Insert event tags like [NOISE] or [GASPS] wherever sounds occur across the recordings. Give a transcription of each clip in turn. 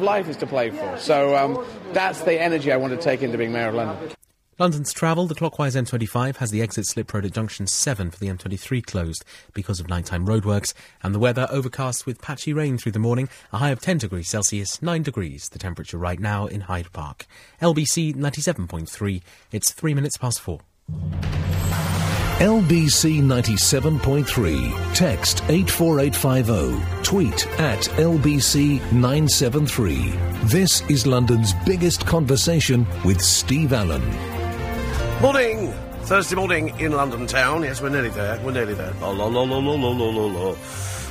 Life is to play for. So um, that's the energy I want to take into being Mayor of London. London's travel, the clockwise M25 has the exit slip road at junction 7 for the M23 closed because of nighttime roadworks, and the weather overcast with patchy rain through the morning, a high of 10 degrees Celsius, 9 degrees the temperature right now in Hyde Park. LBC 97.3, it's 3 minutes past 4. LBC 97.3. Text 84850. Tweet at LBC 973. This is London's biggest conversation with Steve Allen. Morning! Thursday morning in London town. Yes, we're nearly there. We're nearly there. La la la la la la la la.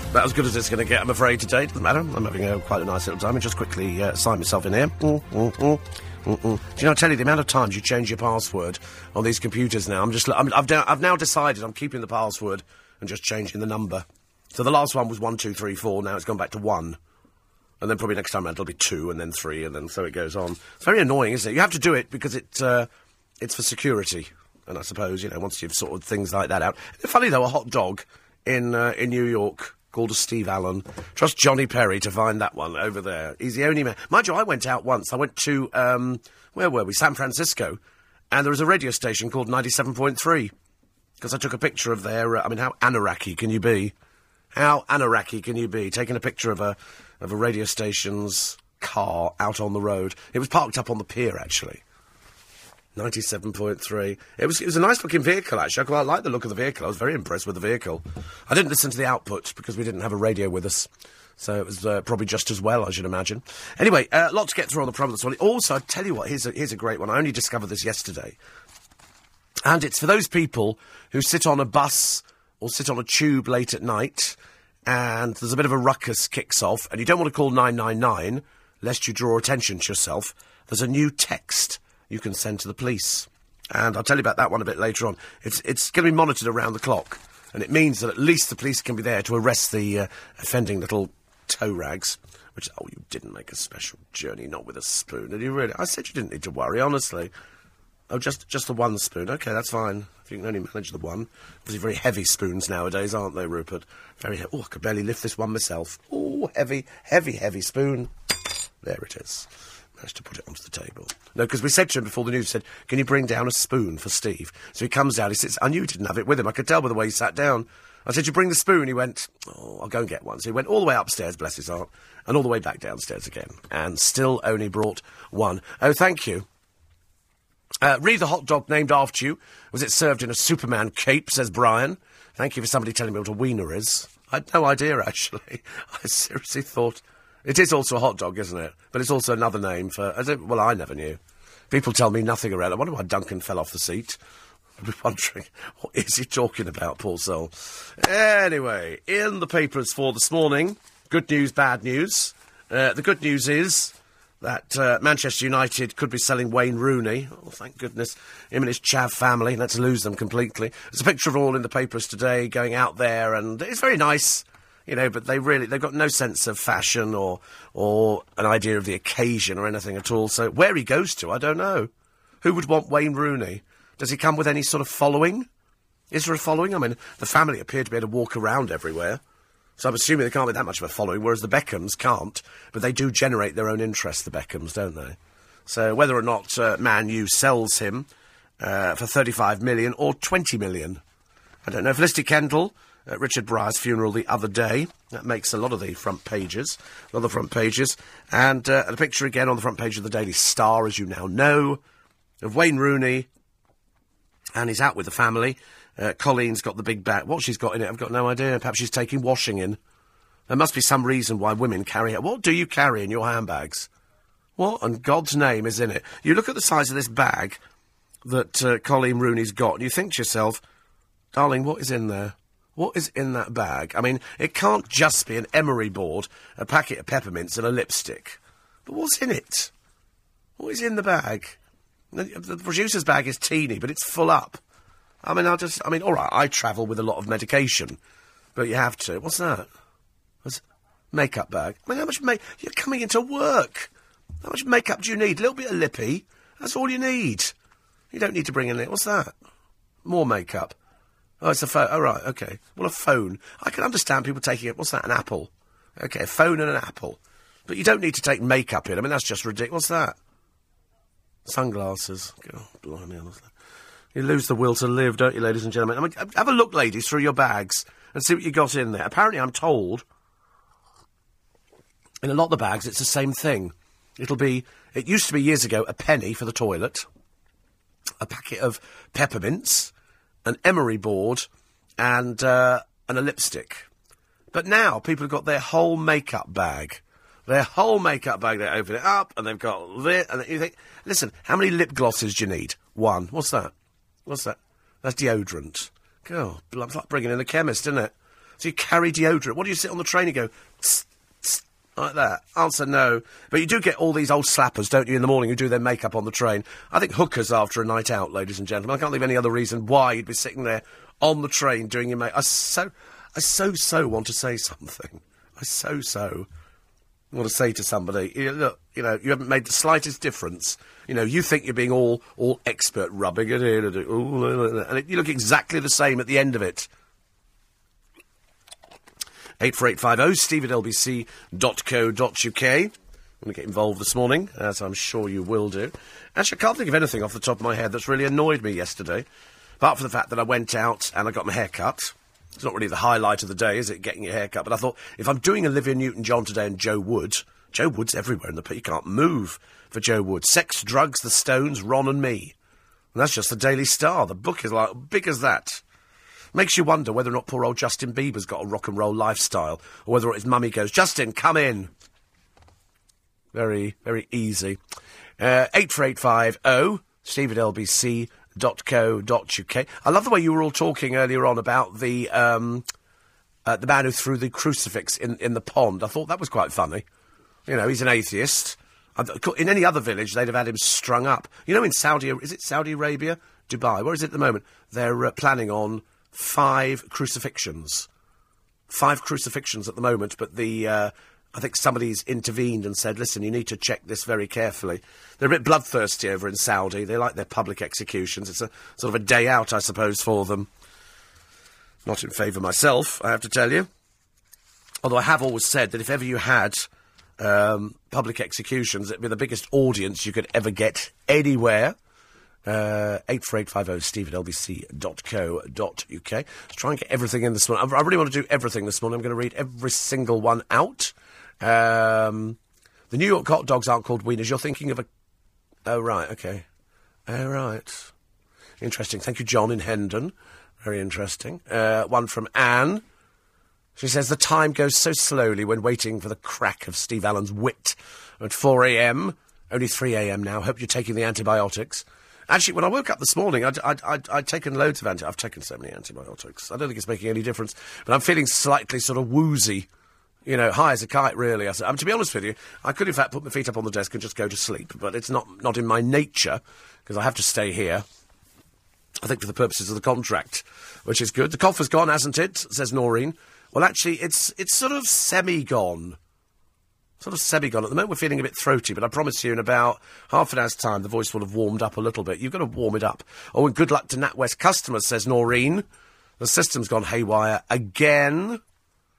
About as good as it's going to get, I'm afraid, today. Doesn't matter. I'm having a, quite a nice little time. And just quickly uh, sign myself in here. Mm, mm, mm. Mm-mm. Do you know? I tell you, the amount of times you change your password on these computers now. I'm just. I'm, I've, I've now decided I'm keeping the password and just changing the number. So the last one was one two three four. Now it's gone back to one, and then probably next time around it'll be two, and then three, and then so it goes on. It's very annoying, isn't it? You have to do it because it uh, it's for security, and I suppose you know once you've sorted things like that out. Funny though, a hot dog in uh, in New York called a Steve Allen. Trust Johnny Perry to find that one over there. He's the only man. Mind you, I went out once. I went to, um, where were we? San Francisco. And there was a radio station called 97.3. Because I took a picture of their, uh, I mean, how anaraki can you be? How anaraki can you be? Taking a picture of a, of a radio station's car out on the road. It was parked up on the pier, actually. 97.3. It was, it was a nice looking vehicle, actually. I quite like the look of the vehicle. I was very impressed with the vehicle. I didn't listen to the output because we didn't have a radio with us. So it was uh, probably just as well, I should imagine. Anyway, a uh, lot to get through on the problem this morning. Also, I tell you what, here's a, here's a great one. I only discovered this yesterday. And it's for those people who sit on a bus or sit on a tube late at night and there's a bit of a ruckus kicks off and you don't want to call 999 lest you draw attention to yourself. There's a new text you can send to the police. And I'll tell you about that one a bit later on. It's, it's going to be monitored around the clock, and it means that at least the police can be there to arrest the uh, offending little toe rags. Which, oh, you didn't make a special journey, not with a spoon, did you really? I said you didn't need to worry, honestly. Oh, just just the one spoon. Okay, that's fine. If you can only manage the one. These very heavy spoons nowadays, aren't they, Rupert? Very heavy. Oh, I could barely lift this one myself. Oh, heavy, heavy, heavy spoon. There it is managed to put it onto the table. No, because we said to him before the news, said, can you bring down a spoon for Steve? So he comes down, he sits, I knew he didn't have it with him. I could tell by the way he sat down. I said, you bring the spoon? He went, oh, I'll go and get one. So he went all the way upstairs, bless his heart, and all the way back downstairs again. And still only brought one. Oh, thank you. Uh, read the hot dog named after you. Was it served in a Superman cape, says Brian. Thank you for somebody telling me what a wiener is. I had no idea, actually. [LAUGHS] I seriously thought it is also a hot dog, isn't it? But it's also another name for. well, I never knew. People tell me nothing around. I wonder why Duncan fell off the seat. Be wondering, [LAUGHS] what is he talking about, poor soul? Anyway, in the papers for this morning, good news, bad news. Uh, the good news is that uh, Manchester United could be selling Wayne Rooney. Oh, thank goodness. Him and his Chav family. Let's lose them completely. There's a picture of all in the papers today going out there, and it's very nice you know, but they really they've got no sense of fashion or or an idea of the occasion or anything at all. So where he goes to, I don't know. Who would want Wayne Rooney? Does he come with any sort of following? Is there a following? I mean, the family appear to be able to walk around everywhere. So I'm assuming they can't be that much of a following, whereas the Beckhams can't. But they do generate their own interest, the Beckhams, don't they? So whether or not uh, Man U sells him uh, for 35 million or 20 million, I don't know. Felicity Kendal Richard Briers' funeral the other day. That makes a lot of the front pages, a lot of the front pages. And uh, a picture again on the front page of the Daily Star, as you now know, of Wayne Rooney. And he's out with the family. Uh, Colleen's got the big bag. What she's got in it, I've got no idea. Perhaps she's taking washing in. There must be some reason why women carry it. What do you carry in your handbags? What and God's name is in it? You look at the size of this bag that uh, Colleen Rooney's got, and you think to yourself, darling, what is in there? What is in that bag? I mean, it can't just be an emery board, a packet of peppermints, and a lipstick. But what's in it? What is in the bag? The, producer's bag is teeny, but it's full up. I mean, I just, I mean, all right, I travel with a lot of medication, but you have to. What's that? What's makeup bag? I mean, how much make? You're coming into work. How much makeup do you need? A little bit of lippy. That's all you need. You don't need to bring in it. What's that? More makeup. Oh, it's a phone. Oh, right, okay. Well, a phone. I can understand people taking it. What's that, an apple? Okay, a phone and an apple. But you don't need to take makeup in. I mean, that's just ridiculous. What's that? Sunglasses. God, blimey, honestly. You lose the will to live, don't you, ladies and gentlemen? I mean, have a look, ladies, through your bags and see what you got in there. Apparently, I'm told in a lot of the bags it's the same thing. It'll be, it used to be years ago, a penny for the toilet, a packet of peppermints, an emery board, and, uh, and a lipstick. But now people have got their whole makeup bag. Their whole makeup bag, they open it up and they've got this, and you think, listen, how many lip glosses do you need? One. What's that? What's that? That's deodorant. God, it's like bringing in a chemist, isn't it? So you carry deodorant. What do you sit on the train and go, tss, like that? Answer no. But you do get all these old slappers, don't you, in the morning who do their makeup on the train. I think hookers after a night out, ladies and gentlemen. I can't think of any other reason why you'd be sitting there on the train doing your makeup. I so, I so, so want to say something. I so, so want to say to somebody, you look, you know, you haven't made the slightest difference. You know, you think you're being all all expert rubbing it in, and, and it, you look exactly the same at the end of it. 84850 steve at lbc.co.uk. I'm going to get involved this morning, as I'm sure you will do. Actually, I can't think of anything off the top of my head that's really annoyed me yesterday, apart from the fact that I went out and I got my hair cut. It's not really the highlight of the day, is it, getting your hair cut? But I thought, if I'm doing Olivia Newton-John today and Jo Wood, Jo Wood's everywhere in the. You can't move for Jo Wood. Sex, drugs, the Stones, Ron and me. And that's just the Daily Star. The book is like big as that. Makes you wonder whether or not poor old Justin Bieber's got a rock and roll lifestyle, or whether his mummy goes, Justin, come in. Very, very easy. Uh, 84850 steve at lbc.co.uk. I love the way you were all talking earlier on about the, um, uh, the man who threw the crucifix in, in the pond. I thought that was quite funny. You know, he's an atheist. In any other village, they'd have had him strung up. You know, in Saudi, is it Saudi Arabia, Dubai? Where is it at the moment? They're uh, planning on five crucifixions, five crucifixions at the moment. But the, uh, I think somebody's intervened and said, "Listen, you need to check this very carefully." They're a bit bloodthirsty over in Saudi. They like their public executions. It's a sort of a day out, I suppose, for them. Not in favour myself, I have to tell you. Although I have always said that if ever you had um, public executions. It'd be the biggest audience you could ever get anywhere. Uh, 84850 steve at lbc.co.uk. Let's try and get everything in this morning. I, really want to do everything this morning. I'm going to read every single one out. Um, the New York hot dogs aren't called wieners. You're thinking of a. Oh, right, okay. Oh, right. Interesting. Thank you, John in Hendon. Very interesting. Uh, one from Anne. She says the time goes so slowly when waiting for the crack of Steve Allen's wit at 4 a.m. Only 3 a.m. now. Hope you're taking the antibiotics. Actually, when I woke up this morning, I'd, I'd, I'd, I'd taken loads of antibiotics. I've taken so many antibiotics. I don't think it's making any difference. But I'm feeling slightly sort of woozy. You know, high as a kite, really. I said, um, to be honest with you, I could, in fact, put my feet up on the desk and just go to sleep. But it's not, not in my nature, because I have to stay here. I think for the purposes of the contract, which is good. The cough has gone, hasn't it? Says Noreen. Well, actually, it's it's sort of semi gone. Sort of semi gone. At the moment, we're feeling a bit throaty, but I promise you, in about half an hour's time, the voice will have warmed up a little bit. You've got to warm it up. Oh, and good luck to NatWest customers, says Noreen. The system's gone haywire again.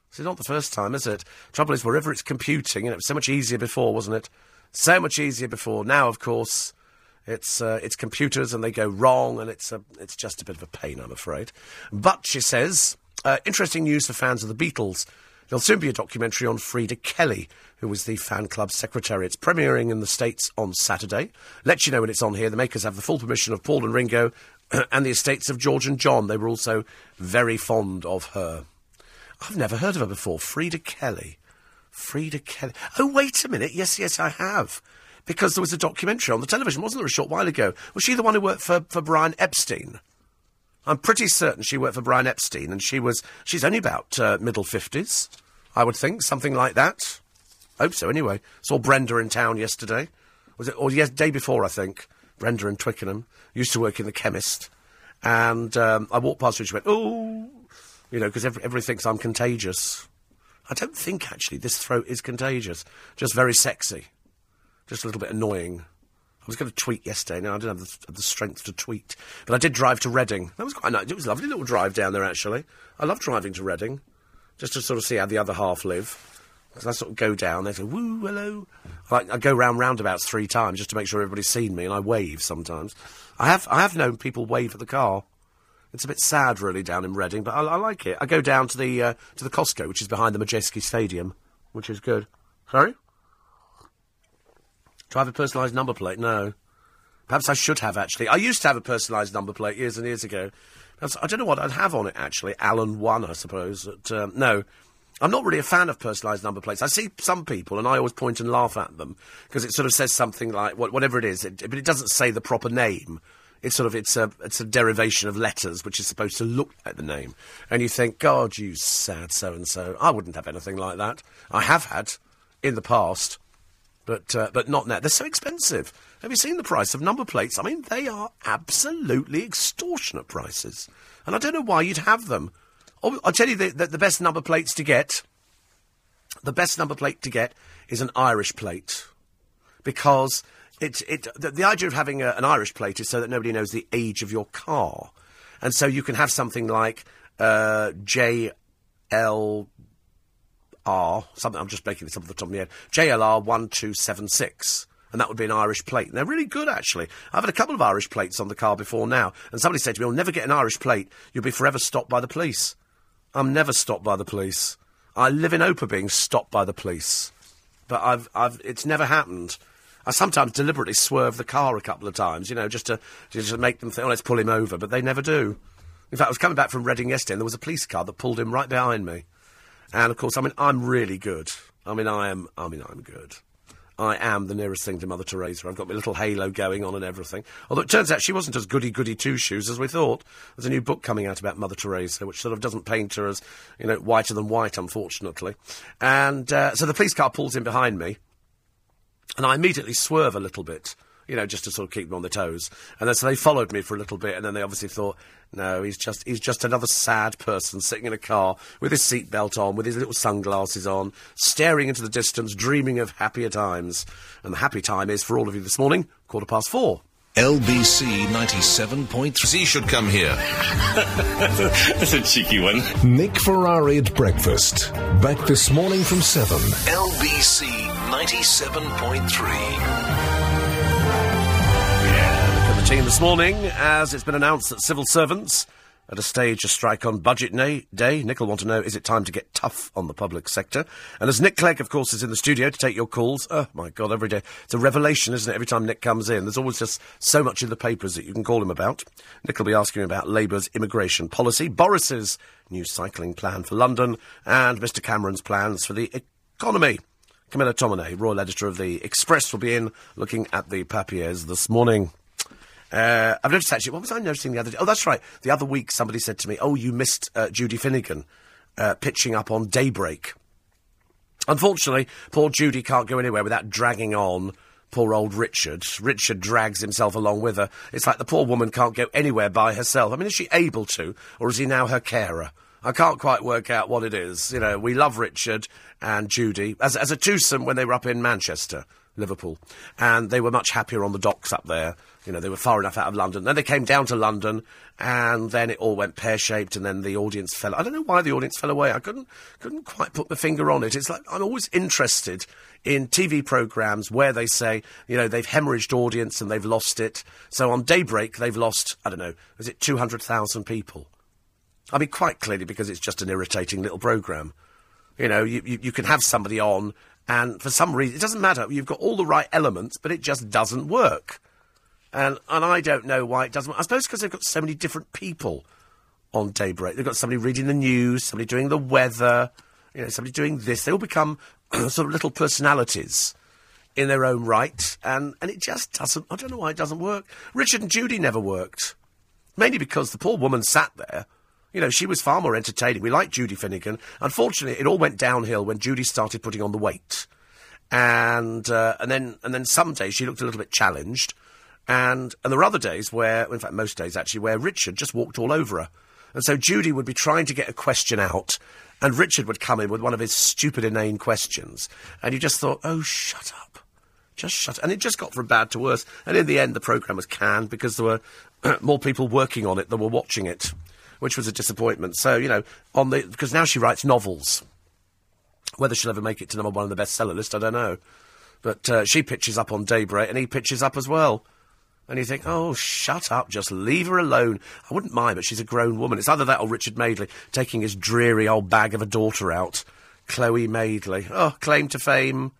It's not the first time, is it? Trouble is, wherever it's computing, and it was so much easier before, wasn't it? So much easier before. Now, of course, it's uh, it's computers and they go wrong, and it's a, it's just a bit of a pain, I'm afraid. But she says uh, interesting news for fans of the Beatles. There'll soon be a documentary on Freda Kelly, who was the fan club secretary. It's premiering in the States on Saturday. Let you know when it's on here. The makers have the full permission of Paul and Ringo [CLEARS THROAT] and the estates of George and John. They were also very fond of her. I've never heard of her before. Freda Kelly. Freda Kelly. Oh, wait a minute. Yes, yes, I have. Because there was a documentary on the television, wasn't there, a short while ago? Was she the one who worked for, for Brian Epstein? I'm pretty certain she worked for Brian Epstein, and she was she's only about uh, middle fifties, I would think, something like that. Hope so. Anyway, saw Brenda in town yesterday. Was it or yes, day before I think. Brenda in Twickenham used to work in the chemist, and um, I walked past her and she went, "Oh," you know, because every, everybody thinks I'm contagious. I don't think actually this throat is contagious. Just very sexy, just a little bit annoying. I was going to tweet yesterday. Now I didn't have the, the, strength to tweet, but I did drive to Reading. That was quite nice. It was a lovely little drive down there. Actually, I love driving to Reading, just to sort of see how the other half live. Because I sort of go down, they say, woo, hello. Like, I go round roundabouts three times just to make sure everybody's seen me, and I wave sometimes. I have, I have known people wave at the car. It's a bit sad, really, down in Reading, but I, I like it. I go down to the uh, to the Costco, which is behind the Madejski Stadium, which is good. Sorry? Do I have a personalised number plate? No. Perhaps I should have, actually. I used to have a personalised number plate years and years ago. I don't know what I'd have on it, actually. Alan 1, I suppose. But, um, no. I'm not really a fan of personalised number plates. I see some people, and I always point and laugh at them, because it sort of says something like, whatever it is, it, but it doesn't say the proper name. It's sort of it's a it's a derivation of letters which is supposed to look like the name, and you think, God, you sad so and so. I wouldn't have anything like that. I have had in the past, but uh, but not now. They're so expensive. Have you seen the price of number plates? I mean, they are absolutely extortionate prices, and I don't know why you'd have them. Oh, I'll tell you the, the, the best number plates to get. The best number plate to get is an Irish plate, because it, it, the, the idea of having a, an Irish plate is so that nobody knows the age of your car. And so you can have something like uh, something, I'm just making this up off the top of my head, JLR 1276 and that would be an Irish plate. And they're really good, actually. I've had a couple of Irish plates on the car before now, and somebody said to me, "You'll never get an Irish plate. You'll be forever stopped by the police." I'm never stopped by the police. I live in Opa being stopped by the police, but I've, I've, it's never happened. I sometimes deliberately swerve the car a couple of times, you know, just to just to make them think, "Oh, let's pull him over," but they never do. In fact, I was coming back from Reading yesterday, and there was a police car that pulled him right behind me. And of course, I mean, I'm really good. I mean, I am. I mean, I'm good. I am the nearest thing to Mother Teresa. I've got my little halo going on and everything. Although it turns out she wasn't as goody goody two shoes as we thought. There's a new book coming out about Mother Teresa, which sort of doesn't paint her as, you know, whiter than white, unfortunately. And uh, so the police car pulls in behind me, and I immediately swerve a little bit. You know, just to sort of keep them on their toes. And then so they followed me for a little bit, and then they obviously thought, no, he's just he's just another sad person sitting in a car with his seatbelt on, with his little sunglasses on, staring into the distance, dreaming of happier times. And the happy time is for all of you this morning, quarter past four. LBC 97.3. Z should come here. [LAUGHS] That's a cheeky one. Nick Ferrari at breakfast. Back this morning from 7. LBC 97.3. Look at the team this morning, as it's been announced that civil servants at a stage a strike on budget na- day. Nick will want to know, is it time to get tough on the public sector? And as Nick Clegg, of course, is in the studio to take your calls, oh my God, every day. It's a revelation, isn't it, every time Nick comes in? There's always just so much in the papers that you can call him about. Nick will be asking about Labour's immigration policy, Boris's new cycling plan for London, and Mr Cameron's plans for the economy. Camilla Tominey, royal editor of the Express, will be in looking at the papiers this morning. Uh, I've noticed actually, what was I noticing the other day? Oh, that's right. The other week somebody said to me, oh, you missed uh, Judy Finnegan uh, pitching up on Daybreak. Unfortunately, poor Judy can't go anywhere without dragging on poor old Richard. Richard drags himself along with her. It's like the poor woman can't go anywhere by herself. I mean, is she able to, or is he now her carer? I can't quite work out what it is. You know, we love Richard and Judy as, as a twosome when they were up in Manchester, Liverpool, and they were much happier on the docks up there. You know, they were far enough out of London. Then they came down to London, and then it all went pear shaped, and then the audience fell. I don't know why the audience fell away. I couldn't couldn't quite put my finger on it. It's like I'm always interested in TV programs where they say, you know, they've hemorrhaged audience and they've lost it. So on Daybreak, they've lost, I don't know, is it 200,000 people? I mean, quite clearly because it's just an irritating little program. You know, you, you, you can have somebody on, and for some reason, it doesn't matter. You've got all the right elements, but it just doesn't work. And and I don't know why it doesn't. I suppose because they've got so many different people on Daybreak. They've got somebody reading the news, somebody doing the weather, you know, somebody doing this. They all become [CLEARS THROAT] sort of little personalities in their own right, and and it just doesn't. I don't know why it doesn't work. Richard and Judy never worked, mainly because the poor woman sat there. You know, she was far more entertaining. We liked Judy Finnegan. Unfortunately, it all went downhill when Judy started putting on the weight, and uh, and then and then some days she looked a little bit challenged, and and there were other days where, in fact, most days actually, where Richard just walked all over her, and so Judy would be trying to get a question out, and Richard would come in with one of his stupid, inane questions, and you just thought, oh, shut up. Just shut up. And it just got from bad to worse. And in the end, the programme was canned because there were [CLEARS THROAT] more people working on it than were watching it which was a disappointment. So, you know, on the because now she writes novels. Whether she'll ever make it to number one on the bestseller list, I don't know. But uh, she pitches up on Daybreak, and he pitches up as well. And you think, oh, shut up, just leave her alone. I wouldn't mind, but she's a grown woman. It's either that or Richard Madeley taking his dreary old bag of a daughter out. Chloe Madeley. Oh, claim to fame,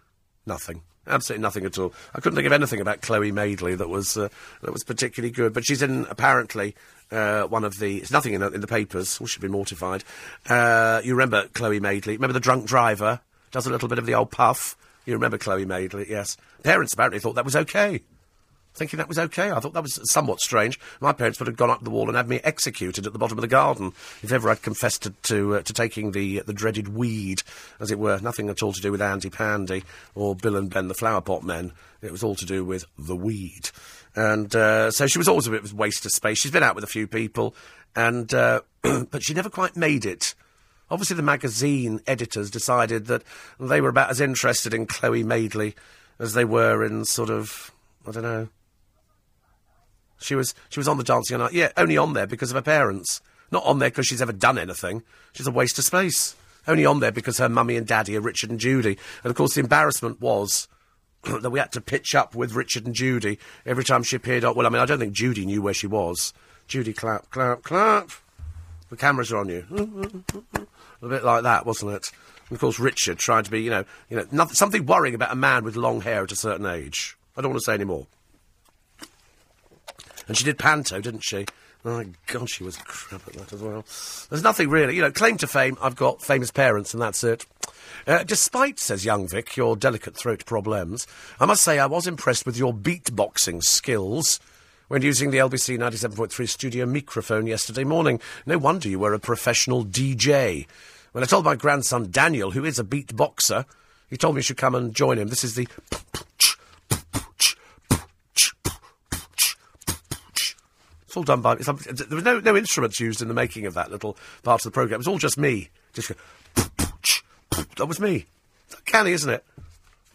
nothing. Absolutely nothing at all. I couldn't think of anything about Chloe Madeley that was uh, that was particularly good. But she's in apparently uh, one of the. It's nothing in, the- in the papers. We should be mortified. Uh, you remember Chloe Madeley? Remember the drunk driver? Does a little bit of the old puff. You remember Chloe Madeley? Yes. Parents apparently thought that was okay thinking that was okay. I thought that was somewhat strange. My parents would have gone up the wall and had me executed at the bottom of the garden if ever I'd confessed to to, uh, to taking the the dreaded weed, as it were. Nothing at all to do with Andy Pandy or Bill and Ben the Flower Pot Men. It was all to do with the weed. And uh, so she was always a bit of a waste of space. She's been out with a few people, and uh, [CLEARS THROAT] but she never quite made it. Obviously, the magazine editors decided that they were about as interested in Chloe Madeley as they were in sort of I don't know she was she was on the dancing night. Yeah, only on there because of her parents. Not on there because she's ever done anything. She's a waste of space. Only on there because her mummy and daddy are Richard and Judy. And of course, the embarrassment was [CLEARS THROAT] that we had to pitch up with Richard and Judy every time she appeared. Well, I mean, I don't think Judy knew where she was. Judy, clap, clap, clap. The cameras are on you. a bit like that, wasn't it? And of course, Richard trying to be, you know, you know, nothing, something worrying about a man with long hair at a certain age. I don't want to say any more. And she did panto, didn't she? My God, she was crap at that as well. There's nothing really, you know, claim to fame, I've got famous parents and that's it. Uh, despite, says young Vic, your delicate throat problems, I must say I was impressed with your beatboxing skills when using the LBC 97.3 studio microphone yesterday morning. No wonder you were a professional DJ. When I told my grandson Daniel, who is a beatboxer, he told me I should come and join him. This is the It's all done by. It's, there was no, no instruments used in the making of that little part of the programme. It was all just me. Just go, that was me. Canny, isn't it?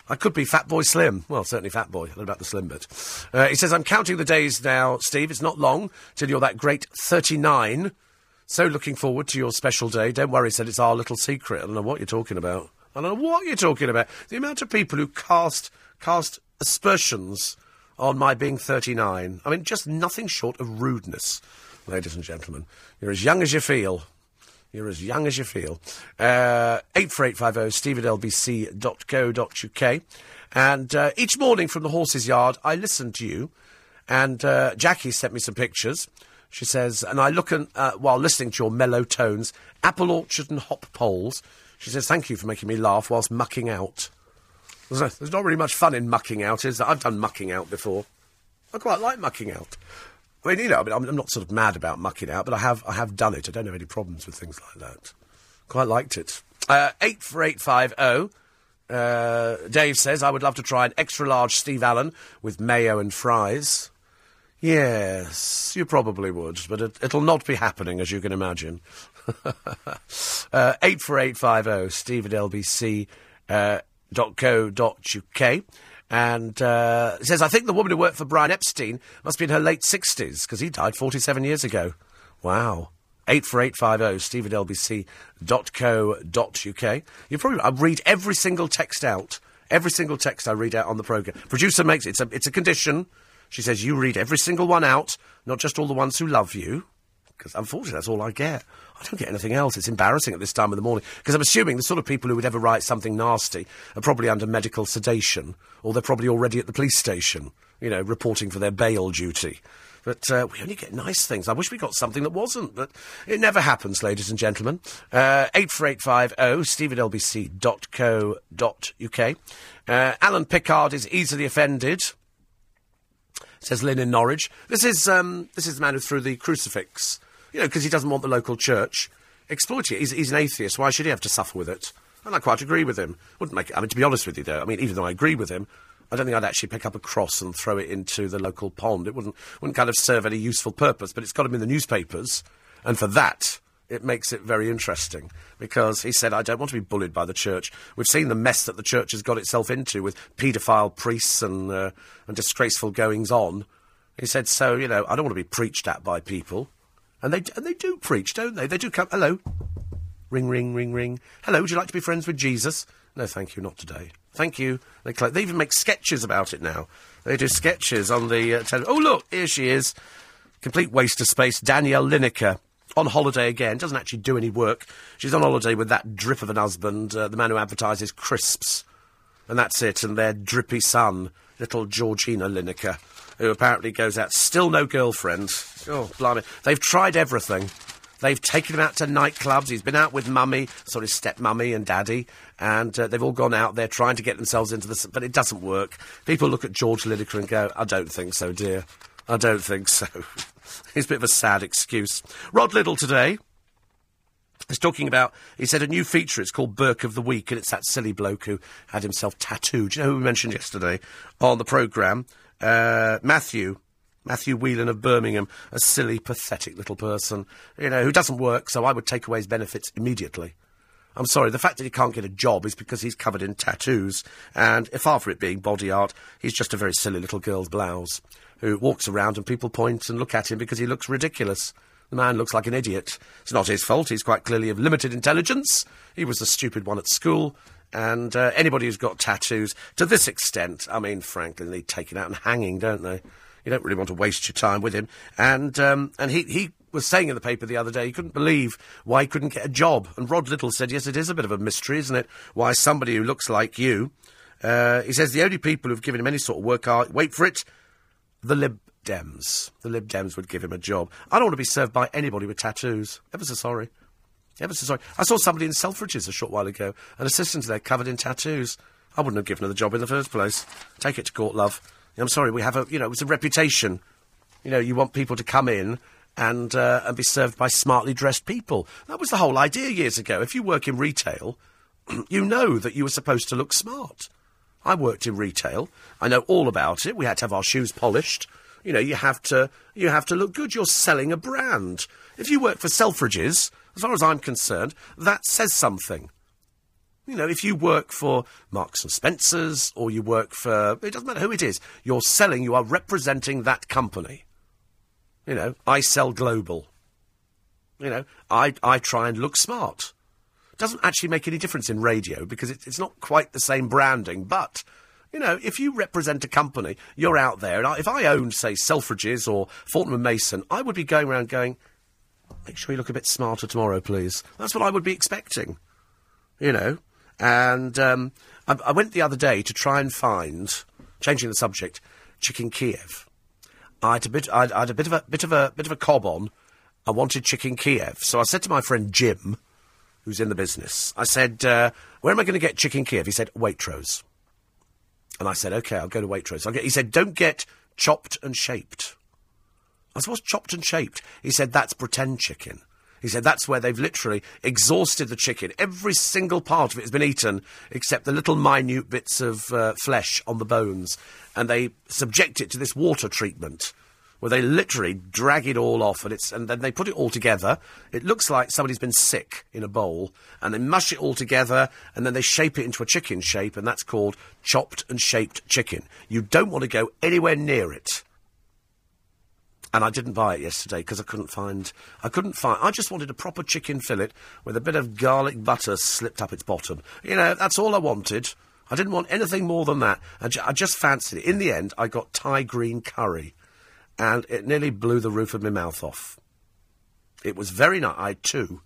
I could be Fat Boy Slim. Well, certainly Fat Boy. I don't know about the Slim bit. Uh, he says, I'm counting the days now, Steve. It's not long till you're that great 39. So looking forward to your special day. Don't worry, said it's our little secret. I don't know what you're talking about. I don't know what you're talking about. The amount of people who cast cast aspersions on my being 39. I mean, just nothing short of rudeness, ladies and gentlemen. You're as young as you feel. You're as young as you feel. Uh, 84850 steve at lbc.co.uk. And uh, each morning from the horse's yard, I listen to you. And uh, Jackie sent me some pictures. She says, and I look at, uh, while listening to your mellow tones, apple orchard and hop poles. She says, thank you for making me laugh whilst mucking out. There's, no- there's not really much fun in mucking out, is there? I've done mucking out before. I quite like mucking out. I mean, you know, I mean, I'm, I'm not sort of mad about mucking out, but I have, I have done it. I don't have any problems with things like that. Quite liked it. Uh, eight for eight five oh. Uh, Dave says I would love to try an extra large Steve Allen with mayo and fries. Yes, you probably would, but it, it'll not be happening, as you can imagine. [LAUGHS] uh, 84850 steve at lbc uh, dot co dot uk. And uh, it says, I think the woman who worked for Brian Epstein must be in her late 60s, because he died 47 years ago. Wow. 84850 steve at lbc dot uk. You probably, I read every single text out. Every single text I read out on the programme. Producer makes it's a, it's a condition. She says, you read every single one out, not just all the ones who love you because unfortunately that's all I get. I don't get anything else. It's embarrassing at this time of the morning because I'm assuming the sort of people who would ever write something nasty are probably under medical sedation or they're probably already at the police station, you know, reporting for their bail duty. But uh, we only get nice things. I wish we got something that wasn't, but it never happens, ladies and gentlemen. Uh, 84850 steve at lbc.co.uk. Uh, Alan Pickard is easily offended says Lynn in Norwich. This is um, this is the man who threw the crucifix, you know, because he doesn't want the local church exploiting it. He's, he's an atheist. Why should he have to suffer with it? And I quite agree with him. Wouldn't make. I mean, to be honest with you, though, I mean, even though I agree with him, I don't think I'd actually pick up a cross and throw it into the local pond. It wouldn't wouldn't kind of serve any useful purpose. But it's got him in the newspapers, and for that. It makes it very interesting because he said, I don't want to be bullied by the church. We've seen the mess that the church has got itself into with paedophile priests and, uh, and disgraceful goings on. He said, so, you know, I don't want to be preached at by people. And they, and they do preach, don't they? They do come. Hello. Ring, ring, ring, ring. Hello, would you like to be friends with Jesus? No, thank you, not today. Thank you. They, they even make sketches about it now. They do sketches on the uh, Oh, look, here she is. Complete waste of space. Danielle Lineker. On holiday again. Doesn't actually do any work. She's on holiday with that drip of an husband, uh, the man who advertises crisps. And that's it. And their drippy son, little Georgina Lineker, who apparently goes out. Still no girlfriend. Oh, blimey. They've tried everything. They've taken him out to nightclubs. He's been out with mummy, sort of stepmummy and daddy, and uh, they've all gone out there trying to get themselves into this, but it doesn't work. People look at George Lineker and go, I don't think so, dear. I don't think so. [LAUGHS] it's a bit of a sad excuse. Rod Liddle today is talking about, he said, a new feature. It's called Burke of the Week, and it's that silly bloke who had himself tattooed. You know who we mentioned yesterday on the programme? Uh, Matthew. Matthew Whelan of Birmingham, a silly, pathetic little person, you know, who doesn't work, so I would take away his benefits immediately. I'm sorry, the fact that he can't get a job is because he's covered in tattoos, and if far from it being body art, he's just a very silly little girl's blouse who walks around and people point and look at him because he looks ridiculous. The man looks like an idiot. It's not his fault. He's quite clearly of limited intelligence. He was the stupid one at school. And uh, anybody who's got tattoos to this extent, I mean, frankly, they need taken out and hanging, don't they? You don't really want to waste your time with him. And um, and he, he was saying in the paper the other day he couldn't believe why he couldn't get a job. And Rod Liddle said, yes, it is a bit of a mystery, isn't it? Why somebody who looks like you. Uh, he says the only people who've given him any sort of work are, wait for it, the Lib Dems. The Lib Dems would give him a job. I don't want to be served by anybody with tattoos. Ever so sorry. Ever so sorry. I saw somebody in Selfridges a short while ago, an assistant there covered in tattoos. I wouldn't have given her the job in the first place. Take it to court, love. I'm sorry, we have a, you know, it's a reputation. You know, you want people to come in and, uh, and be served by smartly dressed people. That was the whole idea years ago. If you work in retail, [CLEARS THROAT] you know that you were supposed to look smart. I worked in retail. I know all about it. We had to have our shoes polished. You know, you have to you have to look good. You're selling a brand. If you work for Selfridges, as far as I'm concerned, that says something. You know, if you work for Marks and Spencers or you work for it doesn't matter who it is, you're selling, you are representing that company. You know, I sell global. You know, I I try and look smart. Doesn't actually make any difference in radio because it, it's not quite the same branding, but you know, if you represent a company, you're out there, and I, if I owned, say, Selfridges or Fortnum and Mason, I would be going around going, "Make sure you look a bit smarter tomorrow, please." That's what I would be expecting, you know. And um, I, I went the other day to try and find, changing the subject, chicken Kiev. I had a bit, I had a bit of a bit of a bit of a cob on. I wanted chicken Kiev, so I said to my friend Jim, who's in the business, I said, uh, "Where am I going to get chicken Kiev?" He said, "Waitrose." And I said, okay, I'll go to Waitrose. I'll get, he said, don't get chopped and shaped. I what's chopped and shaped? He said, that's pretend chicken. He said, that's where they've literally exhausted the chicken. Every single part of it has been eaten except the little minute bits of uh, flesh on the bones. And they subject it to this water treatment where they literally drag it all off and it's and then they put it all together. It looks like somebody's been sick in a bowl and they mush it all together and then they shape it into a chicken shape and that's called chopped and shaped chicken. You don't want to go anywhere near it. And I didn't buy it yesterday because I couldn't find. I couldn't find. I just wanted a proper chicken fillet with a bit of garlic butter slipped up its bottom. You know, that's all I wanted. I didn't want anything more than that. I, ju- I just fancied it. In the end, I got Thai green curry and it nearly blew the roof of my mouth off. It was very nice. I two.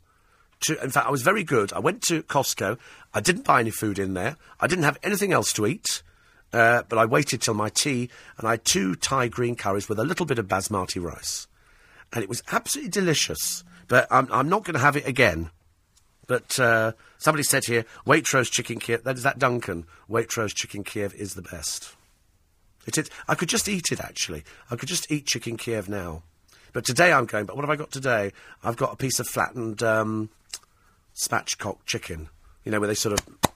In fact, I was very good. I went to Costco. I didn't buy any food in there. I didn't have anything else to eat. Uh, but I waited till my tea, and I had two Thai green curries with a little bit of basmati rice. And it was absolutely delicious. But I'm, I'm not going to have it again. But uh, somebody said here, Waitrose chicken Kiev. That is that Duncan. Waitrose chicken Kiev is the best. It is. I could just eat it actually. I could just eat chicken Kiev now. But today I'm going. But what have I got today? I've got a piece of flattened um, spatchcock chicken. You know, where they sort of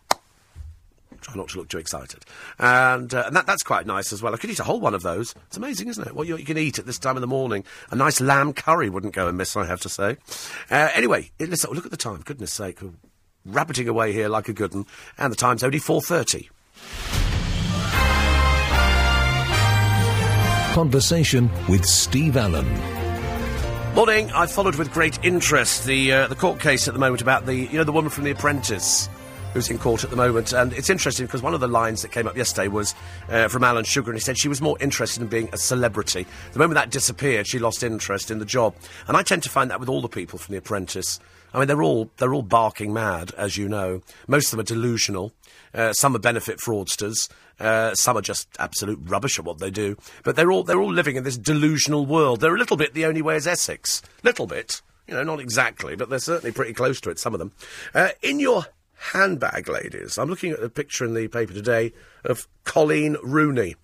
try not to look too excited, and uh, and that, that's quite nice as well. I could eat a whole one of those. It's amazing, isn't it? What you, you can eat at this time of the morning. A nice lamb curry wouldn't go amiss, I have to say. Uh, anyway, listen, look at the time. Goodness sake, we're rabbiting away here like a good one, and the time's only four thirty. Conversation with Steve Allen. Morning. I followed with great interest the uh, the court case at the moment about the you know the woman from The Apprentice who's in court at the moment, and it's interesting because one of the lines that came up yesterday was uh, from Alan Sugar, and he said she was more interested in being a celebrity. The moment that disappeared, she lost interest in the job, and I tend to find that with all the people from The Apprentice. I mean, they're all they're all barking mad, as you know. Most of them are delusional. Uh, some are benefit fraudsters. Uh, some are just absolute rubbish at what they do. But they're all they're all living in this delusional world. They're a little bit the only way is Essex. Little bit. You know, not exactly, but they're certainly pretty close to it, some of them. Uh, in your handbag, ladies, I'm looking at a picture in the paper today of Colleen Rooney.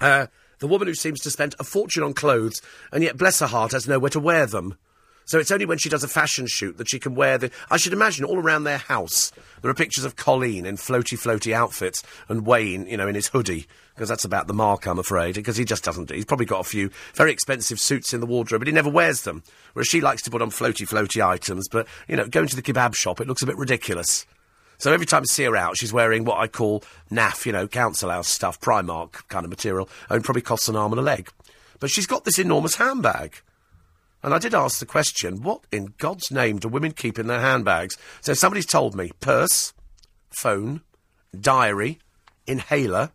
Uh, the woman who seems to spend a fortune on clothes, and yet, bless her heart, has nowhere to wear them. So it's only when she does a fashion shoot that she can wear the. I should imagine all around their house there are pictures of Colleen in floaty, floaty outfits and Wayne, you know, in his hoodie because that's about the mark, I'm afraid. Because he just doesn't. He's probably got a few very expensive suits in the wardrobe, but he never wears them. Whereas she likes to put on floaty, floaty items. But you know, going to the kebab shop, it looks a bit ridiculous. So every time I see her out, she's wearing what I call naff, you know, council house stuff, Primark kind of material, and probably costs an arm and a leg. But she's got this enormous handbag. And I did ask the question, what in God's name do women keep in their handbags? So somebody's told me purse, phone, diary, inhaler,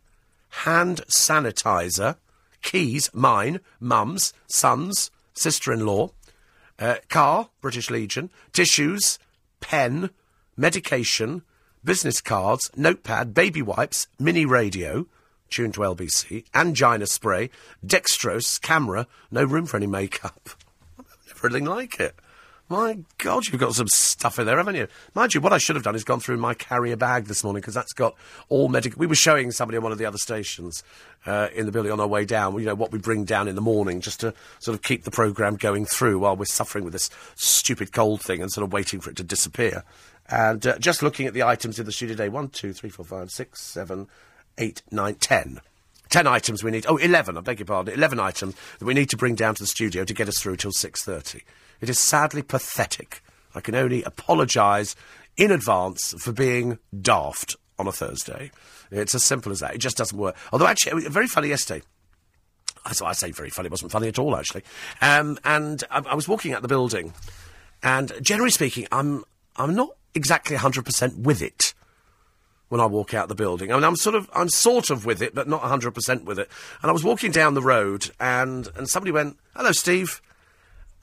hand sanitizer, keys, mine, mum's, son's, sister in law, uh, car, British Legion, tissues, pen, medication, business cards, notepad, baby wipes, mini radio, tuned to LBC, angina spray, dextrose, camera, no room for any makeup. [LAUGHS] Everything like it. My God, you've got some stuff in there, haven't you? Mind you, what I should have done is gone through my carrier bag this morning because that's got all medical. We were showing somebody on one of the other stations uh, in the building on our way down. You know what we bring down in the morning just to sort of keep the program going through while we're suffering with this stupid cold thing and sort of waiting for it to disappear. And uh, just looking at the items in the studio today: one, two, three, four, five, six, seven, eight, nine, ten. Ten items we need. Oh, 11, I beg your pardon. 11 items that we need to bring down to the studio to get us through till 6.30. It is sadly pathetic. I can only apologise in advance for being daft on a Thursday. It's as simple as that. It just doesn't work. Although, actually, very funny yesterday. So I say very funny. It wasn't funny at all, actually. Um, and I, I was walking out the building, and generally speaking, I'm I'm not exactly 100% with it when I walk out the building. I mean, I'm sort of, I'm sort of with it, but not 100% with it. And I was walking down the road, and, and somebody went, hello, Steve.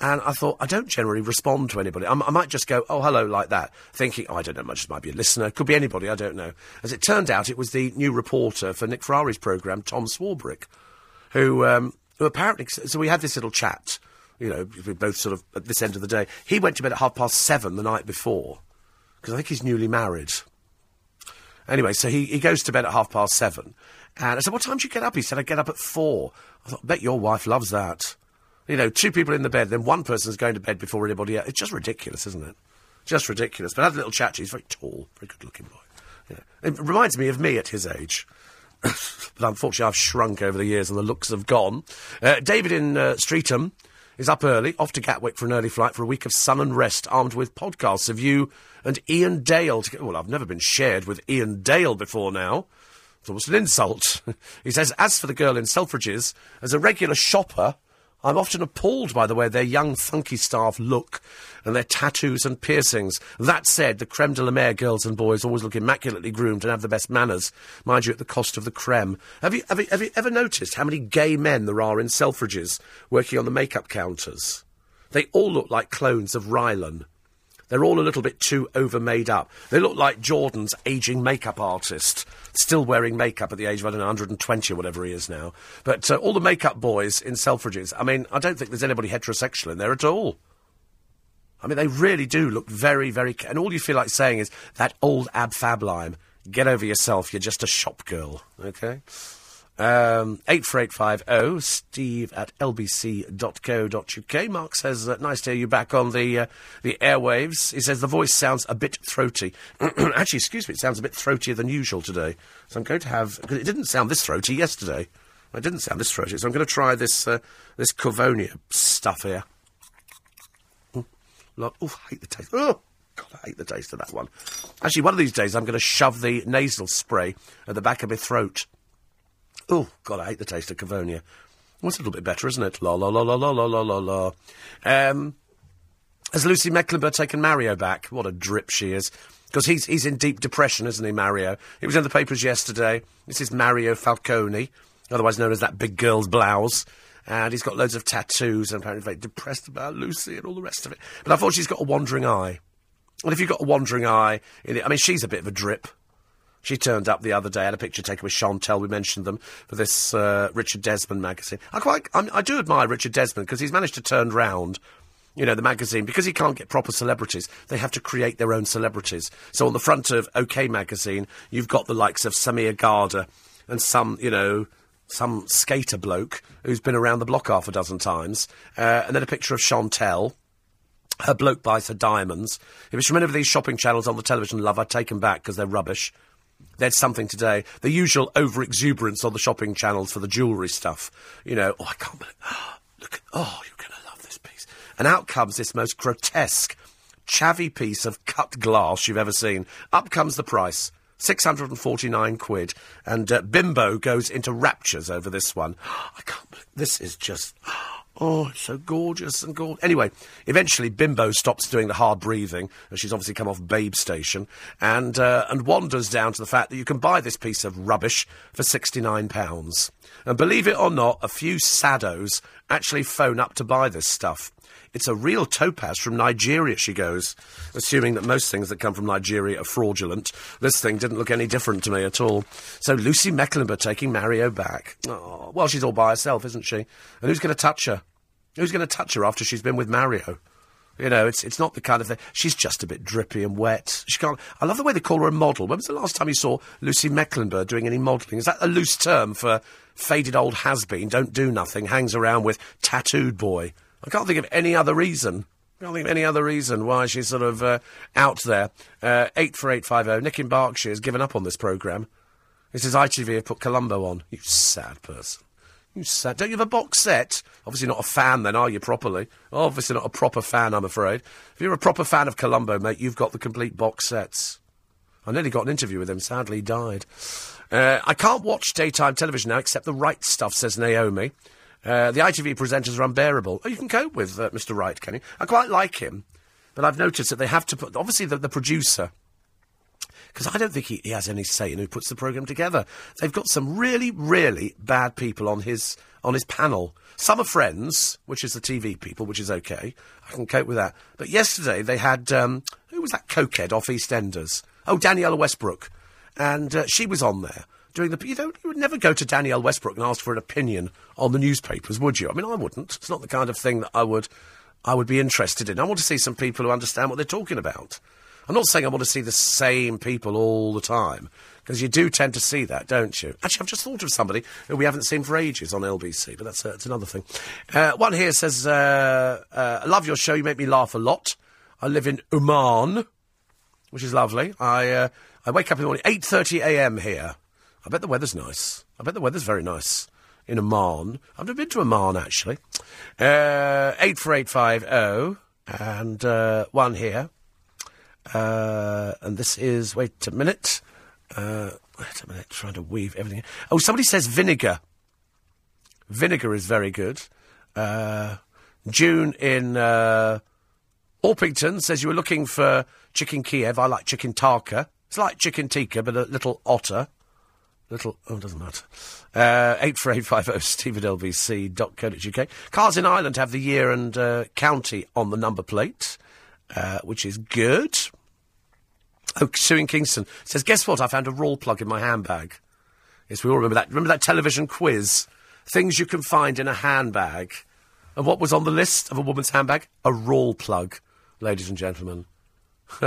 And I thought, I don't generally respond to anybody. I'm, i might just go, oh, hello, like that, thinking, oh, I don't know much, it might be a listener, could be anybody, I don't know. As it turned out, it was the new reporter for Nick Ferrari's programme, Tom Swarbrick, who, um, who apparently, so we had this little chat, you know, we both sort of at this end of the day. He went to bed at half past seven the night before, because I think he's newly married. Anyway, so he, he goes to bed at half past seven. And I said, What time do you get up? He said, I get up at four. I thought, bet your wife loves that. You know, two people in the bed, then one person's going to bed before anybody else. It's just ridiculous, isn't it? Just ridiculous. But I had a little chat. He's very tall, very good looking boy. You know, it reminds me of me at his age. [COUGHS] but unfortunately, I've shrunk over the years and the looks have gone. Uh, David in uh, Streatham is up early, off to Gatwick for an early flight for a week of sun and rest, armed with podcasts of you and Iain Dale. To, well, I've never been shared with Iain Dale before now. It's almost an insult. [LAUGHS] he says, as for the girl in Selfridges, as a regular shopper, I'm often appalled by the way their young, funky staff look and their tattoos and piercings. That said, the creme de la mer girls and boys always look immaculately groomed and have the best manners, mind you, at the cost of the creme. Have you, have you, have you ever noticed how many gay men there are in Selfridges working on the makeup counters? They all look like clones of Rylan. They're all a little bit too over made up. They look like Jordan's aging makeup artist, still wearing makeup at the age of, I don't know, 120 or whatever he is now. But uh, all the makeup boys in Selfridges, I mean, I don't think there's anybody heterosexual in there at all. I mean, they really do look very, very. And all you feel like saying is that old ab fab line. Get over yourself. You're just a shop girl. Okay. Um, 84850, steve at lbc.co.uk. Mark says, uh, nice to hear you back on the, uh, the airwaves. He says, the voice sounds a bit throaty. [CLEARS THROAT] Actually, excuse me, it sounds a bit throatier than usual today. So I'm going to have, because it didn't sound this throaty yesterday. It didn't sound this throaty, so I'm going to try this, uh, this Covonia stuff here. Look, oh, I hate the taste. Oh! God, I hate the taste of that one. Actually, one of these days I'm going to shove the nasal spray at the back of my throat. Oh, God, I hate the taste of Covonia. It's a little bit better, isn't it? La la la la la la la la la. Um, has Lucy Mecklenburgh taken Mario back? What a drip she is. Because he's, he's in deep depression, isn't he, Mario? It was in the papers yesterday. This is Mario Falcone, otherwise known as that big girl's blouse. And he's got loads of tattoos and apparently very depressed about Lucy and all the rest of it. But I thought she's got a wandering eye. And if you've got a wandering eye, it, I mean, she's a bit of a drip. She turned up the other day, had a picture taken with Chantel. We mentioned them for this uh, Richard Desmond magazine. I quite, I, I do admire Richard Desmond because he's managed to turn round, you know, the magazine because he can't get proper celebrities. They have to create their own celebrities. So on the front of OK magazine, you've got the likes of Samia Ghadie and some, you know, some skater bloke who's been around the block half a dozen times, uh, and then a picture of Chantel her bloke buys her diamonds. If it's from any of these shopping channels on the television, love, I take them back because they're rubbish. There's something today. The usual over exuberance on the shopping channels for the jewellery stuff. You know, oh, I can't believe. Look, at, oh, you're going to love this piece. And out comes this most grotesque, chavvy piece of cut glass you've ever seen. Up comes the price. 649 quid. And uh, Bimbo goes into raptures over this one. [GASPS] I can't believe. This is just. Oh, it's so gorgeous and gorgeous. Anyway, eventually Bimbo stops doing the hard breathing, as she's obviously come off Babe Station, and uh, and wanders down to the fact that you can buy this piece of rubbish for sixty-nine pounds. And believe it or not, a few saddos actually phone up to buy this stuff. It's a real topaz from Nigeria, she goes, assuming that most things that come from Nigeria are fraudulent. This thing didn't look any different to me at all. So Lucy Mecklenburgh taking Mario back. Oh, well, she's all by herself, isn't she? And who's going to touch her? Who's going to touch her after she's been with Mario? You know, it's it's not the kind of thing. She's just a bit drippy and wet. She can't. I love the way they call her a model. When was the last time you saw Lucy Mecklenburgh doing any modelling? Is that a loose term for faded old has been? Don't do nothing. Hangs around with tattooed boy. I can't think of any other reason. I can't think of any other reason why she's sort of uh, out there. Uh, eight for eight five zero. Nick in Berkshire has given up on this programme. He says ITV have put Columbo on. You sad person. You sad. Don't you have a box set? Obviously not a fan then, are you, properly? Obviously not a proper fan, I'm afraid. If you're a proper fan of Columbo, mate, you've got the complete box sets. I nearly got an interview with him, sadly he died. Uh, I can't watch daytime television now except the Wright Stuff, says Naomi. Uh, the ITV presenters are unbearable. Oh, you can cope with uh, Mr. Wright, can you? I quite like him, but I've noticed that they have to put, obviously, the, the producer because I don't think he, he, has any say in who puts the programme together. They've got some really, really bad people on his on his panel. Some are friends, which is the TV people, which is okay. I can cope with that. But yesterday they had um, who was that cokehead off EastEnders? Oh, Danniella Westbrook, and uh, she was on there doing the. You don't. You would never go to Danielle Westbrook and ask for an opinion on the newspapers, would you? I mean, I wouldn't. It's not the kind of thing that I would. I would be interested in. I want to see some people who understand what they're talking about. I'm not saying I want to see the same people all the time, because you do tend to see that, don't you? Actually, I've just thought of somebody who we haven't seen for ages on LBC, but that's, uh, that's another thing. Uh, one here says, uh, uh, I love your show, you make me laugh a lot. I live in Oman, which is lovely. I, uh, I wake up in the morning, 8.30am here. I bet the weather's nice. I bet the weather's very nice in Oman. I've never been to Oman, actually. Uh, 84850, and uh, one here. Uh, and this is, wait a minute. Uh, wait a minute, trying to weave everything. Oh, somebody says vinegar. Vinegar is very good. Uh, June in uh, Orpington says you were looking for chicken Kiev. I like chicken Tarka. It's like chicken tikka, but a little otter. Little, oh, it doesn't matter. Uh, 84850 steve at lbc.co.uk. Cars in Ireland have the year and uh, county on the number plate, uh, which is good. Oh, Sue in Kingston says, guess what? I found a Rawlplug in my handbag. Yes, we all remember that. Remember that television quiz? Things you can find in a handbag. And what was on the list of a woman's handbag? A Rawlplug, ladies and gentlemen.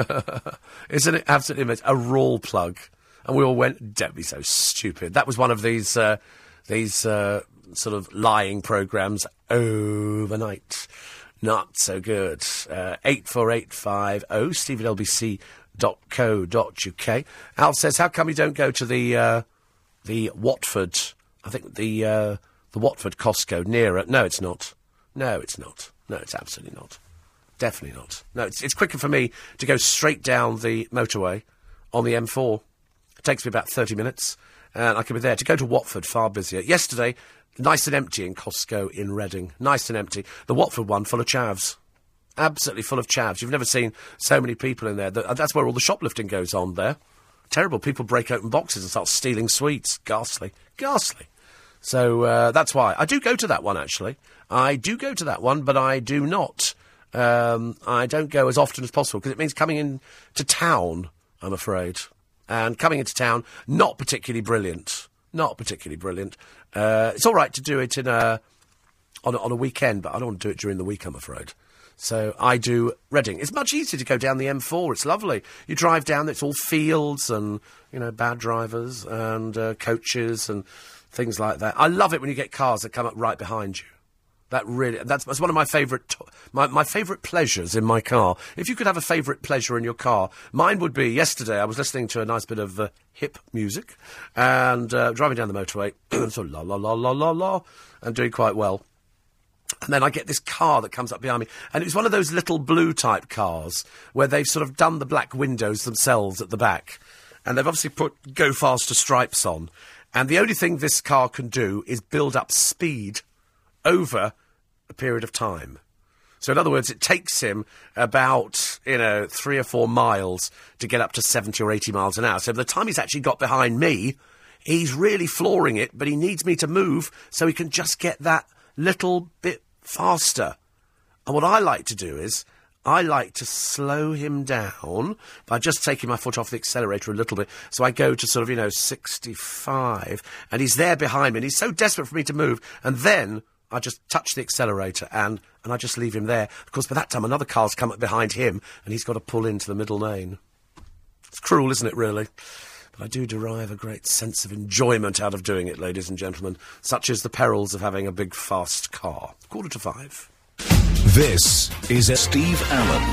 [LAUGHS] Isn't it absolutely amazing? A Rawlplug. And we all went, don't be so stupid. That was one of these, uh, these uh, sort of lying programmes overnight. Not so good. Uh, 84850 steve at lbc.co.uk. Al says, how come you don't go to the, uh, the Watford, I think the, uh, the Watford Costco nearer? No, it's not. No, it's not. No, it's absolutely not. Definitely not. No, it's, it's quicker for me to go straight down the motorway on the M4. It takes me about 30 minutes, and I can be there. To go to Watford, far busier. Yesterday, Nice and empty in Costco in Reading. Nice and empty. The Watford one full of chavs. Absolutely full of chavs. You've never seen so many people in there. That's where all the shoplifting goes on there. Terrible. People break open boxes and start stealing sweets. Ghastly. Ghastly. So uh, that's why. I do go to that one, actually. I do go to that one, but I do not. Um, I don't go as often as possible because it means coming in to town, I'm afraid. And coming into town, not particularly brilliant. Not particularly brilliant. Uh, it's all right to do it in a, on, a, on a weekend, but I don't want to do it during the week, I'm afraid. So I do Reading. It's much easier to go down the M4. It's lovely. You drive down, it's all fields and, you know, bad drivers and uh, coaches and things like that. I love it when you get cars that come up right behind you. That really, that's, that's one of my favourite, my, my favourite pleasures in my car. If you could have a favourite pleasure in your car, mine would be yesterday I was listening to a nice bit of uh, hip music and uh, driving down the motorway, [CLEARS THROAT] so la la la la la la, and doing quite well. And then I get this car that comes up behind me. And it was one of those little blue type cars where they've sort of done the black windows themselves at the back. And they've obviously put go faster stripes on. And the only thing this car can do is build up speed over a period of time. So, in other words, it takes him about, you know, three or four miles to get up to 70 or 80 miles an hour. So, by the time he's actually got behind me, he's really flooring it, but he needs me to move so he can just get that little bit faster. And what I like to do is, I like to slow him down by just taking my foot off the accelerator a little bit. So I go to sort of, you know, 65, and he's there behind me, and he's so desperate for me to move. And then I just touch the accelerator and, and I just leave him there. Of course, by that time, another car's come up behind him, and he's got to pull into the middle lane. It's cruel, isn't it, really? But I do derive a great sense of enjoyment out of doing it, ladies and gentlemen, such as the perils of having a big, fast car. Quarter to five. This is a Steve Allen.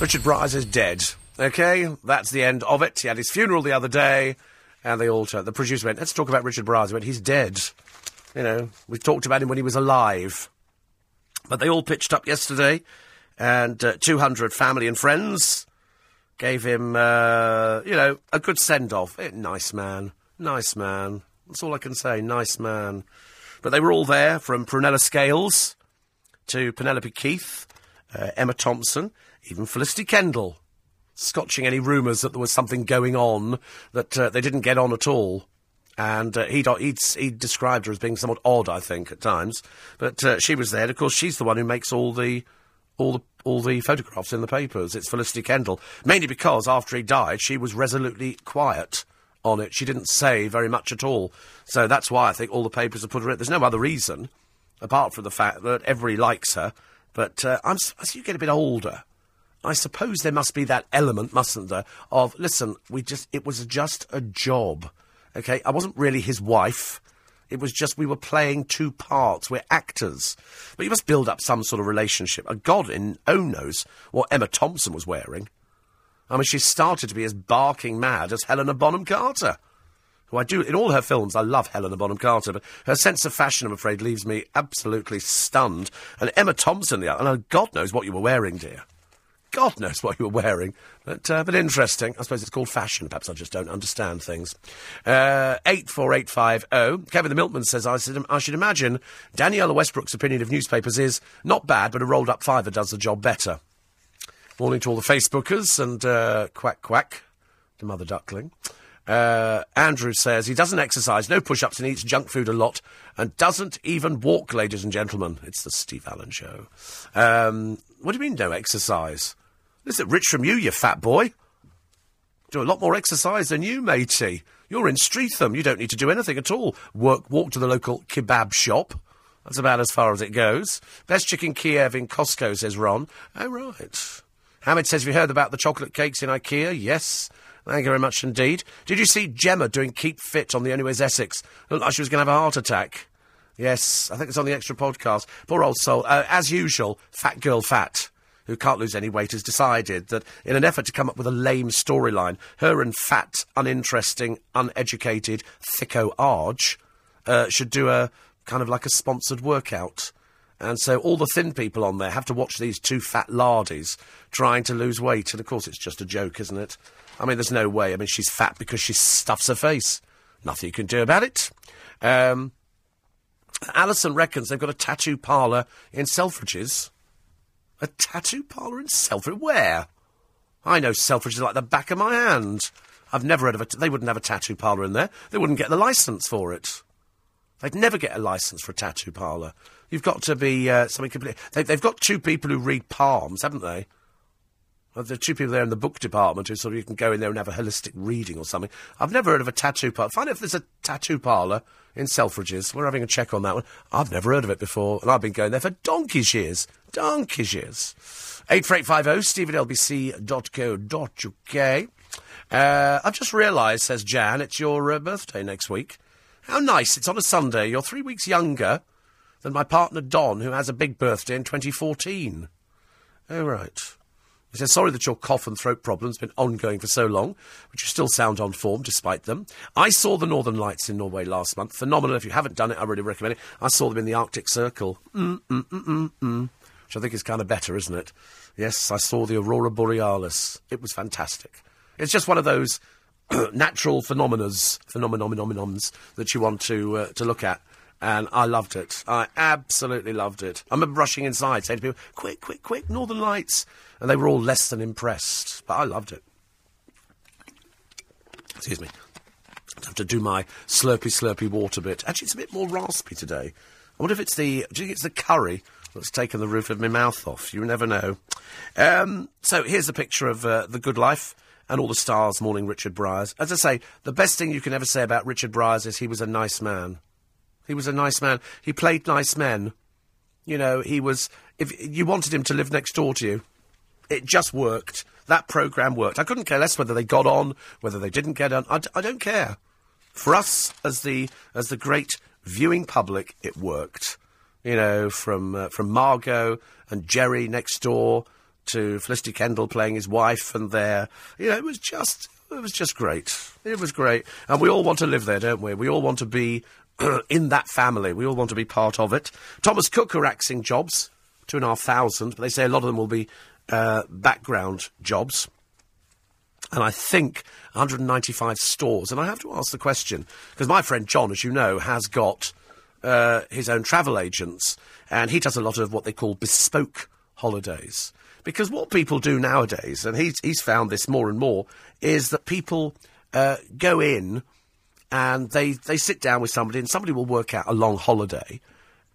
Richard Briers is dead. Okay, that's the end of it. He had his funeral the other day, and they all turned. The producer went, "Let's talk about Richard Briers." He went, "He's dead." You know, we talked about him when he was alive, but they all pitched up yesterday, and uh, 200 family and friends gave him, uh, you know, a good send off. nice man, nice man. That's all I can say. Nice man. But they were all there, from Prunella Scales to Penelope Keith, uh, Emma Thompson, even Felicity Kendal, scotching any rumours that there was something going on that uh, they didn't get on at all. And uh, he'd, he'd, he'd described her as being somewhat odd, I think, at times. But uh, she was there. And of course, she's the one who makes all the all the all the photographs in the papers. It's Felicity Kendal, mainly because after he died, she was resolutely quiet on it. She didn't say very much at all. So that's why I think all the papers have put her in. There's no other reason apart from the fact that everybody likes her. But uh, as you get a bit older, I suppose there must be that element, mustn't there, of listen, we just it was just a job. Okay, I wasn't really his wife. It was just we were playing two parts. We're actors. But you must build up some sort of relationship. A God in own knows what Emma Thompson was wearing. I mean, she started to be as barking mad as Helena Bonham Carter. Who I do, in all her films, I love Helena Bonham Carter, but her sense of fashion, I'm afraid, leaves me absolutely stunned. And Emma Thompson, the other, and uh, God knows what you were wearing, dear. God knows what you were wearing. But, uh, but interesting. I suppose it's called fashion. Perhaps I just don't understand things. Uh, 84850. Kevin the Milkman says, I, should, I should imagine Danniella Westbrook's opinion of newspapers is not bad, but a rolled up fiver does the job better. Morning to all the Facebookers and uh, quack quack, the mother duckling. Uh, Andrew says he doesn't exercise, no push ups, and eats junk food a lot, and doesn't even walk, ladies and gentlemen. It's the Steve Allen Show. Um, what do you mean, no exercise? Listen, rich from you, you fat boy. Do a lot more exercise than you, matey. You're in Streatham. You don't need to do anything at all. Work, walk to the local kebab shop. That's about as far as it goes. Best chicken Kiev in Costco, says Ron. Oh, right. Hamid says, have you heard about the chocolate cakes in IKEA? Yes. Thank you very much indeed. Did you see Gemma doing Keep Fit on the Anyways Essex? Looked like she was going to have a heart attack. Yes, I think it's on the extra podcast. Poor old soul. Uh, as usual, Fat Girl Fat, who can't lose any weight, has decided that in an effort to come up with a lame storyline, her and fat, uninteresting, uneducated Thicko Arge uh, should do a kind of like a sponsored workout. And so all the thin people on there have to watch these two fat lardies trying to lose weight. And of course, it's just a joke, isn't it? I mean, there's no way. I mean, she's fat because she stuffs her face. Nothing you can do about it. Um, Alison reckons they've got a tattoo parlour in Selfridges. A tattoo parlour in Selfridges? Where? I know Selfridges like the back of my hand. I've never heard of it. They wouldn't have a tattoo parlour in there. They wouldn't get the licence for it. They'd never get a licence for a tattoo parlour. You've got to be uh, something completely. They, they've got two people who read palms, haven't they? Well, there are two people there in the book department who sort of you can go in there and have a holistic reading or something. I've never heard of a tattoo parlour. Find out if there's a tattoo parlour in Selfridges. We're having a check on that one. I've never heard of it before, and I've been going there for donkey's years. Donkey's years. 84850 steve lbc.co.uk. Uh, I've just realised, says Jan, it's your uh, birthday next week. How nice. It's on a Sunday. You're three weeks younger than my partner Don, who has a big birthday in 2014. Oh, right. He says, sorry that your cough and throat problem's been ongoing for so long, but you still sound on form despite them. I saw the Northern Lights in Norway last month. Phenomenal. If you haven't done it, I really recommend it. I saw them in the Arctic Circle. Mm, mm, mm, mm, mm. Which I think is kind of better, isn't it? Yes, I saw the Aurora Borealis. It was fantastic. It's just one of those [CLEARS THROAT] natural phenomenas, phenomenons that you want to uh, to look at. And I loved it. I absolutely loved it. I remember rushing inside, saying to people, "Quick, quick, quick! Northern Lights!" And they were all less than impressed. But I loved it. Excuse me. I have to do my slurpy, slurpy water bit. Actually, it's a bit more raspy today. I wonder if it's the. Do you think it's the curry that's taken the roof of my mouth off? You never know. Um, so here's a picture of uh, the good life and all the stars mourning Richard Briers. As I say, the best thing you can ever say about Richard Briers is he was a nice man. He was a nice man. He played nice men. You know, he was. If you wanted him to live next door to you, it just worked. That programme worked. I couldn't care less whether they got on, whether they didn't get on. I don't care. For us, as the as the great viewing public, it worked. You know, from uh, from Margot and Jerry next door to Felicity Kendal playing his wife, and there, you know, it was just it was just great. It was great, and we all want to live there, don't we? We all want to be [CLEARS THROAT] in that family. We all want to be part of it. Thomas Cook are axing jobs, two and a half thousand, but they say a lot of them will be uh, background jobs. And I think 195 stores. And I have to ask the question, because my friend John, as you know, has got uh, his own travel agents, and he does a lot of what they call bespoke holidays. Because what people do nowadays, and he's, he's found this more and more, is that people uh, go in and they, they sit down with somebody, and somebody will work out a long holiday,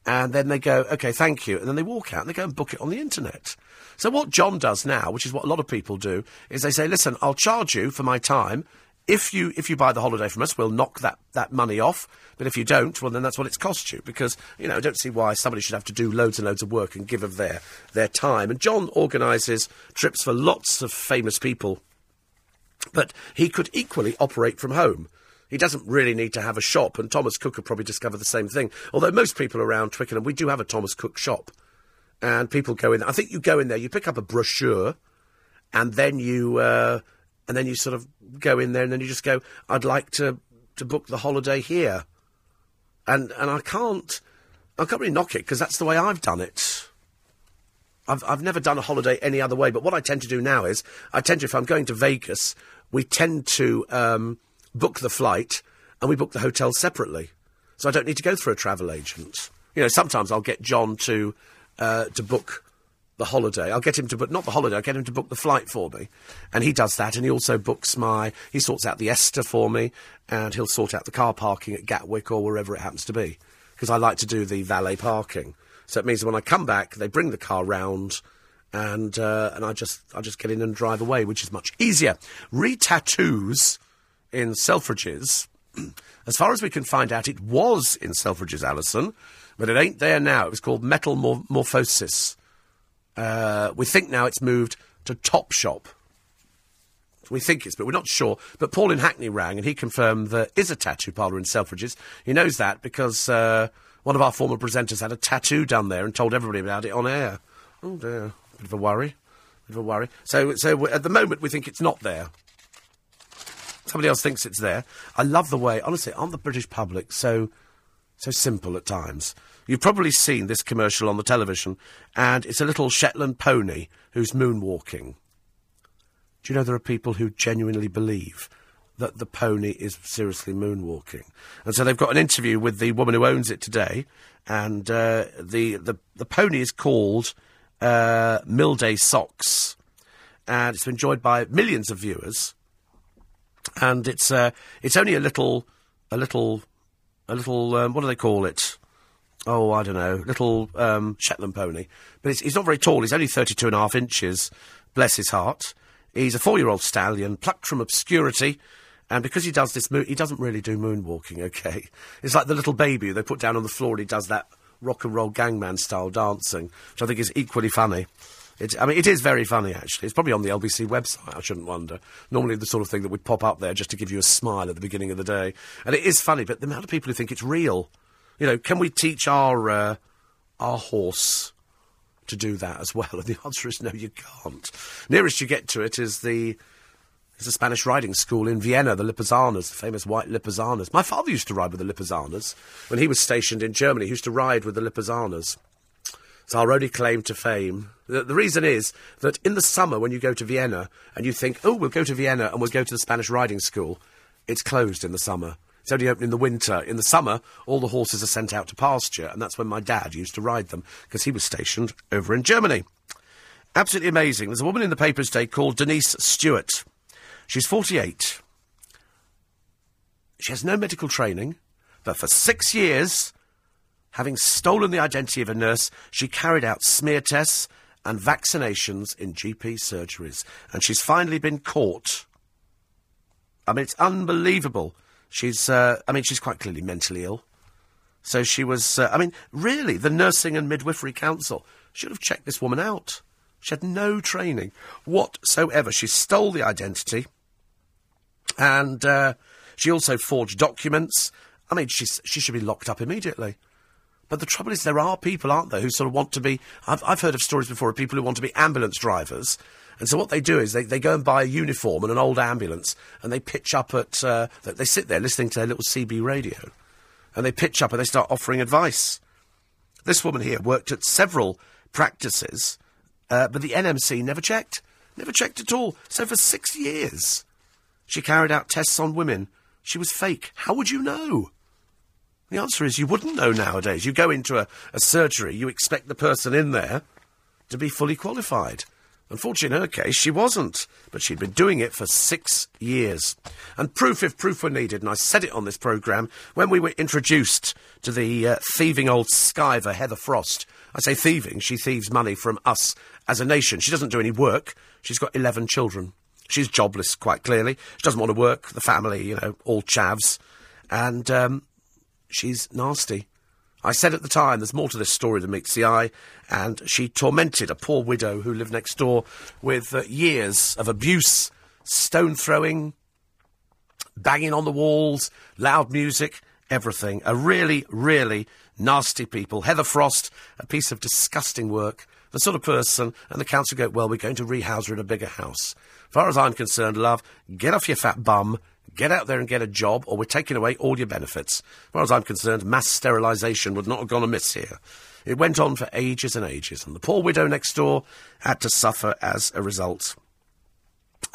and then they go, okay, thank you, and then they walk out and they go and book it on the internet. So what John does now, which is what a lot of people do, is they say, listen, I'll charge you for my time. If you if you buy the holiday from us, we'll knock that, that money off. But if you don't, well, then that's what it's cost you. Because you know, I don't see why somebody should have to do loads and loads of work and give of their their time. And John organises trips for lots of famous people, but he could equally operate from home. He doesn't really need to have a shop, and Thomas Cook would probably discover the same thing. Although most people around Twickenham, we do have a Thomas Cook shop and people go in. I think you go in there, you pick up a brochure, and then you uh, and then you sort of go in there, and then you just go, "I'd like to to book the holiday here," and and I can't I can't really knock it because that's the way I've done it. I've I've never done a holiday any other way. But what I tend to do now is I tend to, if I'm going to Vegas, we tend to um, book the flight and we book the hotel separately, so I don't need to go through a travel agent. You know, sometimes I'll get John to uh, to book the holiday. I'll get him to book, not the holiday, I'll get him to book the flight for me. And he does that, and he also books my, he sorts out the ESTA for me, and he'll sort out the car parking at Gatwick or wherever it happens to be. Because I like to do the valet parking. So it means when I come back, they bring the car round, and uh, and I just I just get in and drive away, which is much easier. Re-tattoos in Selfridges, [CLEARS THROAT] as far as we can find out, it was in Selfridges, Alison but it ain't there now. It was called Metal Morphosis. Uh, we think now it's moved to Top Shop. We think it's, but we're not sure. But Paul in Hackney rang and he confirmed there is a tattoo parlour in Selfridges. He knows that because uh, one of our former presenters had a tattoo done there and told everybody about it on air. Oh dear, bit of a worry, bit of a worry. So, so at the moment we think it's not there. Somebody else thinks it's there. I love the way, honestly, aren't the British public so so simple at times? You've probably seen this commercial on the television, and it's a little Shetland pony who's moonwalking. Do you know there are people who genuinely believe that the pony is seriously moonwalking. And so they've got an interview with the woman who owns it today, and uh, the, the the pony is called uh, Milday Socks, and it's been enjoyed by millions of viewers. And it's uh, it's only a little a little a little um, what do they call it? Oh, I don't know, little um, Shetland pony. But he's not very tall. He's only 32 and a half inches. Bless his heart. He's a four-year-old stallion, plucked from obscurity. And because he does this, mo- he doesn't really do moonwalking, [LAUGHS] okay? It's like the little baby they put down on the floor and he does that rock and roll Gangnam style dancing, which I think is equally funny. It, I mean, it is very funny, actually. It's probably on the LBC website, I shouldn't wonder. Normally the sort of thing that would pop up there just to give you a smile at the beginning of the day. And it is funny, but the amount of people who think it's real. You know, can we teach our, uh, our horse to do that as well? [LAUGHS] And the answer is no, you can't. Nearest you get to it is the is a Spanish riding school in Vienna, the Lipizzaners, the famous white Lipizzaners. My father used to ride with the Lipizzaners when he was stationed in Germany. He used to ride with the Lipizzaners. It's our only claim to fame. The, the reason is that in the summer, when you go to Vienna and you think, oh, we'll go to Vienna and we'll go to the Spanish riding school, it's closed in the summer. It's only open in the winter. In the summer, all the horses are sent out to pasture, and that's when my dad used to ride them because he was stationed over in Germany. Absolutely amazing. There's a woman in the papers today called Denise Stewart. She's 48. She has no medical training, but for six years, having stolen the identity of a nurse, she carried out smear tests and vaccinations in GP surgeries. And she's finally been caught. I mean, it's unbelievable. She's, uh, I mean, she's quite clearly mentally ill. So she was, uh, I mean, really, the Nursing and Midwifery Council should have checked this woman out. She had no training whatsoever. She stole the identity and uh, she also forged documents. I mean, she's, she should be locked up immediately. But the trouble is, there are people, aren't there, who sort of want to be. I've, I've heard of stories before of people who want to be ambulance drivers. And so what they do is they, they go and buy a uniform and an old ambulance and they pitch up at. Uh, they, sit there listening to their little CB radio. And they pitch up and they start offering advice. This woman here worked at several practices, uh, but the NMC never checked. Never checked at all. So for six years, she carried out tests on women. She was fake. How would you know? The answer is you wouldn't know nowadays. You go into a, a surgery, you expect the person in there to be fully qualified. Unfortunately, in her case, she wasn't, but she'd been doing it for six years. And proof, if proof were needed, and I said it on this programme when we were introduced to the uh, thieving old skiver, Heather Frost. I say thieving, she thieves money from us as a nation. She doesn't do any work. She's got 11 children. She's jobless, quite clearly. She doesn't want to work. The family, you know, all chavs. And um, she's nasty. I said at the time, there's more to this story than meets the eye, and she tormented a poor widow who lived next door with uh, years of abuse, stone throwing, banging on the walls, loud music, everything. A really, really nasty people. Heather Frost, a piece of disgusting work. The sort of person, and the council go, well, we're going to rehouse her in a bigger house. As far as I'm concerned, love, get off your fat bum, get out there and get a job, or we're taking away all your benefits. As far as I'm concerned, mass sterilisation would not have gone amiss here. It went on for ages and ages, and the poor widow next door had to suffer as a result.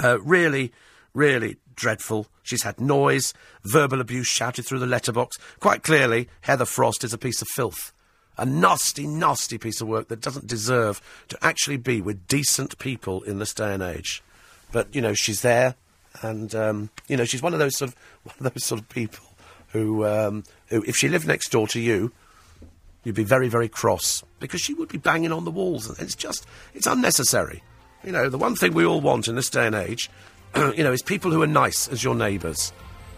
Uh, really, really dreadful. She's had noise, verbal abuse shouted through the letterbox. Quite clearly, Heather Frost is a piece of filth. A nasty, nasty piece of work that doesn't deserve to actually be with decent people in this day and age. But, you know, she's there, and, um, you know, she's one of those sort of, [LAUGHS] one of those sort of people who, um, who, if she lived next door to you, you'd be very, very cross because she would be banging on the walls. And it's just, it's unnecessary. You know, the one thing we all want in this day and age, [CLEARS THROAT] you know, is people who are nice as your neighbours.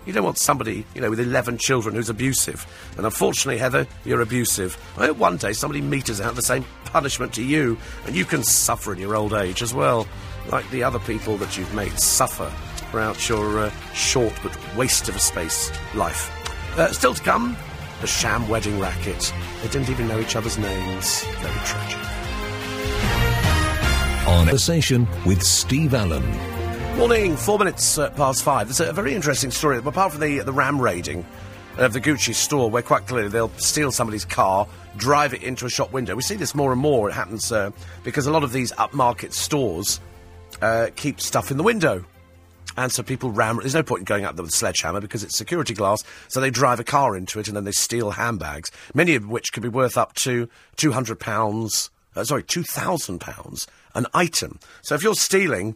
You don't want somebody, you know, with 11 children who's abusive. And unfortunately, Heather, you're abusive. I hope one day somebody meters out the same punishment to you, and you can suffer in your old age as well, like the other people that you've made suffer throughout your uh, short but waste of a space life. Uh, still to come, the sham wedding racket. They didn't even know each other's names. Very tragic. On Conversation with Steve Allen. Morning, four minutes uh, past five. There's a very interesting story. Apart from the the ram raiding of the Gucci store, where quite clearly they'll steal somebody's car, drive it into a shop window. We see this more and more. It happens uh, because a lot of these upmarket stores uh, keep stuff in the window. And so people ram. There's no point in going out there with a sledgehammer because it's security glass. So they drive a car into it and then they steal handbags, many of which could be worth up to two hundred pounds. Uh, sorry, two thousand pounds an item. So if you're stealing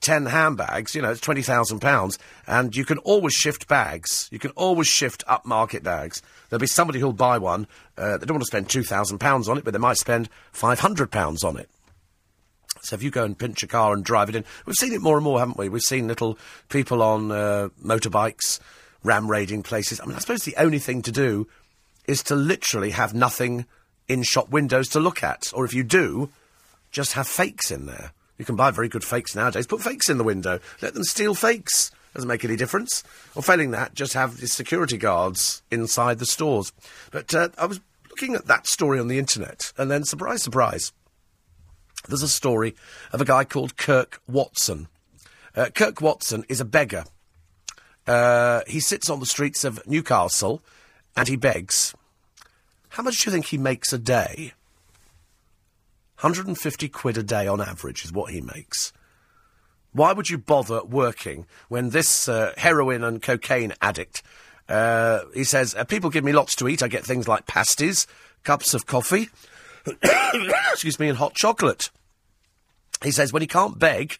10 handbags, you know, it's £20,000, and you can always shift bags. You can always shift upmarket bags. There'll be somebody who'll buy one. Uh, they don't want to spend £2,000 on it, but they might spend £500 on it. So if you go and pinch a car and drive it in, we've seen it more and more, haven't we? We've seen little people on uh, motorbikes ram raiding places. I mean, I suppose the only thing to do is to literally have nothing in shop windows to look at. Or if you do, just have fakes in there. You can buy very good fakes nowadays. Put fakes in the window. Let them steal fakes. Doesn't make any difference. Or failing that, just have the security guards inside the stores. But uh, I was looking at that story on the internet, and then surprise, surprise, there's a story of a guy called Kirk Watson. Uh, Kirk Watson is a beggar. Uh, he sits on the streets of Newcastle and he begs. How much do you think he makes a day? 150 quid a day on average is what he makes. Why would you bother working when this uh, heroin and cocaine addict, uh, he says, uh, people give me lots to eat. I get things like pasties, cups of coffee, [COUGHS] excuse me, and hot chocolate. He says when he can't beg,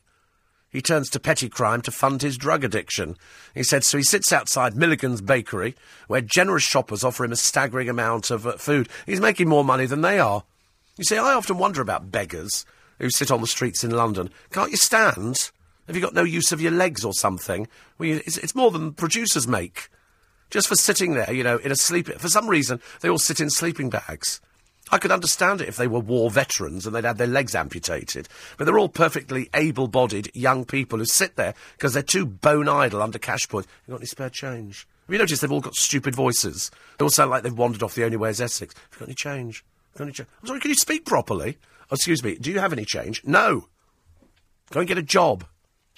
he turns to petty crime to fund his drug addiction. He said, so he sits outside Milligan's Bakery, where generous shoppers offer him a staggering amount of uh, food. He's making more money than they are. You see, I often wonder about beggars who sit on the streets in London. Can't you stand? Have you got no use of your legs or something? Well, you, it's, it's more than producers make. Just for sitting there, you know, in a sleep. For some reason, they all sit in sleeping bags. I could understand it if they were war veterans and they'd had their legs amputated. But they're all perfectly able bodied young people who sit there because they're too bone idle under cash points. You got any spare change? Have you noticed they've all got stupid voices? They all sound like they've wandered off the only way is Essex. Have you got any change? I'm sorry, can you speak properly? Oh, excuse me, do you have any change? No. Go and get a job.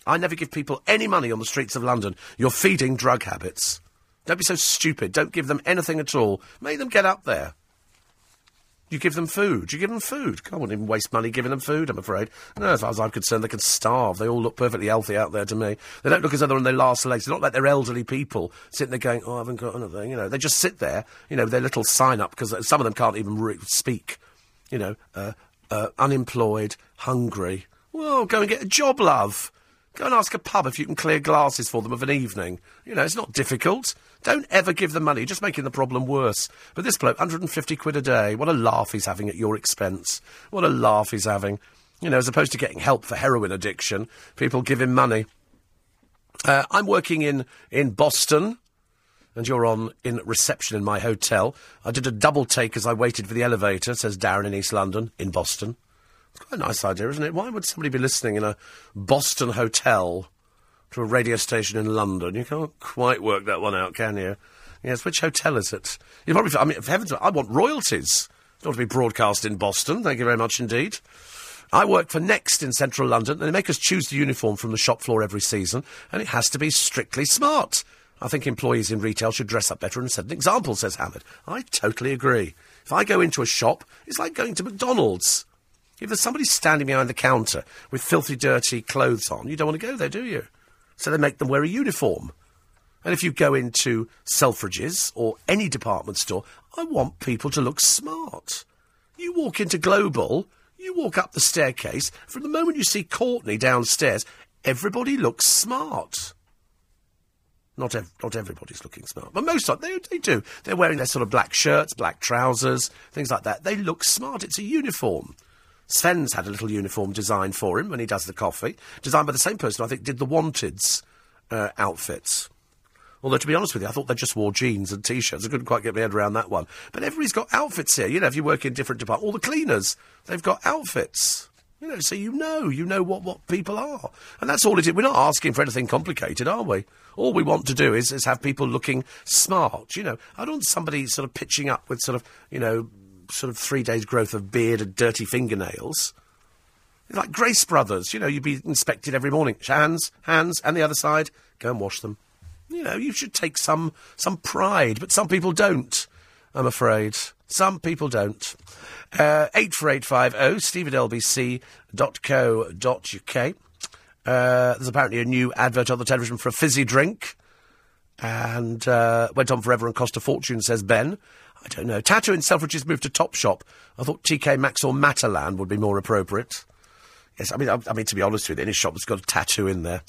I never give people any money on the streets of London. You're feeding drug habits. Don't be so stupid. Don't give them anything at all. Make them get up there. You give them food. You give them food. I wouldn't even waste money giving them food, I'm afraid. No, as far as I'm concerned, they can starve. They all look perfectly healthy out there to me. They don't look as though they're on their last legs. They're not like they're elderly people sitting there going, oh, I haven't got anything. You know, they just sit there, you know, with their little sign up, because some of them can't even re- speak. You know, uh, uh, unemployed, hungry. Well, go and get a job, love. Go and ask a pub if you can clear glasses for them of an evening. You know, it's not difficult. Don't ever give them money, just making the problem worse. But this bloke, 150 quid a day, what a laugh he's having at your expense. What a laugh he's having. You know, as opposed to getting help for heroin addiction, people give him money. Uh, I'm working in, in Boston, and you're on in reception in my hotel. I did a double take as I waited for the elevator, says Darren in East London, in Boston. It's quite a nice idea, isn't it? Why would somebody be listening in a Boston hotel? to a radio station in London. You can't quite work that one out, can you? Yes, which hotel is it? You probably, I mean, for heaven's sake, I want royalties. Don't to be broadcast in Boston. Thank you very much indeed. I work for Next in central London. They make us choose the uniform from the shop floor every season, and it has to be strictly smart. I think employees in retail should dress up better and set an example, says Hamid. I totally agree. If I go into a shop, it's like going to McDonald's. If there's somebody standing behind the counter with filthy, dirty clothes on, you don't want to go there, do you? so they make them wear a uniform. And if you go into Selfridges or any department store, I want people to look smart. You walk into Global, you walk up the staircase, from the moment you see Courtney downstairs, everybody looks smart. Not, ev- not everybody's looking smart, but most of them, they, they do. They're wearing their sort of black shirts, black trousers, things like that. They look smart. It's a uniform. Sven's had a little uniform designed for him when he does the coffee, designed by the same person I think did the Wanted's uh, outfits. Although, to be honest with you, I thought they just wore jeans and t-shirts. I couldn't quite get my head around that one. But everybody's got outfits here. You know, if you work in different departments, all the cleaners, they've got outfits. You know, so you know, you know what, what people are. And that's all it is. We're not asking for anything complicated, are we? All we want to do is, is have people looking smart. You know, I don't want somebody sort of pitching up with sort of, you know, sort of three days' growth of beard and dirty fingernails. Like Grace Brothers, you know, you'd be inspected every morning. Hands, hands, and the other side, go and wash them. You know, you should take some some pride, but some people don't. I'm afraid some people don't. Uh, eight four eight five zero. Steve at lbc.co.uk. Uh, there's apparently a new advert on the television for a fizzy drink. And uh, went on forever and cost a fortune, says Ben. I don't know. Tattoo and Selfridges moved to Topshop. I thought TK Maxx or Matalan would be more appropriate. Yes, I mean, I, I mean to be honest with you, any shop that's got a tattoo in there,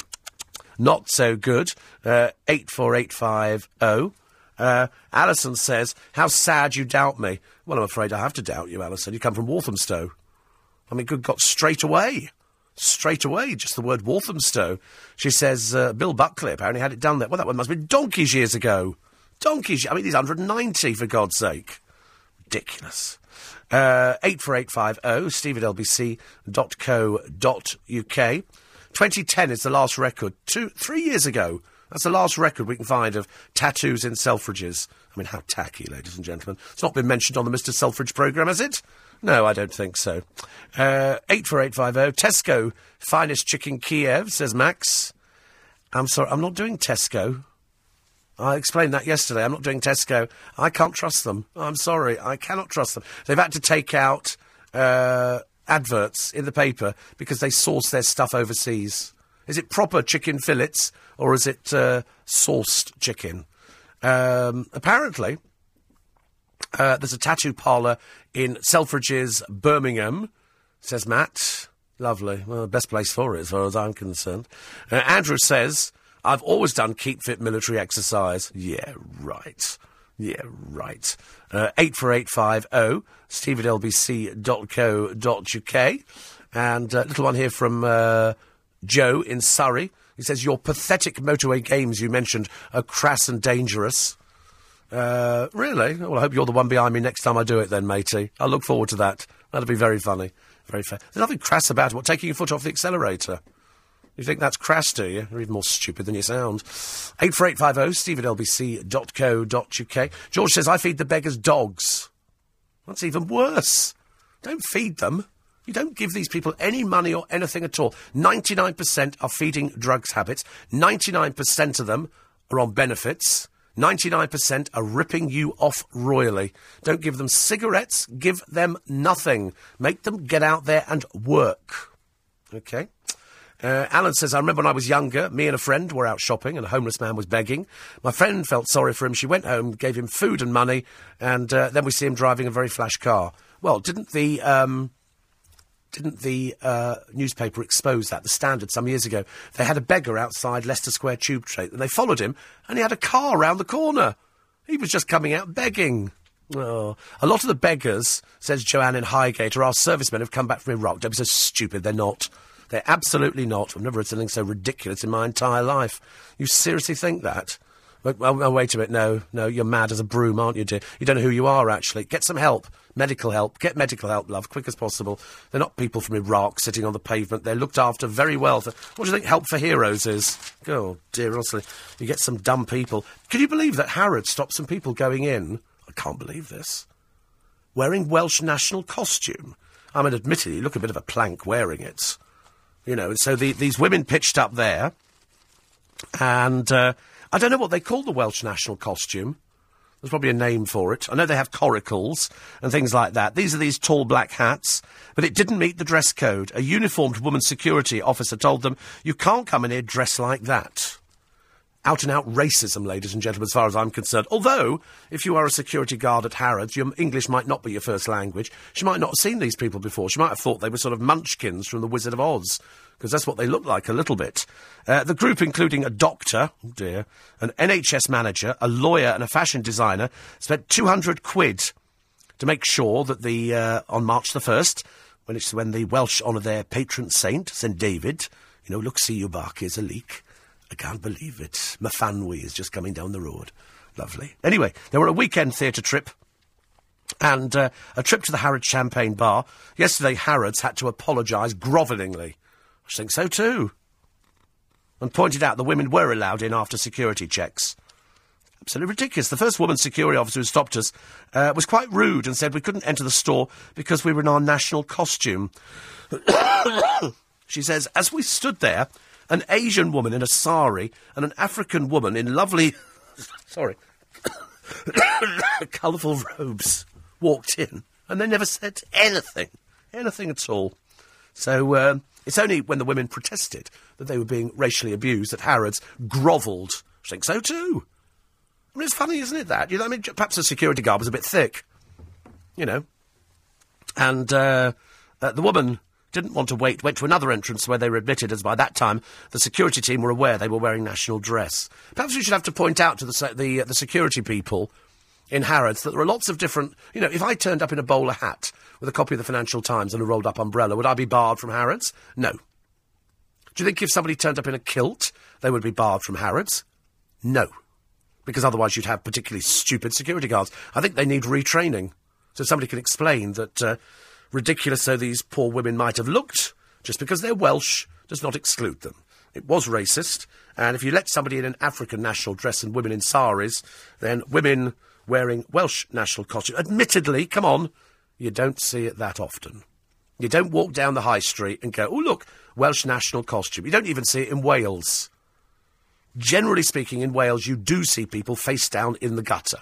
not so good. Uh, 84850. Uh, Alison says, How sad you doubt me. Well, I'm afraid I have to doubt you, Alison. You come from Walthamstow. I mean, good God, straight away. Straight away, just the word Walthamstow. She says, uh, Bill Buckley apparently had it done there. Well, that one must have been donkeys years ago. Donkeys. I mean, he's 190, for God's sake. Ridiculous. Uh, 84850, steve at lbc.co.uk. 2010 is the last record. Two, three years ago. That's the last record we can find of tattoos in Selfridges. I mean, how tacky, ladies and gentlemen. It's not been mentioned on the Mr. Selfridge programme, has it? No, I don't think so. Uh, 84850, Tesco, finest chicken Kiev, says Max. I'm sorry, I'm not doing Tesco. I explained that yesterday. I'm not doing Tesco. I can't trust them. I'm sorry. I cannot trust them. They've had to take out uh, adverts in the paper because they source their stuff overseas. Is it proper chicken fillets or is it uh, sourced chicken? Um, apparently, uh, there's a tattoo parlour in Selfridges, Birmingham, says Matt. Lovely. Well, the best place for it, as far as I'm concerned. Uh, Andrew says, I've always done keep fit military exercise. Yeah, right. Yeah, right. Uh, 84850, steve at lbc.co.uk. And a uh, little one here from uh, Joe in Surrey. He says, Your pathetic motorway games you mentioned are crass and dangerous. Uh, really? Well, I hope you're the one behind me next time I do it then, matey. I look forward to that. That'll be very funny. Very fair. There's nothing crass about it. What, taking your foot off the accelerator? You think that's crass, do you? You're even more stupid than you sound. 84850 steve at lbc.co.uk. George says, I feed the beggars dogs. That's even worse. Don't feed them. You don't give these people any money or anything at all. 99% are feeding drugs habits. 99% of them are on benefits. 99% are ripping you off royally. Don't give them cigarettes, give them nothing. Make them get out there and work. Okay? Uh, Alan says, I remember when I was younger, me and a friend were out shopping and a homeless man was begging. My friend felt sorry for him. She went home, gave him food and money, and uh, then we see him driving a very flash car. Well, didn't the. Um, didn't the uh, newspaper expose that? The Standard some years ago. They had a beggar outside Leicester Square Tube train, and they followed him, and he had a car round the corner. He was just coming out begging. Oh. A lot of the beggars, says Joanne in Highgate, are our servicemen who've come back from Iraq. Don't be so stupid. They're not. They're absolutely not. I've never heard something so ridiculous in my entire life. You seriously think that? Well, well, wait a minute. No, no, you're mad as a broom, aren't you, dear? You don't know who you are, actually. Get some help. Medical help. Get medical help, love, quick as possible. They're not people from Iraq sitting on the pavement. They're looked after very well. What do you think Help for Heroes is? Oh, dear, honestly. You get some dumb people. Can you believe that Harrods stopped some people going in? I can't believe this. Wearing Welsh national costume. I mean, admittedly, you look a bit of a plank wearing it. You know, so the, these women pitched up there, and uh, I don't know what they call the Welsh national costume. There's probably a name for it. I know they have coracles and things like that. These are these tall black hats, but it didn't meet the dress code. A uniformed woman security officer told them, you can't come in here dressed like that out and out racism, ladies and gentlemen, as far as I'm concerned. Although, if you are a security guard at Harrods, your English might not be your first language. She might not have seen these people before. She might have thought they were sort of munchkins from The Wizard of Oz, because that's what they look like a little bit. Uh, the group, including a doctor, oh dear, an NHS manager, a lawyer, and a fashion designer, spent 200 quid to make sure that the uh, on March the 1st, when it's when the Welsh honour their patron saint, St David, you know, look, see your bark, here's a leek. I can't believe it. Myfanwy is just coming down the road. Lovely. Anyway, they were a weekend theatre trip and uh, a trip to the Harrods Champagne Bar. Yesterday, Harrods had to apologise grovellingly. I think so too. And pointed out the women were allowed in after security checks. Absolutely ridiculous. The first woman security officer who stopped us uh, was quite rude and said we couldn't enter the store because we were in our national costume. [COUGHS] she says, as we stood there, an Asian woman in a sari and an African woman in lovely, [COUGHS] sorry, [COUGHS] colourful robes walked in, and they never said anything, anything at all. So, uh, It's only when the women protested that they were being racially abused that Harrods grovelled. I think so too. I mean, it's funny, isn't it, that? You know, I mean, perhaps the security guard was a bit thick, you know. And uh, uh, the woman didn't want to wait, went to another entrance where they were admitted, as by that time the security team were aware they were wearing national dress. Perhaps we should have to point out to the, the, uh, the security people in Harrods that there are lots of different. You know, if I turned up in a bowler hat with a copy of the Financial Times and a rolled up umbrella, would I be barred from Harrods? No. Do you think if somebody turned up in a kilt, they would be barred from Harrods? No. Because otherwise you'd have particularly stupid security guards. I think they need retraining. So somebody can explain that, uh, ridiculous though these poor women might have looked, just because they're Welsh does not exclude them. It was racist, and if you let somebody in an African national dress and women in saris, then women wearing Welsh national costume, admittedly, come on, you don't see it that often. You don't walk down the high street and go, oh, look, Welsh national costume. You don't even see it in Wales. Generally speaking, in Wales, you do see people face down in the gutter.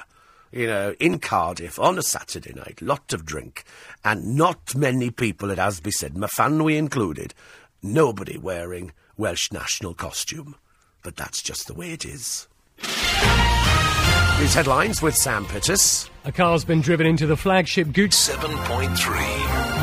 You know, in Cardiff on a Saturday night, lot of drink, and not many people, it has to be said, Myfanwy included, nobody wearing Welsh national costume. But that's just the way it is. These headlines with Sam Pittis. A car's been driven into the flagship Gucci. 7.3.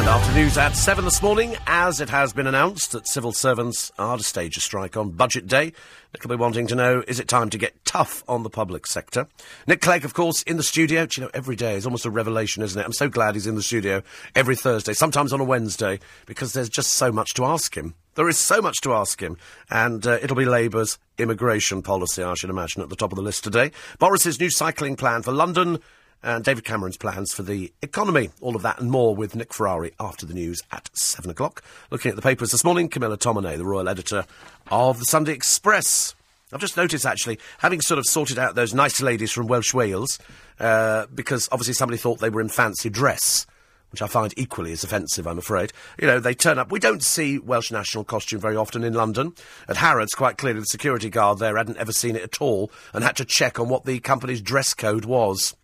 And after news at 7 this morning, as it has been announced that civil servants are to stage a strike on budget day, Nick will be wanting to know, is it time to get tough on the public sector? Nick Clegg, of course, in the studio. Do you know, every day is almost a revelation, isn't it? I'm so glad he's in the studio every Thursday, sometimes on a Wednesday, because there's just so much to ask him. There is so much to ask him, and uh, it'll be Labour's immigration policy, I should imagine, at the top of the list today. Boris's new cycling plan for London, and David Cameron's plans for the economy. All of that and more with Nick Ferrari after the news at 7 o'clock. Looking at the papers this morning, Camilla Tominey, the royal editor of the Sunday Express. I've just noticed, actually, having sort of sorted out those nice ladies from Welsh Wales, uh, because obviously somebody thought they were in fancy dress, which I find equally as offensive, I'm afraid. You know, they turn up. We don't see Welsh national costume very often in London. At Harrods, quite clearly, the security guard there hadn't ever seen it at all and had to check on what the company's dress code was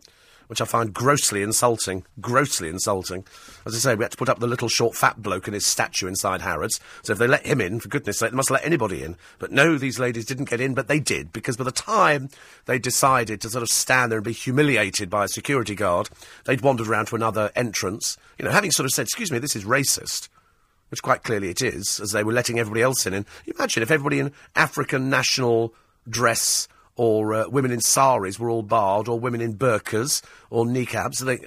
which I find grossly insulting. Grossly insulting. As I say, we had to put up the little short fat bloke and his statue inside Harrods. So if they let him in, for goodness sake, they must let anybody in. But no, these ladies didn't get in, but they did, because by the time they decided to sort of stand there and be humiliated by a security guard, they'd wandered round to another entrance, you know, having sort of said, excuse me, this is racist. Which quite clearly it is, as they were letting everybody else in. And imagine if everybody in African national dress or uh, women in saris were all barred, or women in burqas or niqabs, they,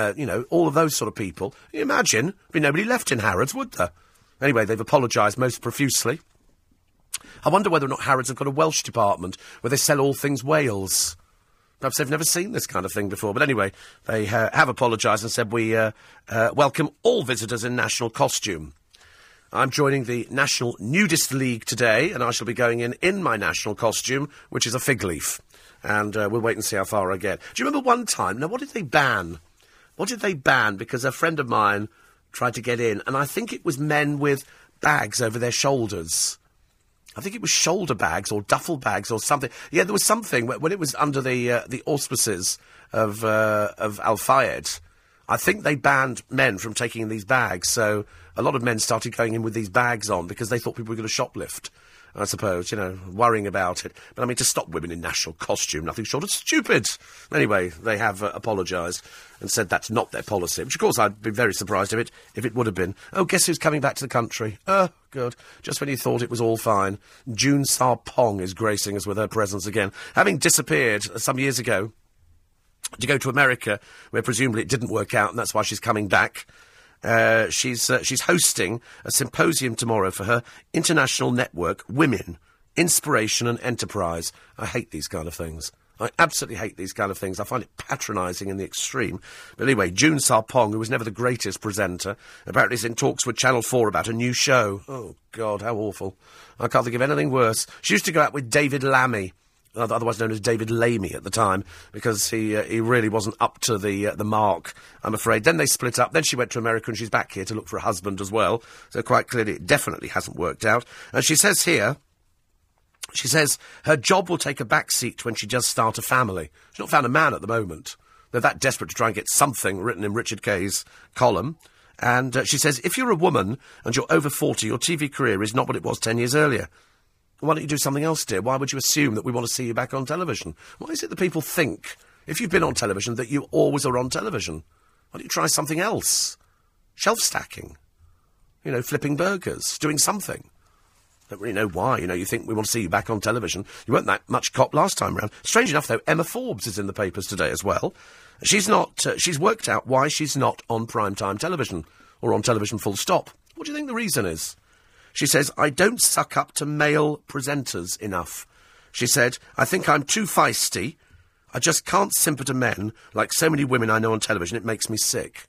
uh, you know, all of those sort of people. You imagine, be nobody left in Harrods, would there? Anyway, they've apologised most profusely. I wonder whether or not Harrods have got a Welsh department where they sell all things Wales. Perhaps they've never seen this kind of thing before. But anyway, they uh, have apologised and said we uh, uh, welcome all visitors in national costume. I'm joining the National Nudist League today, and I shall be going in in my national costume, which is a fig leaf. And uh, we'll wait and see how far I get. Do you remember one time? Now, what did they ban? What did they ban? Because a friend of mine tried to get in, and I think it was men with bags over their shoulders. I think it was shoulder bags or duffel bags or something. Yeah, there was something when it was under the uh, the auspices of uh, of Al Fayed. I think they banned men from taking these bags, so a lot of men started going in with these bags on because they thought people were going to shoplift. I suppose, you know, worrying about it. But I mean, to stop women in national costume, nothing short of stupid. Anyway, they have uh, apologised and said that's not their policy, which of course I'd be very surprised if it, if it would have been. Oh, guess who's coming back to the country? Oh, good. Just when you thought it was all fine. June Sarpong is gracing us with her presence again. Having disappeared some years ago, to go to America, where presumably it didn't work out, and that's why she's coming back. Uh, she's uh, she's hosting a symposium tomorrow for her international network, Women, Inspiration and Enterprise. I hate these kind of things. I absolutely hate these kind of things. I find it patronising in the extreme. But anyway, June Sarpong, who was never the greatest presenter, apparently is in talks with Channel 4 about a new show. Oh, God, how awful. I can't think of anything worse. She used to go out with David Lammy otherwise known as David Lamy at the time, because he uh, he really wasn't up to the uh, the mark. I'm afraid. Then they split up. Then she went to America, and she's back here to look for a husband as well. So quite clearly, it definitely hasn't worked out. And she says here. She says her job will take a back seat when she does start a family. She's not found a man at the moment. They're that desperate to try and get something written in Richard Kay's column. And uh, she says, if you're a woman and you're over 40, your TV career is not what it was 10 years earlier. Why don't you do something else, dear? Why would you assume that we want to see you back on television? Why is it that people think, if you've been on television, that you always are on television? Why don't you try something else? Shelf stacking. You know, flipping burgers, doing something. Don't really know why. You know, you think we want to see you back on television. You weren't that much cop last time round. Strange enough, though, Emma Forbes is in the papers today as well. She's not. Uh, she's worked out why she's not on primetime television or on television full stop. What do you think the reason is? She says, I don't suck up to male presenters enough. She said, I think I'm too feisty. I just can't simper to men like so many women I know on television. It makes me sick.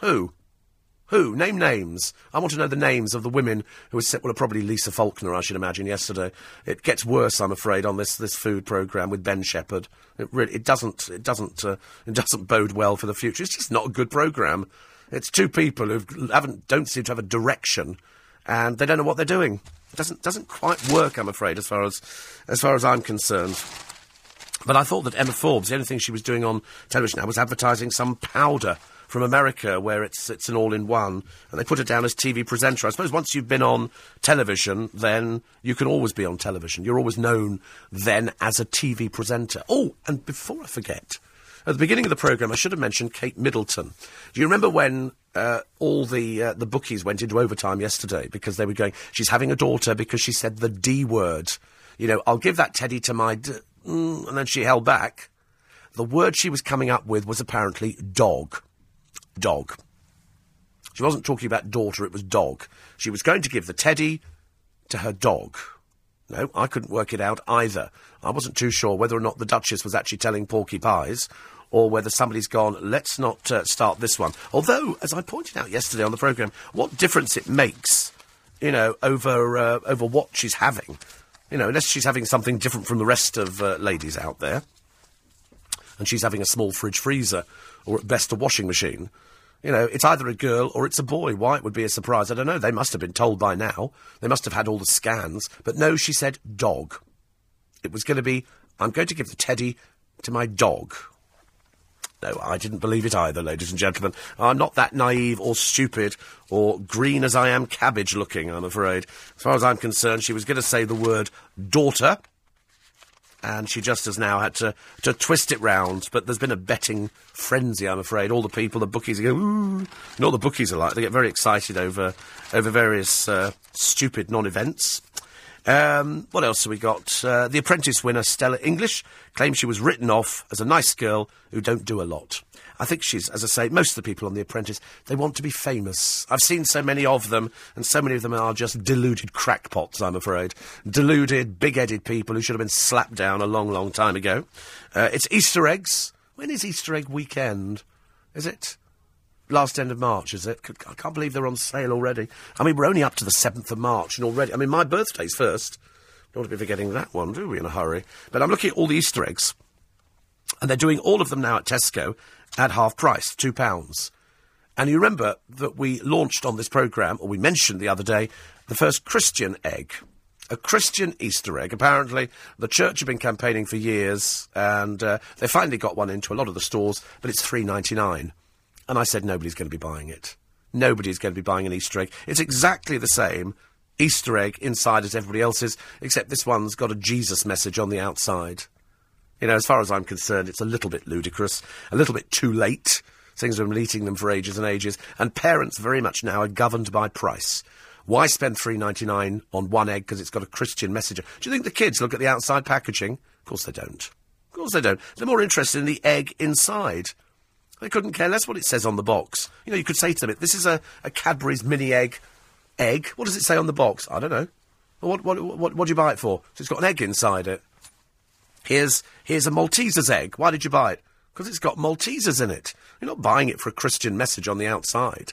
Who? Who? Name names. I want to know the names of the women who were set. Well, probably Lisa Faulkner, I should imagine, yesterday. It gets worse, I'm afraid, on this, this food programme with Ben Shepherd. It really, it doesn't, it doesn't, uh, it doesn't bode well for the future. It's just not a good programme. It's two people who haven't, don't seem to have a direction, and they don't know what they're doing. It doesn't, doesn't quite work, I'm afraid, as far as, as far as I'm concerned. But I thought that Emma Forbes, the only thing she was doing on television now was advertising some powder from America where it's, it's an all-in-one, and they put it down as TV presenter. I suppose once you've been on television, then you can always be on television. You're always known then as a TV presenter. Oh, and before I forget, at the beginning of the programme, I should have mentioned Kate Middleton. Do you remember when uh, all the uh, the bookies went into overtime yesterday because they were going, she's having a daughter because she said the D word. You know, I'll give that teddy to my... D-, mm, and then she held back. The word she was coming up with was apparently dog dog. She wasn't talking about daughter, it was dog. She was going to give the teddy to her dog. No, I couldn't work it out either. I wasn't too sure whether or not the Duchess was actually telling Porky Pies or whether somebody's gone, let's not uh, start this one. Although, as I pointed out yesterday on the programme, what difference it makes, you know, over, uh, over what she's having. You know, unless she's having something different from the rest of uh, ladies out there. And she's having a small fridge freezer, or at best a washing machine. You know, it's either a girl or it's a boy. Why it would be a surprise, I don't know. They must have been told by now. They must have had all the scans. But no, she said dog. It was going to be, I'm going to give the teddy to my dog. No, I didn't believe it either, ladies and gentlemen. I'm not that naive or stupid or green as I am cabbage looking, I'm afraid. As far as I'm concerned, she was going to say the word daughter and she just has now had to, to twist it round. But there's been a betting frenzy, I'm afraid. All the people, the bookies, go, ooh. The bookies are like, they get very excited over, over various uh, stupid non-events. Um, what else have we got? Uh, the Apprentice winner, Stella English, claims she was written off as a nice girl who don't do a lot. I think she's, as I say, most of the people on The Apprentice, they want to be famous. I've seen so many of them, and so many of them are just deluded crackpots, I'm afraid. Deluded, big-headed people who should have been slapped down a long, long time ago. Uh, it's Easter eggs. When is Easter egg weekend? Is it? Last end of March, is it? I can't believe they're on sale already. I mean, we're only up to the 7th of March, and already... I mean, my birthday's first. Don't want to be forgetting that one, do we, in a hurry? But I'm looking at all the Easter eggs. And they're doing all of them now at Tesco at half price, £2. And you remember that we launched on this programme, or we mentioned the other day, the first Christian egg. A Christian Easter egg. Apparently, the church have been campaigning for years, and uh, they finally got one into a lot of the stores, but it's three ninety nine. And I said nobody's going to be buying it. Nobody's going to be buying an Easter egg. It's exactly the same Easter egg inside as everybody else's, except this one's got a Jesus message on the outside. You know, as far as I'm concerned, it's a little bit ludicrous, a little bit too late. Things have been eating them for ages and ages, and parents very much now are governed by price. Why spend three ninety nine on one egg because it's got a Christian message? Do you think the kids look at the outside packaging? Of course they don't. Of course they don't. They're more interested in the egg inside. They couldn't care less what it says on the box. You know, you could say to them, "This is a, a Cadbury's mini egg. Egg. What does it say on the box? I don't know. What what what, what do you buy it for? So it's got an egg inside it. Here's, here's a Malteser's egg. Why did you buy it? Because it's got Maltesers in it. You're not buying it for a Christian message on the outside.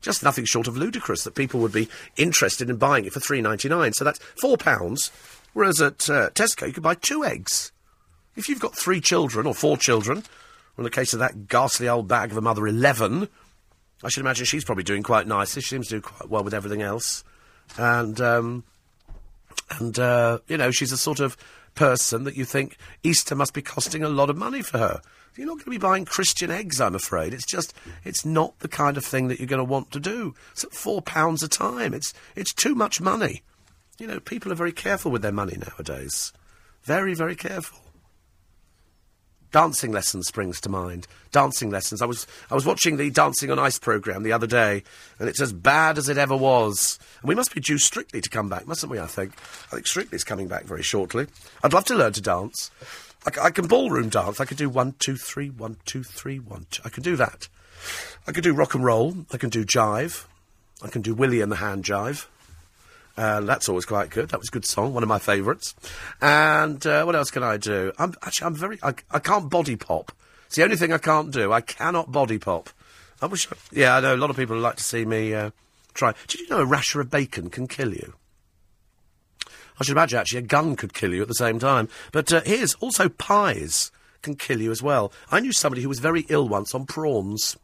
Just nothing short of ludicrous that people would be interested in buying it for three ninety nine. So that's four pounds. Whereas at uh, Tesco you could buy two eggs. If you've got three children or four children, or in the case of that ghastly old bag of a mother, eleven, I should imagine she's probably doing quite nicely. She seems to do quite well with everything else, and um, and uh, you know she's a sort of person that you think Easter must be costing a lot of money for her. You're not going to be buying Christian eggs, I'm afraid. It's just, it's not the kind of thing that you're going to want to do. It's at four pounds a time. It's, it's too much money. You know, people are very careful with their money nowadays. Very, very careful. Dancing lessons springs to mind. Dancing lessons. I was I was watching the Dancing on Ice programme the other day, and it's as bad as it ever was. And we must be due Strictly to come back, mustn't we? I think. I think Strictly's coming back very shortly. I'd love to learn to dance. I can ballroom dance. I could do one, two, three, one, two, three, one, two. I can do that. I can do rock and roll. I can do jive. I can do Willie and the hand jive. Uh, that's always quite good. That was a good song, one of my favourites. And uh, what else can I do? I'm actually I'm very I, I can't body pop. It's the only thing I can't do. I cannot body pop. I wish. I, yeah, I know a lot of people like to see me uh, try. Did you know a rasher of bacon can kill you? I should imagine actually a gun could kill you at the same time. But uh, here's also pies can kill you as well. I knew somebody who was very ill once on prawns.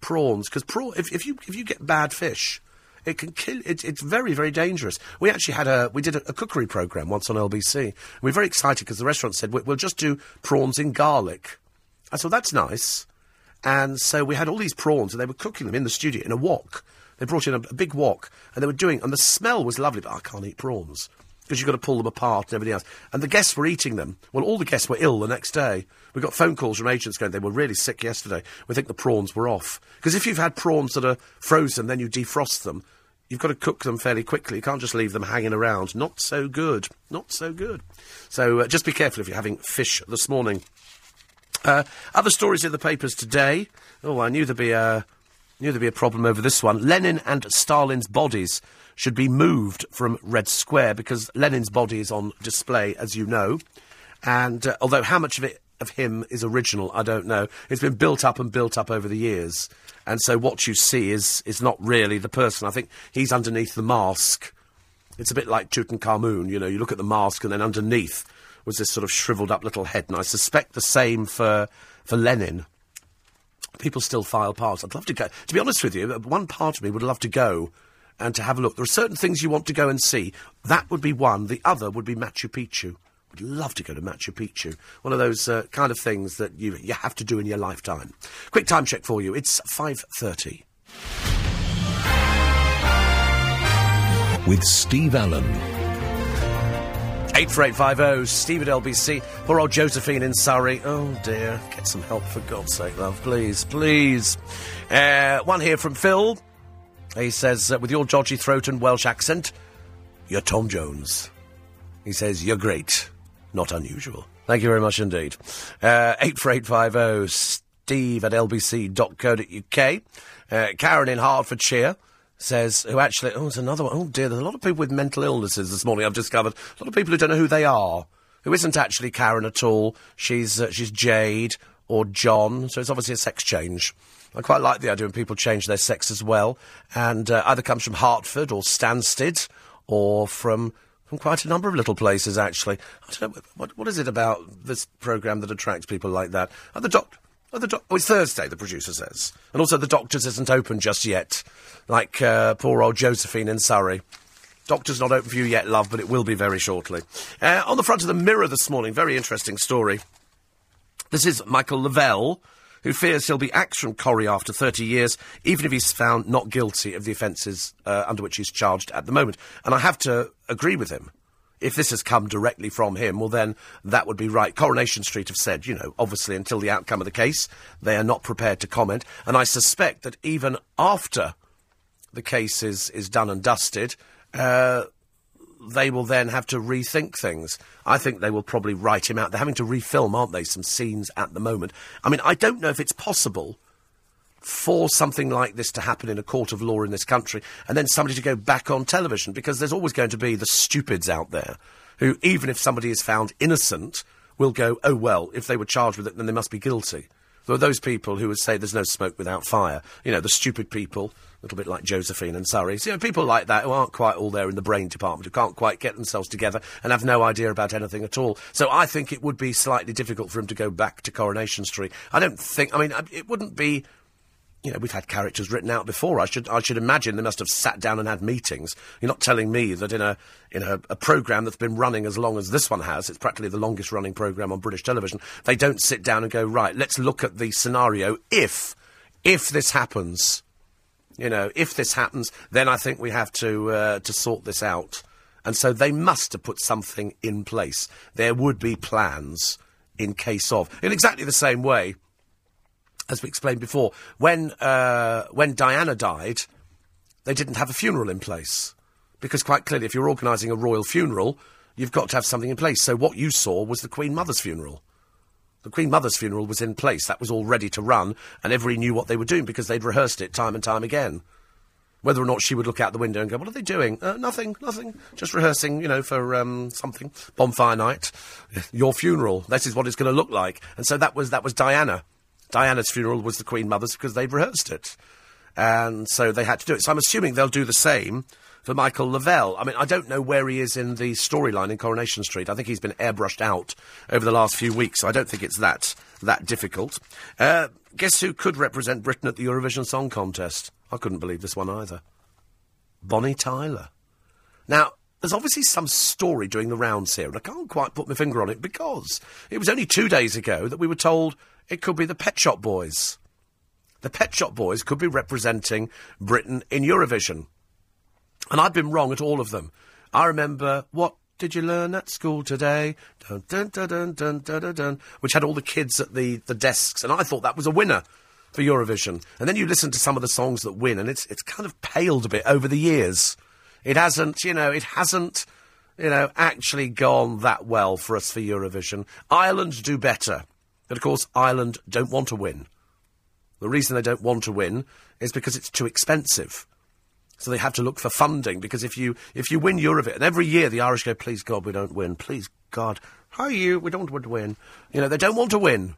Prawns, because prawn, if, if you if you get bad fish, it can kill. It, it's very very dangerous. We actually had a we did a, a cookery program once on LBC. We were very excited because the restaurant said we, we'll just do prawns in garlic. I thought that's nice. And so we had all these prawns, and they were cooking them in the studio in a wok. They brought in a, a big wok, and they were doing, and the smell was lovely. But I can't eat prawns because you've got to pull them apart and everything else. And the guests were eating them. Well, all the guests were ill the next day. We got phone calls from agents going, they were really sick yesterday. We think the prawns were off. Because if you've had prawns that are frozen, then you defrost them. You've got to cook them fairly quickly. You can't just leave them hanging around. Not so good. Not so good. So uh, just be careful if you're having fish this morning. Uh, other stories in the papers today. Oh, I knew there'd be a knew there'd be a problem over this one. Lenin and Stalin's bodies should be moved from Red Square because Lenin's body is on display, as you know. And uh, although how much of it of him is original, I don't know. It's been built up and built up over the years, and so what you see is is not really the person. I think he's underneath the mask. It's a bit like Tutankhamun, you know. You look at the mask, and then underneath was this sort of shriveled up little head. And I suspect the same for for Lenin. People still file past. I'd love to go. To be honest with you, one part of me would love to go and to have a look. There are certain things you want to go and see. That would be one. The other would be Machu Picchu. Would love to go to Machu Picchu. One of those uh, kind of things that you you have to do in your lifetime. Quick time check for you. It's five thirty. With Steve Allen. 84850, Steve at LBC. Poor old Josephine in Surrey. Oh dear. Get some help for God's sake, love. Please, please. Uh, one here from Phil. He says, uh, with your dodgy throat and Welsh accent, you're Tom Jones. He says, you're great. Not unusual. Thank you very much indeed. Uh, 84850, steve at lbc.co.uk. Uh, Karen in Hertfordshire says, who actually, oh, it's another one. Oh dear, there's a lot of people with mental illnesses this morning, I've discovered. A lot of people who don't know who they are, who isn't actually Karen at all. She's, uh, she's Jade or John, so it's obviously a sex change. I quite like the idea when people change their sex as well, and uh, either comes from Hertford or Stansted, or from from quite a number of little places actually. I don't know what what is it about this program that attracts people like that. Are the doc- are the doc- oh, it's Thursday, the producer says, and also the doctors isn't open just yet, like uh, poor old Josephine in Surrey. Doctor's not open for you yet, love, but it will be very shortly. Uh, on the front of the Mirror this morning, very interesting story. This is Michael Le Vell, who fears he'll be axed from Corrie after 30 years, even if he's found not guilty of the offences uh, under which he's charged at the moment. And I have to agree with him. If this has come directly from him, well, then that would be right. Coronation Street have said, you know, obviously until the outcome of the case, they are not prepared to comment. And I suspect that even after the case is, is done and dusted, uh, they will then have to rethink things. I think they will probably write him out. They're having to refilm, aren't they, some scenes at the moment. I mean, I don't know if it's possible for something like this to happen in a court of law in this country and then somebody to go back on television because there's always going to be the stupids out there who, even if somebody is found innocent, will go, oh, well, if they were charged with it, then they must be guilty. There are those people who would say there's no smoke without fire. You know, the stupid people, a little bit like Josephine and Surrey. So, you know, people like that who aren't quite all there in the brain department, who can't quite get themselves together and have no idea about anything at all. So I think it would be slightly difficult for him to go back to Coronation Street. I don't think, I mean, it wouldn't be you know, we've had characters written out before. I should, I should imagine they must have sat down and had meetings. You're not telling me that in a, in a, a program that's been running as long as this one has, it's practically the longest running program on British television. They don't sit down and go, right, let's look at the scenario if, if this happens. You know, if this happens, then I think we have to, uh, to sort this out. And so they must have put something in place. There would be plans in case of. In exactly the same way as we explained before, when uh, when Diana died, they didn't have a funeral in place because quite clearly, if you're organising a royal funeral, you've got to have something in place. So what you saw was the Queen Mother's funeral. The Queen Mother's funeral was in place. That was all ready to run, and everybody knew what they were doing because they'd rehearsed it time and time again. Whether or not she would look out the window and go, "What are they doing? Uh, nothing, nothing. Just rehearsing, you know, for um, something. Bonfire night, your funeral. This is what it's going to look like." And so that was that was Diana. Diana's funeral was the Queen Mother's because they'd rehearsed it. And so they had to do it. So I'm assuming they'll do the same for Michael Le Vell. I mean, I don't know where he is in the storyline in Coronation Street. I think he's been airbrushed out over the last few weeks, so I don't think it's that that difficult. Uh, guess who could represent Britain at the Eurovision Song Contest? I couldn't believe this one either. Bonnie Tyler. Now, there's obviously some story doing the rounds here, and I can't quite put my finger on it because it was only two days ago that we were told it could be the Pet Shop Boys. The Pet Shop Boys could be representing Britain in Eurovision. And I've been wrong at all of them. I remember what did you learn at school today? Dun, dun, dun, dun, dun, dun, dun, which had all the kids at the, the desks, and I thought that was a winner for Eurovision. And then you listen to some of the songs that win, and it's it's kind of paled a bit over the years. It hasn't, you know, it hasn't, you know, actually gone that well for us for Eurovision. Ireland do better. But of course, Ireland don't want to win. The reason they don't want to win is because it's too expensive. So they have to look for funding because if you if you win Eurovision, and every year the Irish go, please God, we don't win. Please God, how are you? We don't want to win. You know, they don't want to win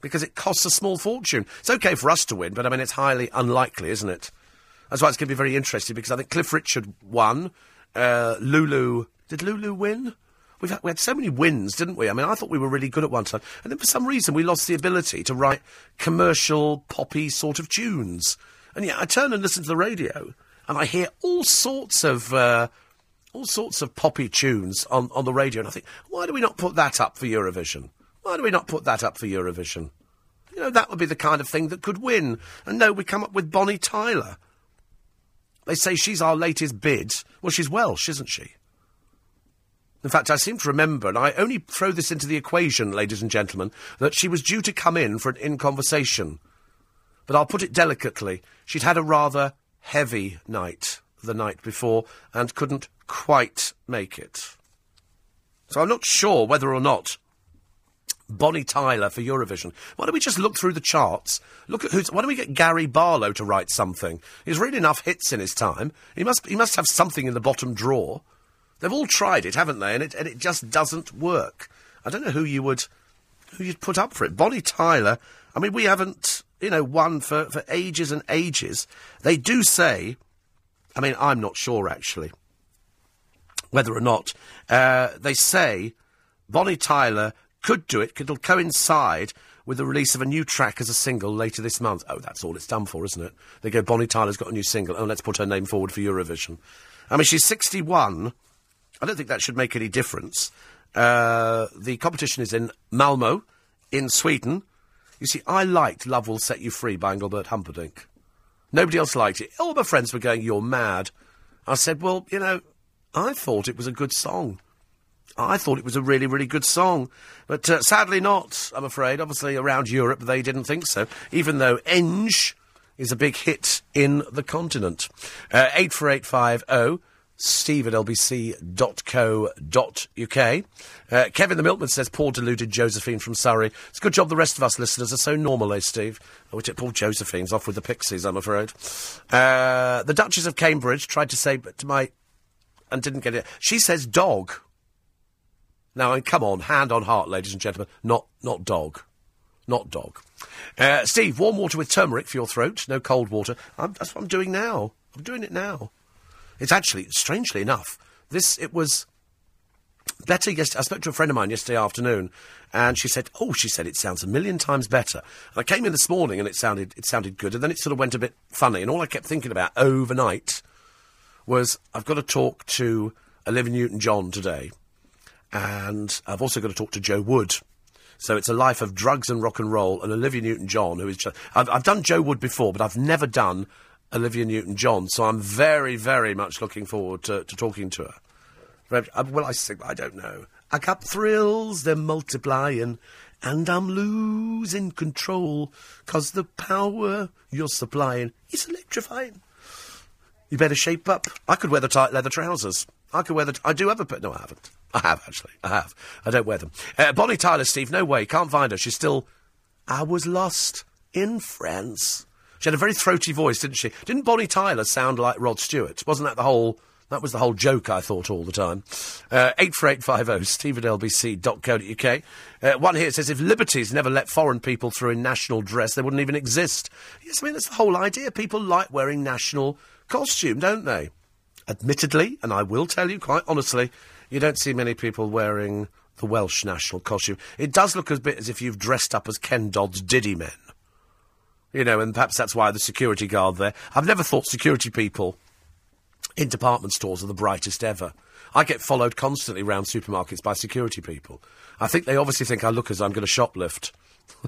because it costs a small fortune. It's okay for us to win, but I mean, it's highly unlikely, isn't it? That's why it's going to be very interesting because I think Cliff Richard won. Uh, Lulu, did Lulu win? We've had, we had so many wins, didn't we? I mean, I thought we were really good at one time. And then for some reason we lost the ability to write commercial, poppy sort of tunes. And yet I turn and listen to the radio and I hear all sorts of, uh, all sorts of poppy tunes on, on the radio. And I think, why do we not put that up for Eurovision? Why do we not put that up for Eurovision? You know, that would be the kind of thing that could win. And no, we come up with Bonnie Tyler. They say she's our latest bid. Well, she's Welsh, isn't she? In fact, I seem to remember, and I only throw this into the equation, ladies and gentlemen, that she was due to come in for an in conversation. But I'll put it delicately. She'd had a rather heavy night the night before and couldn't quite make it. So I'm not sure whether or not Bonnie Tyler for Eurovision. Why don't we just look through the charts? Look at who's. Why don't we get Gary Barlow to write something? He's really enough hits in his time. He must. He must have something in the bottom drawer. They've all tried it, haven't they? And it, and it just doesn't work. I don't know who you would, who you'd put up for it. Bonnie Tyler. I mean, we haven't, you know, won for, for ages and ages. They do say, I mean, I'm not sure actually, whether or not, uh, they say Bonnie Tyler could do it, it'll coincide with the release of a new track as a single later this month. Oh, that's all it's done for, isn't it? They go, Bonnie Tyler's got a new single. Oh, let's put her name forward for Eurovision. I mean, she's 61. I don't think that should make any difference. Uh, the competition is in Malmo, in Sweden. You see, I liked Love Will Set You Free by Engelbert Humperdinck. Nobody else liked it. All my friends were going, You're mad. I said, Well, you know, I thought it was a good song. I thought it was a really, really good song. But uh, sadly not, I'm afraid. Obviously, around Europe, they didn't think so, even though Enge is a big hit in the continent. Uh, 84850 steve at lbc.co.uk. Uh, Kevin the Milkman says, poor deluded Josephine from Surrey. It's a good job the rest of us listeners are so normal, eh, Steve? Oh, it poor Josephine's off with the pixies, I'm afraid. Uh, the Duchess of Cambridge tried to say to my... and didn't get it. She says dog. Now, and come on, hand on heart, ladies and gentlemen, not, not dog. Not dog. Uh, Steve, warm water with turmeric for your throat, no cold water. I'm, that's what I'm doing now. I'm doing it now. It's actually, strangely enough, this, it was better yesterday. I spoke to a friend of mine yesterday afternoon, and she said, "Oh, she said it sounds a million times better." And I came in this morning, and it sounded it sounded good, and then it sort of went a bit funny. And all I kept thinking about overnight was, I've got to talk to Olivia Newton-John today, and I've also got to talk to Jo Wood. So it's a life of drugs and rock and roll, and Olivia Newton-John, who is just, I've, I've done Jo Wood before, but I've never done Olivia Newton-John. So I'm very, very much looking forward to, to talking to her. Uh, Well, I think, I don't know. I got thrills, they're multiplying, and I'm losing control, 'cause the power you're supplying is electrifying. You better shape up. I could wear the tight leather trousers. I could wear the. T- I do have a a. P- no, I haven't. I have actually. I have. I don't wear them. Uh, Bonnie Tyler, Steve. No way. Can't find her. She's still. I was lost in France. She had a very throaty voice, didn't she? Didn't Bonnie Tyler sound like Rod Stewart? Wasn't that the whole? That was the whole joke. I thought all the time. Uh, eight four eight five zero. Steve at lbc.co.uk. Uh, one here says if liberties never let foreign people through in national dress, they wouldn't even exist. Yes, I mean that's the whole idea. People like wearing national costume, don't they? Admittedly, and I will tell you quite honestly, you don't see many people wearing the Welsh national costume. It does look a bit as if you've dressed up as Ken Dodd's Diddy men. You know, and perhaps that's why the security guard there. I've never thought security people in department stores are the brightest ever. I get followed constantly round supermarkets by security people. I think they obviously think I look as I'm going to shoplift.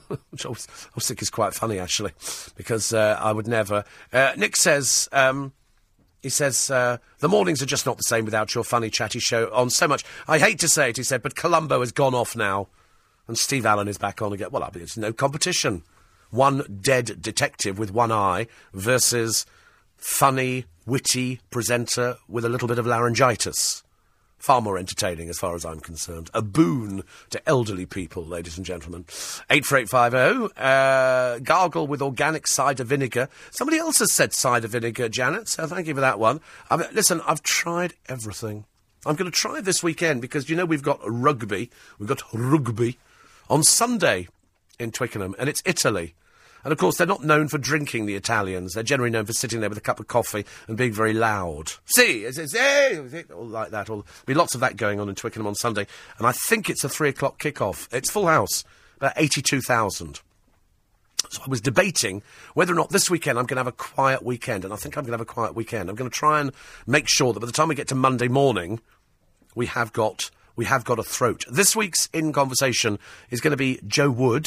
[LAUGHS] Which I always, always think is quite funny, actually, because uh, I would never. Uh, Nick says, um, he says, uh, the mornings are just not the same without your funny, chatty show on so much. I hate to say it, he said, but Columbo has gone off now. And Steve Allen is back on again. Well, I mean, it's no competition. One dead detective with one eye versus funny, witty presenter with a little bit of laryngitis. Far more entertaining as far as I'm concerned. A boon to elderly people, ladies and gentlemen. 84850, uh, gargle with organic cider vinegar. Somebody else has said cider vinegar, Janet, so thank you for that one. I listen, I've tried everything. I'm going to try this weekend because, you know, we've got rugby. We've got rugby on Sunday in Twickenham, and it's Italy. And of course, they're not known for drinking, the Italians. They're generally known for sitting there with a cup of coffee and being very loud. See, it's, it's, all like that. All, there'll be lots of that going on in Twickenham on Sunday. And I think it's a three o'clock kick-off. It's full house, about 82,000. So I was debating whether or not this weekend I'm going to have a quiet weekend. And I think I'm going to have a quiet weekend. I'm going to try and make sure that by the time we get to Monday morning, we have got we have got a throat. This week's in conversation is going to be Jo Wood,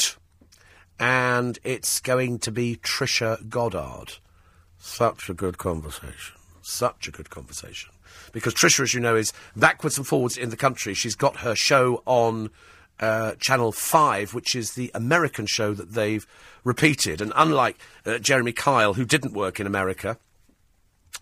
and it's going to be Trisha Goddard. Such a good conversation. Such a good conversation. Because Trisha, as you know, is backwards and forwards in the country. She's got her show on uh, Channel 5, which is the American show that they've repeated. And unlike uh, Jeremy Kyle, who didn't work in America,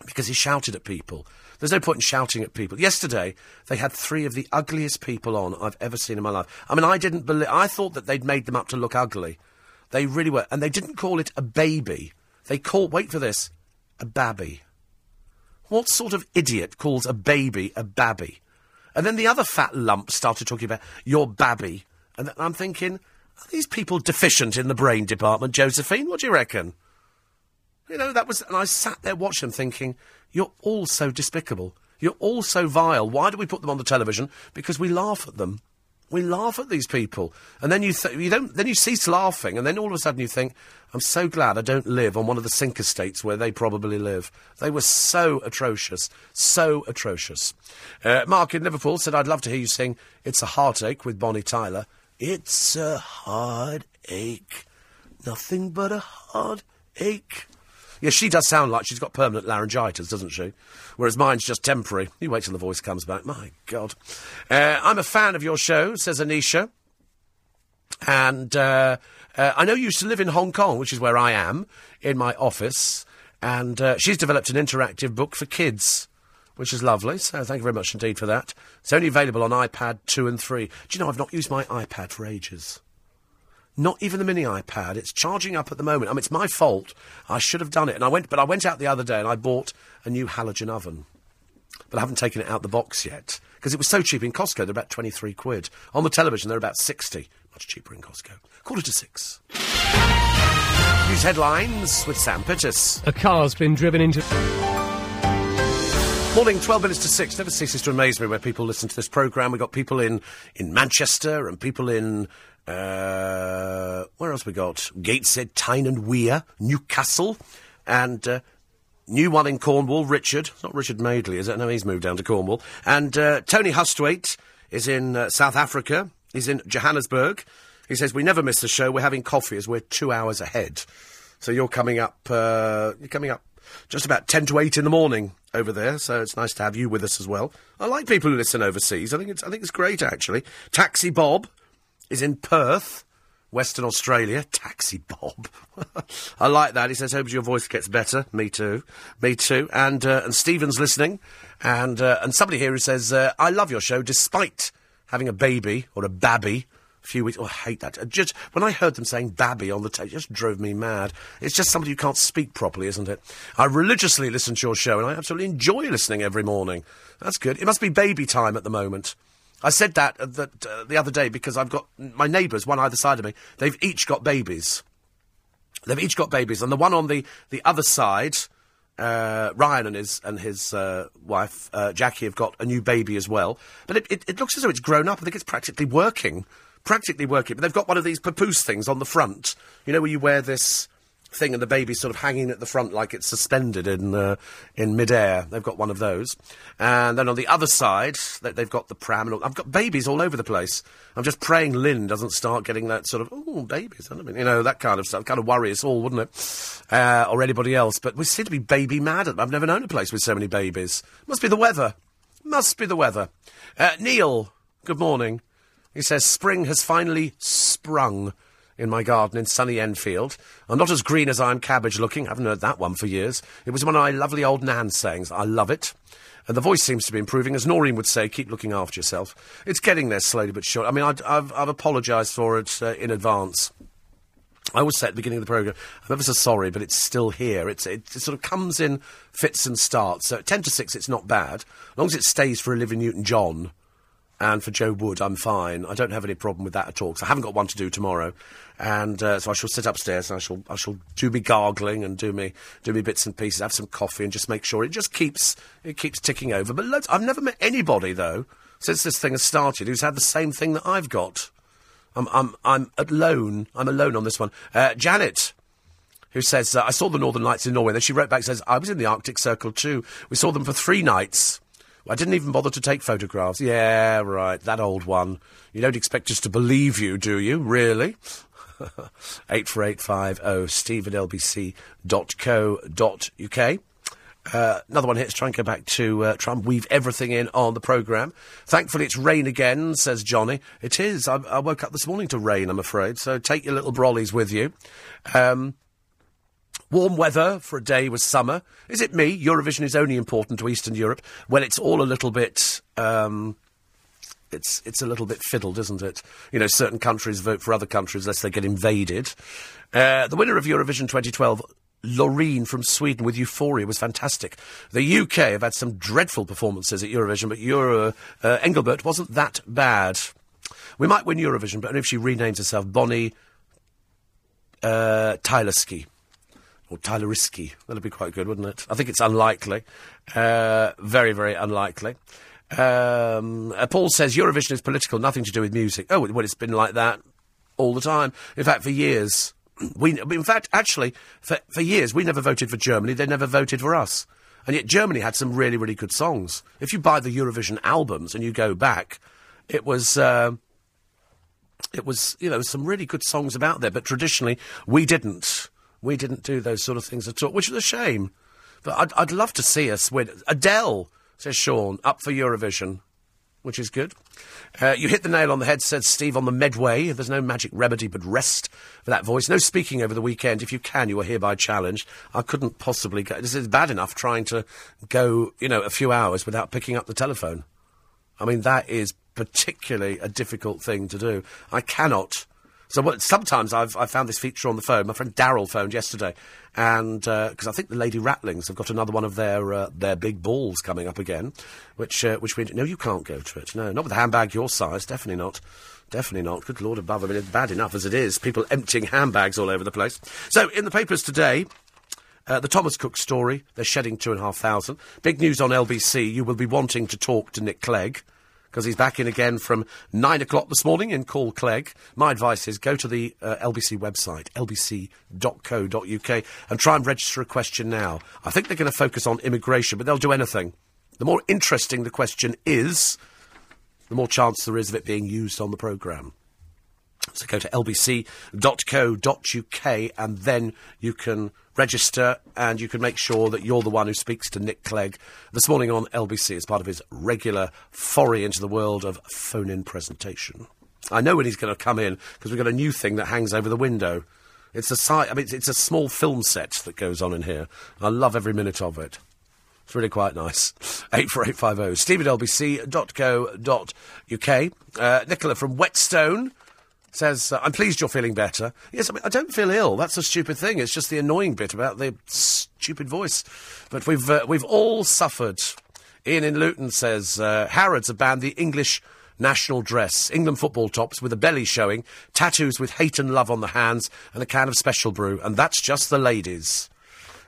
because he shouted at people. There's no point in shouting at people. Yesterday, they had three of the ugliest people on I've ever seen in my life. I mean, I didn't believe. I thought that they'd made them up to look ugly. They really were, and they didn't call it a baby. They called. Wait for this, a babby. What sort of idiot calls a baby a babby? And then the other fat lump started talking about your babby, and I'm thinking, are these people deficient in the brain department, Josephine? What do you reckon? You know, that was, and I sat there watching them thinking, you're all so despicable. You're all so vile. Why do we put them on the television? Because we laugh at them. We laugh at these people, and then you th- you don't. Then you cease laughing, and then all of a sudden you think, "I'm so glad I don't live on one of the sink estates where they probably live." They were so atrocious, so atrocious. Uh, Mark in Liverpool said, "I'd love to hear you sing It's a Heartache with Bonnie Tyler." It's a heartache, nothing but a heartache. Yeah, she does sound like she's got permanent laryngitis, doesn't she? Whereas mine's just temporary. You wait till the voice comes back. My God. Uh, I'm a fan of your show, says Anisha. And uh, uh, I know you used to live in Hong Kong, which is where I am, in my office. And uh, she's developed an interactive book for kids, which is lovely. So thank you very much indeed for that. It's only available on iPad 2 and 3. Do you know, I've not used my iPad for ages. Not even the mini iPad. It's charging up at the moment. I mean, it's my fault. I should have done it. And I went, but I went out the other day and I bought a new halogen oven. But I haven't taken it out the box yet because it was so cheap in Costco. They're about twenty-three quid. On the television, they're about sixty. Much cheaper in Costco. Quarter to six. News headlines with Sam Pittis. A car's been driven into. Morning, 12 minutes to 6. Never ceases to amaze me where people listen to this programme. We've got people in, in Manchester and people in. Uh, where else we got? Gateshead, Tyne and Wear, Newcastle, and uh, new one in Cornwall, Richard. It's not Richard Madeley, is it? No, he's moved down to Cornwall. And uh, Tony Hustwaite is in uh, South Africa. He's in Johannesburg. He says, We never miss the show. We're having coffee as we're two hours ahead. So you're coming up. Uh, you're coming up just about ten to eight in the morning over there. So it's nice to have you with us as well. I like people who listen overseas. I think it's I think it's great actually. Taxi Bob is in Perth. Western Australia, Taxi Bob. [LAUGHS] I like that. He says, "Hope your voice gets better." Me too. Me too. And uh, and Stephen's listening, and uh, and somebody here who says, uh, "I love your show despite having a baby or a babby." A few weeks. Oh, I hate that. Just when I heard them saying "babby" on the tape, it just drove me mad. It's just somebody who can't speak properly, isn't it? I religiously listen to your show, and I absolutely enjoy listening every morning. That's good. It must be baby time at the moment. I said that, uh, that uh, the other day because I've got my neighbours, one either side of me. They've each got babies. They've each got babies, and the one on the, the other side, uh, Ryan and his and his uh, wife uh, Jackie have got a new baby as well. But it, it, it looks as though it's grown up. I think it's practically working, practically working. But they've got one of these papoose things on the front. You know, where you wear this thing and the baby's sort of hanging at the front like it's suspended in uh, in midair. They've got one of those, and then on the other side they, they've got the pram. And all, I've got babies all over the place. I'm just praying Lynn doesn't start getting that sort of oh babies, I mean, you know that kind of stuff. Kind of worry us all, wouldn't it, uh, or anybody else? But we seem to be baby mad. I've never known a place with so many babies. Must be the weather. Must be the weather. Uh, Neil, good morning. He says spring has finally sprung in my garden in sunny Enfield. I'm not as green as I am cabbage looking. I haven't heard that one for years. It was one of my lovely old Nan's sayings. I love it. And the voice seems to be improving. As Noreen would say, keep looking after yourself. It's getting there slowly but surely. I mean, I've, I've apologised for it uh, in advance. I always say at the beginning of the programme, I'm ever so sorry, but it's still here. It's, it, it sort of comes in fits and starts. So at 10 to 6, it's not bad. As long as it stays for Olivia Newton-John and for Jo Wood, I'm fine. I don't have any problem with that at all, because I haven't got one to do tomorrow. And uh, so I shall sit upstairs and I shall, I shall do me gargling and do me, do me bits and pieces, have some coffee and just make sure it just keeps, it keeps ticking over. But loads, I've never met anybody, though, since this thing has started, who's had the same thing that I've got. I'm, I'm, I'm alone. I'm alone on this one. Uh, Janet, who says, uh, I saw the Northern Lights in Norway. Then she wrote back, says, I was in the Arctic Circle too. We saw them for three nights. I didn't even bother to take photographs. Yeah, right, that old one. You don't expect us to believe you, do you? Really? [LAUGHS] 84850 steve at lbc.co.uk. Uh, another one here to try and go back to uh, try and weave everything in on the programme. Thankfully, it's rain again, says Johnny. It is. I, I woke up this morning to rain, I'm afraid. So take your little brollies with you. Um, Warm weather for a day was summer. Is it me? Eurovision is only important to Eastern Europe. Well, it's all a little bit. Um, it's it's a little bit fiddled, isn't it? You know, certain countries vote for other countries lest they get invaded. Uh, the winner of Eurovision 2012, Loreen from Sweden with Euphoria was fantastic. The UK have had some dreadful performances at Eurovision, but Euro, uh, Engelbert wasn't that bad. We might win Eurovision, but only if she renames herself Bonnie uh, Tylerski or Tyleriski. That'd be quite good, wouldn't it? I think it's unlikely. Uh, very, very unlikely. Um, uh, Paul says Eurovision is political, nothing to do with music. Oh, well, it's been like that all the time. In fact, for years. [CLEARS THROAT] We, in fact, actually, for, for years, we never voted for Germany. They never voted for us. And yet Germany had some really, really good songs. If you buy the Eurovision albums and you go back, it was... Uh, it was, you know, some really good songs about there, but traditionally we didn't. We didn't do those sort of things at all, which is a shame. But I'd, I'd love to see us win. Adele, says Sean, up for Eurovision, which is good. Uh, you hit the nail on the head, said Steve, on the Medway. There's no magic remedy but rest for that voice. No speaking over the weekend. If you can, you are hereby challenged. I couldn't possibly go. This is bad enough trying to go, you know, a few hours without picking up the telephone. I mean, that is particularly a difficult thing to do. I cannot. So what, sometimes I've, I've found this feature on the phone. My friend Daryl phoned yesterday, and because I think the Lady Ratlings have got another one of their uh, their big balls coming up again, which uh, which we no, you can't go to it. No, not with a handbag your size. Definitely not. Definitely not. Good Lord above. I mean, it's bad enough as it is. People emptying handbags all over the place. So in the papers today. Uh, the Thomas Cook story, they're shedding two and a half thousand. Big news on LBC, you will be wanting to talk to Nick Clegg because he's back in again from nine o'clock this morning in Call Clegg. My advice is go to the uh, LBC website, lbc.co.uk, and try and register a question now. I think they're going to focus on immigration, but they'll do anything. The more interesting the question is, the more chance there is of it being used on the programme. So go to lbc.co.uk and then you can register and you can make sure that you're the one who speaks to Nick Clegg this morning on LBC as part of his regular foray into the world of phone in presentation. I know when he's going to come in because we've got a new thing that hangs over the window. It's a si- I mean, it's, it's a small film set that goes on in here. I love every minute of it. It's really quite nice. [LAUGHS] 84850 steve at lbc.co.uk. Uh, Nicola from Whetstone says, uh, I'm pleased you're feeling better. Yes, I mean, I don't feel ill. That's a stupid thing. It's just the annoying bit about the stupid voice. But we've, uh, we've all suffered. Ian in Luton says, uh, Harrods have banned the English national dress, England football tops with a belly showing, tattoos with hate and love on the hands, and a can of special brew. And that's just the ladies.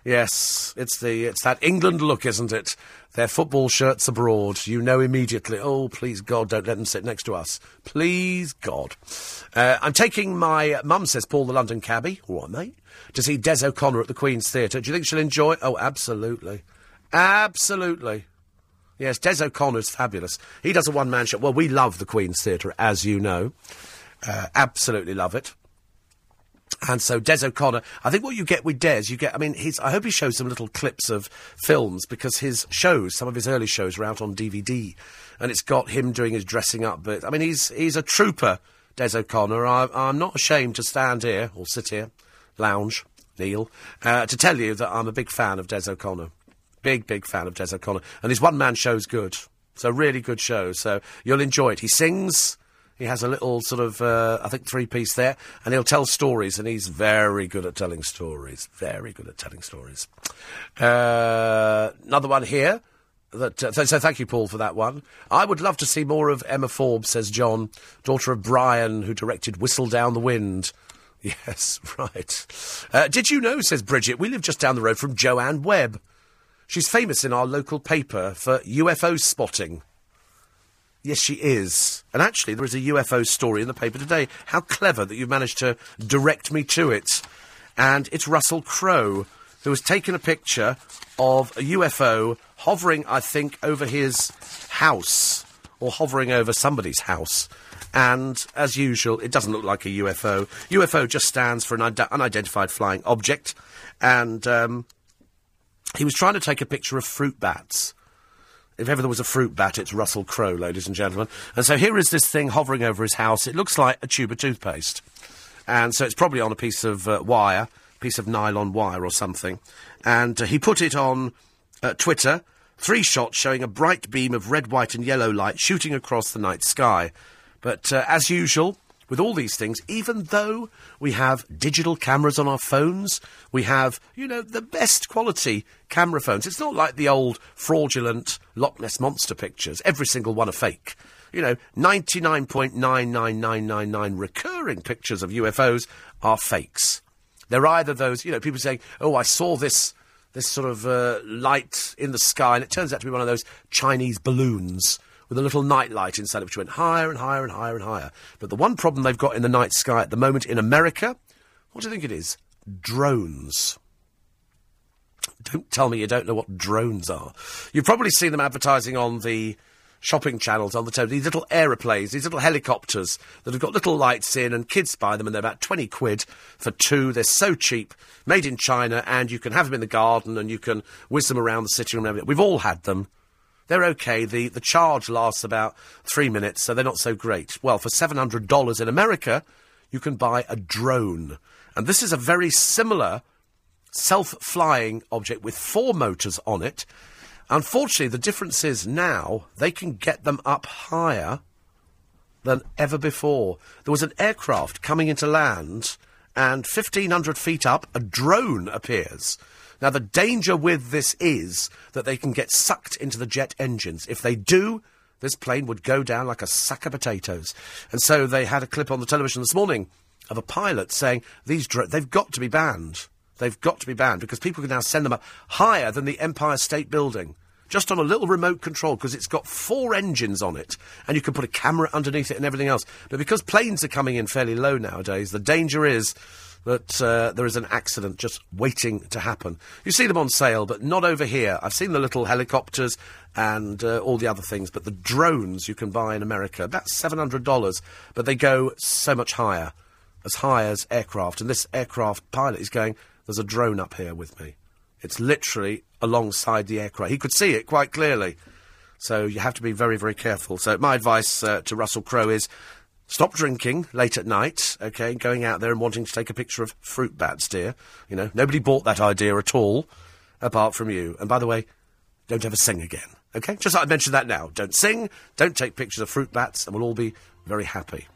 Yes, it's the it's that England look, isn't it? Their football shirts abroad. You know immediately. Oh, please God, don't let them sit next to us. Please God. Uh, I'm taking my mum says Paul the London cabbie. Right, mate. To see Des O'Connor at the Queen's Theatre. Do you think she'll enjoy? Oh, absolutely, absolutely. Yes, Des O'Connor's fabulous. He does a one man show. Well, we love the Queen's Theatre, as you know. Uh, absolutely love it. And so Des O'Connor, I think what you get with Des, you get, I mean, he's, I hope he shows some little clips of films because his shows, some of his early shows are out on DVD and it's got him doing his dressing up bit. I mean, he's, he's a trooper, Des O'Connor. I, I'm not ashamed to stand here or sit here, lounge, kneel, uh, to tell you that I'm a big fan of Des O'Connor. Big, big fan of Des O'Connor. And his one man show's good. So really good show. So you'll enjoy it. He sings. He has a little sort of, uh, I think, three piece there, and he'll tell stories, and he's very good at telling stories. Very good at telling stories. Uh, another one here. That, uh, so, so thank you, Paul, for that one. I would love to see more of Emma Forbes, says John, daughter of Bryan, who directed Whistle Down the Wind. [LAUGHS] Yes, right. Uh, did you know, says Bridget, we live just down the road from Joanne Webb. She's famous in our local paper for UFO spotting. Yes, she is. And actually, there is a UFO story in the paper today. How clever that you've managed to direct me to it. And it's Russell Crowe, who has taken a picture of a UFO hovering, I think, over his house, or hovering over somebody's house. And as usual, it doesn't look like a UFO. UFO just stands for an ide- unidentified flying object. And um, he was trying to take a picture of fruit bats. If ever there was a fruit bat, it's Russell Crowe, ladies and gentlemen. And so here is this thing hovering over his house. It looks like a tube of toothpaste. And so it's probably on a piece of uh, wire, piece of nylon wire or something. And uh, he put it on uh, Twitter. Three shots showing a bright beam of red, white, and yellow light shooting across the night sky. But uh, as usual, with all these things, even though we have digital cameras on our phones, we have, you know, the best quality camera phones. It's not like the old fraudulent Loch Ness Monster pictures, every single one a fake. You know, 99.99999 recurring pictures of UFOs are fakes. They're either those, you know, people saying, oh, I saw this. This sort of uh, light in the sky, and it turns out to be one of those Chinese balloons with a little night light inside it, which went higher and higher and higher and higher. But the one problem they've got in the night sky at the moment in America, what do you think it is? Drones. Don't tell me you don't know what drones are. You've probably seen them advertising on the shopping channels on the television. These little aeroplanes, these little helicopters that have got little lights in, and kids buy them, and they're about 20 quid for two. They're so cheap, made in China, and you can have them in the garden, and you can whiz them around the sitting room. We've all had them. They're okay. The, the charge lasts about three minutes, so they're not so great. Well, for $700 in America, you can buy a drone. And this is a very similar self flying object with four motors on it. Unfortunately, the difference is now they can get them up higher than ever before. There was an aircraft coming into land, and 1,500 feet up, a drone appears. Now, the danger with this is that they can get sucked into the jet engines. If they do, this plane would go down like a sack of potatoes. And so they had a clip on the television this morning of a pilot saying these dro- they've got to be banned. They've got to be banned because people can now send them up higher than the Empire State Building. Just on a little remote control because it's got four engines on it and you can put a camera underneath it and everything else. But because planes are coming in fairly low nowadays, the danger is that uh, there is an accident just waiting to happen. You see them on sale, but not over here. I've seen the little helicopters and uh, all the other things, but the drones you can buy in America, about $700, but they go so much higher, as high as aircraft. And this aircraft pilot is going, there's a drone up here with me. It's literally alongside the aircraft. He could see it quite clearly. So you have to be very, very careful. So my advice uh, to Russell Crowe is stop drinking late at night, okay, going out there and wanting to take a picture of fruit bats, dear. You know, nobody bought that idea at all, apart from you. And by the way, don't ever sing again, okay? Just like I mentioned that now. Don't sing, don't take pictures of fruit bats, and we'll all be very happy.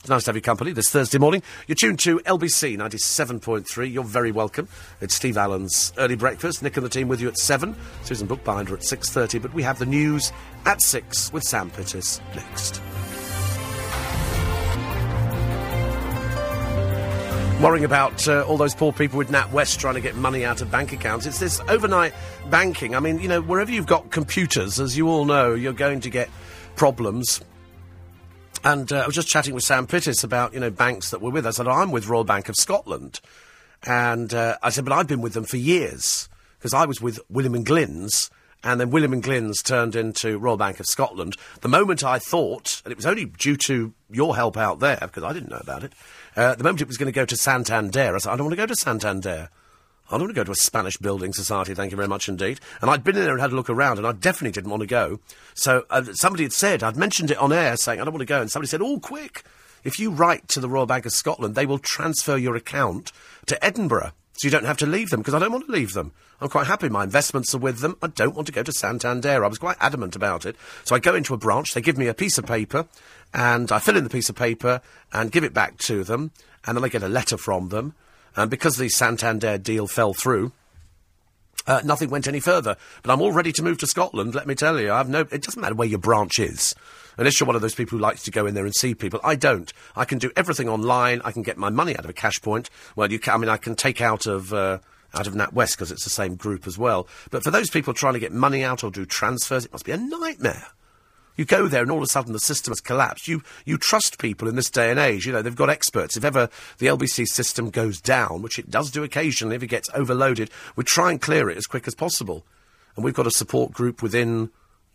It's nice to have your company this Thursday morning. You're tuned to LBC 97.3. You're very welcome. It's Steve Allen's Early Breakfast. Nick and the team with you at 7. Susan Bookbinder at 6.30. But we have the news at 6 with Sam Pittis next. Worrying about uh, all those poor people with NatWest trying to get money out of bank accounts. It's this overnight banking. I mean, you know, wherever you've got computers, as you all know, you're going to get problems. And uh, I was just chatting with Sam Pittis about, you know, banks that were with us. Said, I'm with Royal Bank of Scotland. And uh, I said, but I've been with them for years. Because I was with Williams and Glyn's, and then Williams and Glyn's turned into Royal Bank of Scotland. The moment I thought, and it was only due to your help out there, because I didn't know about it, uh, the moment it was going to go to Santander, I said, I don't want to go to Santander. I don't want to go to a Spanish building society, thank you very much indeed. And I'd been in there and had a look around, and I definitely didn't want to go. So uh, somebody had said, I'd mentioned it on air, saying, I don't want to go, and somebody said, oh, quick, if you write to the Royal Bank of Scotland, they will transfer your account to Edinburgh. So you don't have to leave them, because I don't want to leave them. I'm quite happy. My investments are with them. I don't want to go to Santander. I was quite adamant about it. So I go into a branch, they give me a piece of paper, and I fill in the piece of paper and give it back to them, and then I get a letter from them. And because the Santander deal fell through, uh, nothing went any further. But I'm all ready to move to Scotland, let me tell you. I've no, it doesn't matter where your branch is. Unless you're one of those people who likes to go in there and see people. I don't. I can do everything online. I can get my money out of a cash point. Well, you can, I mean, I can take out of, uh, out of NatWest because it's the same group as well. But for those people trying to get money out or do transfers, it must be a nightmare. You go there and all of a sudden the system has collapsed. You, you trust people in this day and age. You know, they've got experts. If ever the LBC system goes down, which it does do occasionally if it gets overloaded, we try and clear it as quick as possible. And we've got a support group within,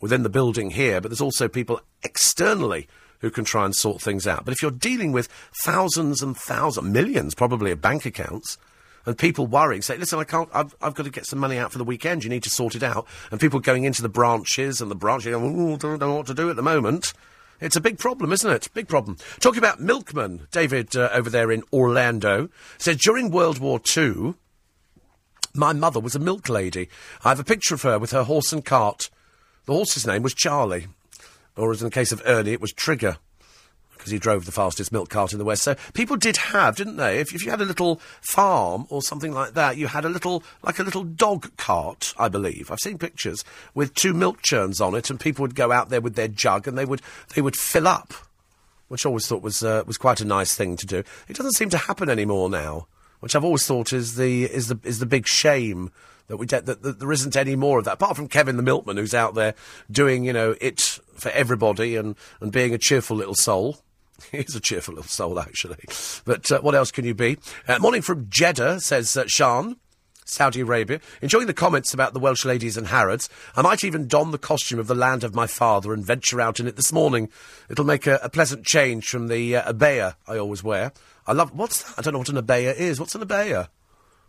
within the building here, but there's also people externally who can try and sort things out. But if you're dealing with thousands and thousands, millions probably of bank accounts, and people worrying, say, listen, I can't, I've, I've got to get some money out for the weekend, you need to sort it out. And people going into the branches and the branches going, oh, don't know what to do at the moment. It's a big problem, isn't it? Big problem. Talking about milkmen, David uh, over there in Orlando said during World War II, my mother was a milk lady. I have a picture of her with her horse and cart. The horse's name was Charlie. Or as in the case of Ernie, it was Trigger because he drove the fastest milk cart in the West. So people did have, didn't they? If, if you had a little farm or something like that, you had a little, like a little dog cart, I believe. I've seen pictures with two milk churns on it, and people would go out there with their jug and they would, they would fill up, which I always thought was, uh, was quite a nice thing to do. It doesn't seem to happen anymore now, which I've always thought is the, is the, is the big shame that we de- that, that there isn't any more of that. Apart from Kevin the milkman, who's out there doing, you know, it for everybody and, and being a cheerful little soul. [LAUGHS] He's a cheerful little soul, actually. But uh, what else can you be? Uh, morning from Jeddah, says uh, Sean. Saudi Arabia. Enjoying the comments about the Welsh ladies and Harrods. I might even don the costume of the land of my father and venture out in it this morning. It'll make a, a pleasant change from the uh, abaya I always wear. I love. What's that? I don't know what an abaya is. What's an abaya?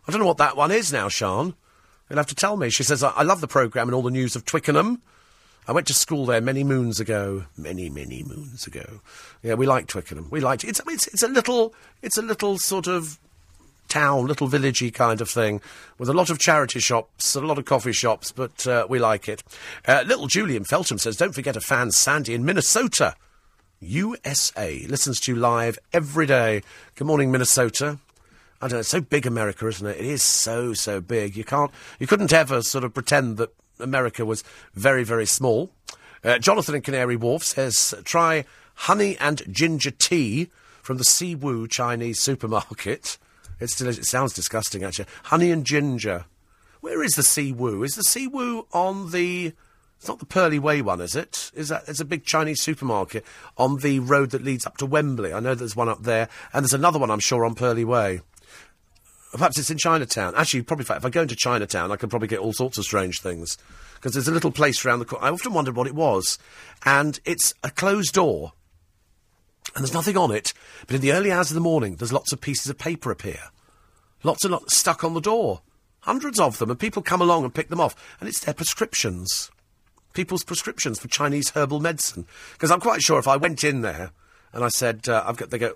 I don't know what that one is now, Sean. You'll have to tell me. She says, I, I love the programme and all the news of Twickenham. I went to school there many moons ago. Many, many moons ago. Yeah, we like Twickenham. We liked it. It's, it's, it's a little, it's a little sort of town, little villagey kind of thing, with a lot of charity shops, a lot of coffee shops, but uh, we like it. Uh, little Julian Feltham says, don't forget a fan Sandy in Minnesota. USA listens to you live every day. Good morning, Minnesota. I don't know, it's so big America, isn't it? It is so, so big. You can't, you couldn't ever sort of pretend that America was very, very small. Uh, Jonathan in Canary Wharf says, try honey and ginger tea from the Siwu Chinese supermarket. [LAUGHS] It's delicious. It sounds disgusting, actually. Honey and ginger. Where is the Woo? Is the Woo on the? It's not the Purley Way one, is it? Is that? There's a big Chinese supermarket on the road that leads up to Wembley. I know there's one up there, and there's another one, I'm sure, on Purley Way. Perhaps it's in Chinatown. Actually, probably if I go into Chinatown, I could probably get all sorts of strange things because there's a little place around the corner. I often wondered what it was, and it's a closed door, and there's nothing on it. But in the early hours of the morning, there's lots of pieces of paper appear, lots and lots stuck on the door, hundreds of them, and people come along and pick them off, and it's their prescriptions, people's prescriptions for Chinese herbal medicine. Because I'm quite sure if I went in there and I said, uh, I've got, they go,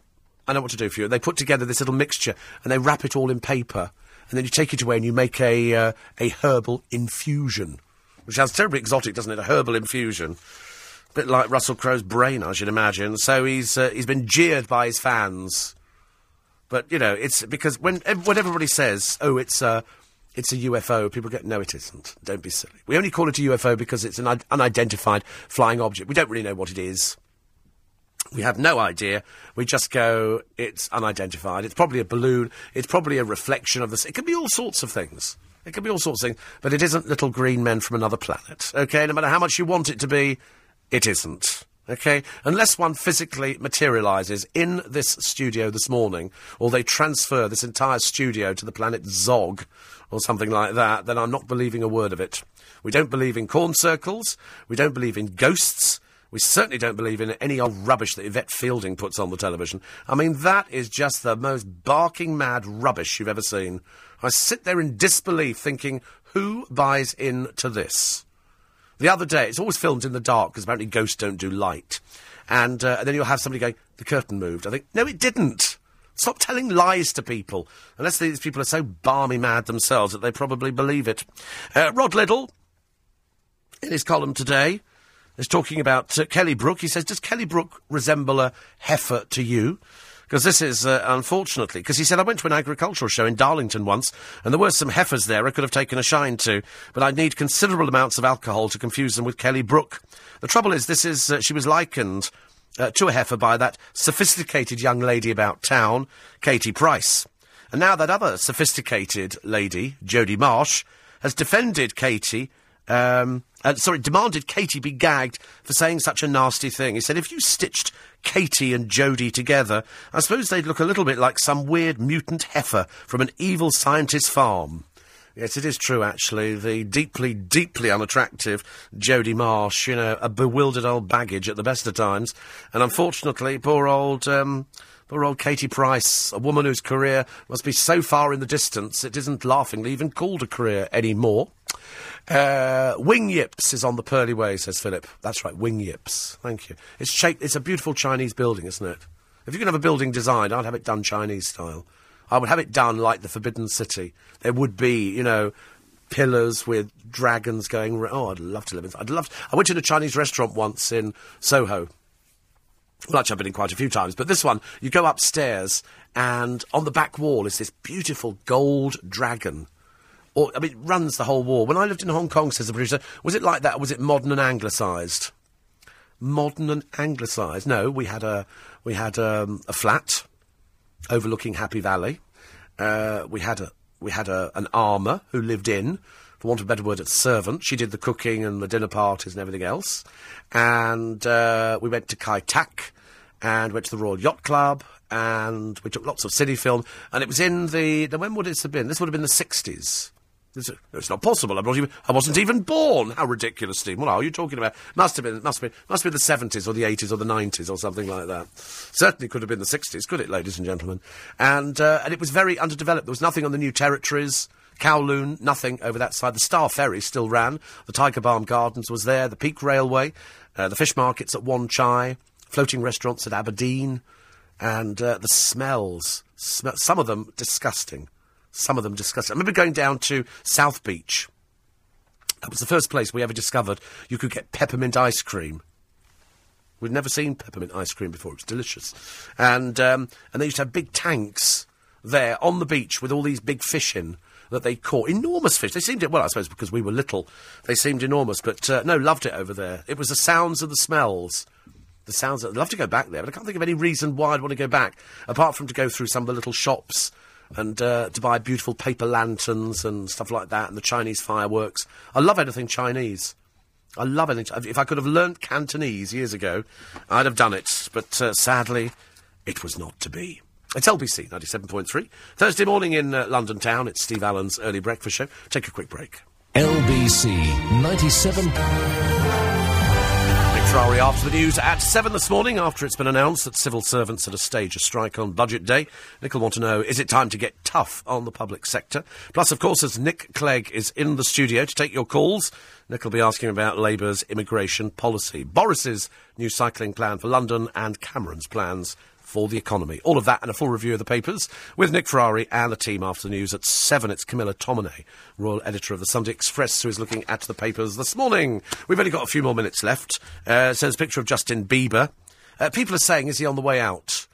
I know what to do for you. They put together this little mixture and they wrap it all in paper, and then you take it away and you make a uh, a herbal infusion, which sounds terribly exotic, doesn't it? A herbal infusion, a bit like Russell Crowe's brain, I should imagine. So he's uh, he's been jeered by his fans, but you know it's because when when everybody says, "Oh, it's a it's a UFO," people get, "No, it isn't. Don't be silly. We only call it a UFO because it's an unidentified flying object. We don't really know what it is." We have no idea. We just go, it's unidentified. It's probably a balloon. It's probably a reflection of this. It could be all sorts of things. It could be all sorts of things. But it isn't little green men from another planet. Okay? No matter how much you want it to be, it isn't. Okay? Unless one physically materialises in this studio this morning, or they transfer this entire studio to the planet Zog, or something like that, then I'm not believing a word of it. We don't believe in corn circles. We don't believe in ghosts. We certainly don't believe in any old rubbish that Yvette Fielding puts on the television. I mean, that is just the most barking mad rubbish you've ever seen. I sit there in disbelief thinking, who buys into this? The other day, it's always filmed in the dark because apparently ghosts don't do light. And, uh, and then you'll have somebody going, the curtain moved. I think, no, it didn't. Stop telling lies to people. Unless these people are so balmy mad themselves that they probably believe it. Uh, Rod Liddle, in his column today, is talking about uh, Kelly Brook. He says, Does Kelly Brook resemble a heifer to you? Because this is, uh, unfortunately, because he said, I went to an agricultural show in Darlington once, and there were some heifers there I could have taken a shine to, but I'd need considerable amounts of alcohol to confuse them with Kelly Brook. The trouble is, this is, uh, she was likened uh, to a heifer by that sophisticated young lady about town, Katie Price. And now that other sophisticated lady, Jodie Marsh, has defended Katie um, uh, sorry, demanded Katie be gagged for saying such a nasty thing. He said, if you stitched Katie and Jodie together, I suppose they'd look a little bit like some weird mutant heifer from an evil scientist farm. Yes, it is true, actually. The deeply, deeply unattractive Jodie Marsh, you know, a bewildered old baggage at the best of times. And unfortunately, poor old, um, poor old Katie Price, a woman whose career must be so far in the distance it isn't laughingly even called a career anymore. Uh, Wing Yips is on the Purley Way, says Philip. That's right, Wing Yips. Thank you. It's shaped, it's a beautiful Chinese building, isn't it? If you can have a building designed, I'd have it done Chinese style. I would have it done like the Forbidden City. There would be, you know, pillars with dragons going. Oh, I'd love to live in. I'd love. I went to a Chinese restaurant once in Soho. Well, actually, I've been in quite a few times, but this one, you go upstairs, and on the back wall is this beautiful gold dragon. Or, I mean, it runs the whole war. When I lived in Hong Kong, says the producer, was it like that, or was it modern and anglicised? Modern and anglicised? No, we had a we had um, a flat overlooking Happy Valley. Uh, we had a we had a, an amah who lived in, for want of a better word, a servant. She did the cooking and the dinner parties and everything else. And uh, we went to Kai Tak and went to the Royal Yacht Club and we took lots of cine film. And it was in the, the when would it have been? This would have been the sixties. It's, it's not possible. I'm not even, I wasn't even born. How ridiculous, Steve. What are you talking about? Must have been, must be, must be the 70s or the 80s or the 90s or something like that. Certainly could have been the 60s, could it, ladies and gentlemen? And, uh, and it was very underdeveloped. There was nothing on the new territories. Kowloon, nothing over that side. The Star Ferry still ran. The Tiger Balm Gardens was there. The Peak Railway. Uh, the fish markets at Wan Chai. Floating restaurants at Aberdeen. And uh, the smells. Sm- some of them disgusting. Some of them disgusting. I remember going down to South Beach. That was the first place we ever discovered you could get peppermint ice cream. We'd never seen peppermint ice cream before. It was delicious. And, um, and they used to have big tanks there on the beach with all these big fish in that they caught. Enormous fish. They seemed, well, I suppose because we were little, they seemed enormous. But uh, no, loved it over there. It was the sounds and the smells. The sounds. I'd love to go back there, but I can't think of any reason why I'd want to go back, apart from to go through some of the little shops and uh, to buy beautiful paper lanterns and stuff like that, and the Chinese fireworks. I love anything Chinese. I love anything. If I could have learnt Cantonese years ago, I'd have done it. But uh, sadly, it was not to be. It's LBC 97.3. Thursday morning in uh, London town. It's Steve Allen's early breakfast show. Take a quick break. LBC 97. Ferrari after the news at 7 this morning after it's been announced that civil servants are to stage a strike on budget day. Nick will want to know, is it time to get tough on the public sector? Plus, of course, as Nick Clegg is in the studio to take your calls, Nick will be asking about Labour's immigration policy, Boris's new cycling plan for London and Cameron's plans for the economy. All of that and a full review of the papers with Nick Ferrari and the team after the news at 7. It's Camilla Tominey, Royal Editor of the Sunday Express, who is looking at the papers this morning. We've only got a few more minutes left. Uh, so there's a picture of Justin Bieber. Uh, people are saying, is he on the way out?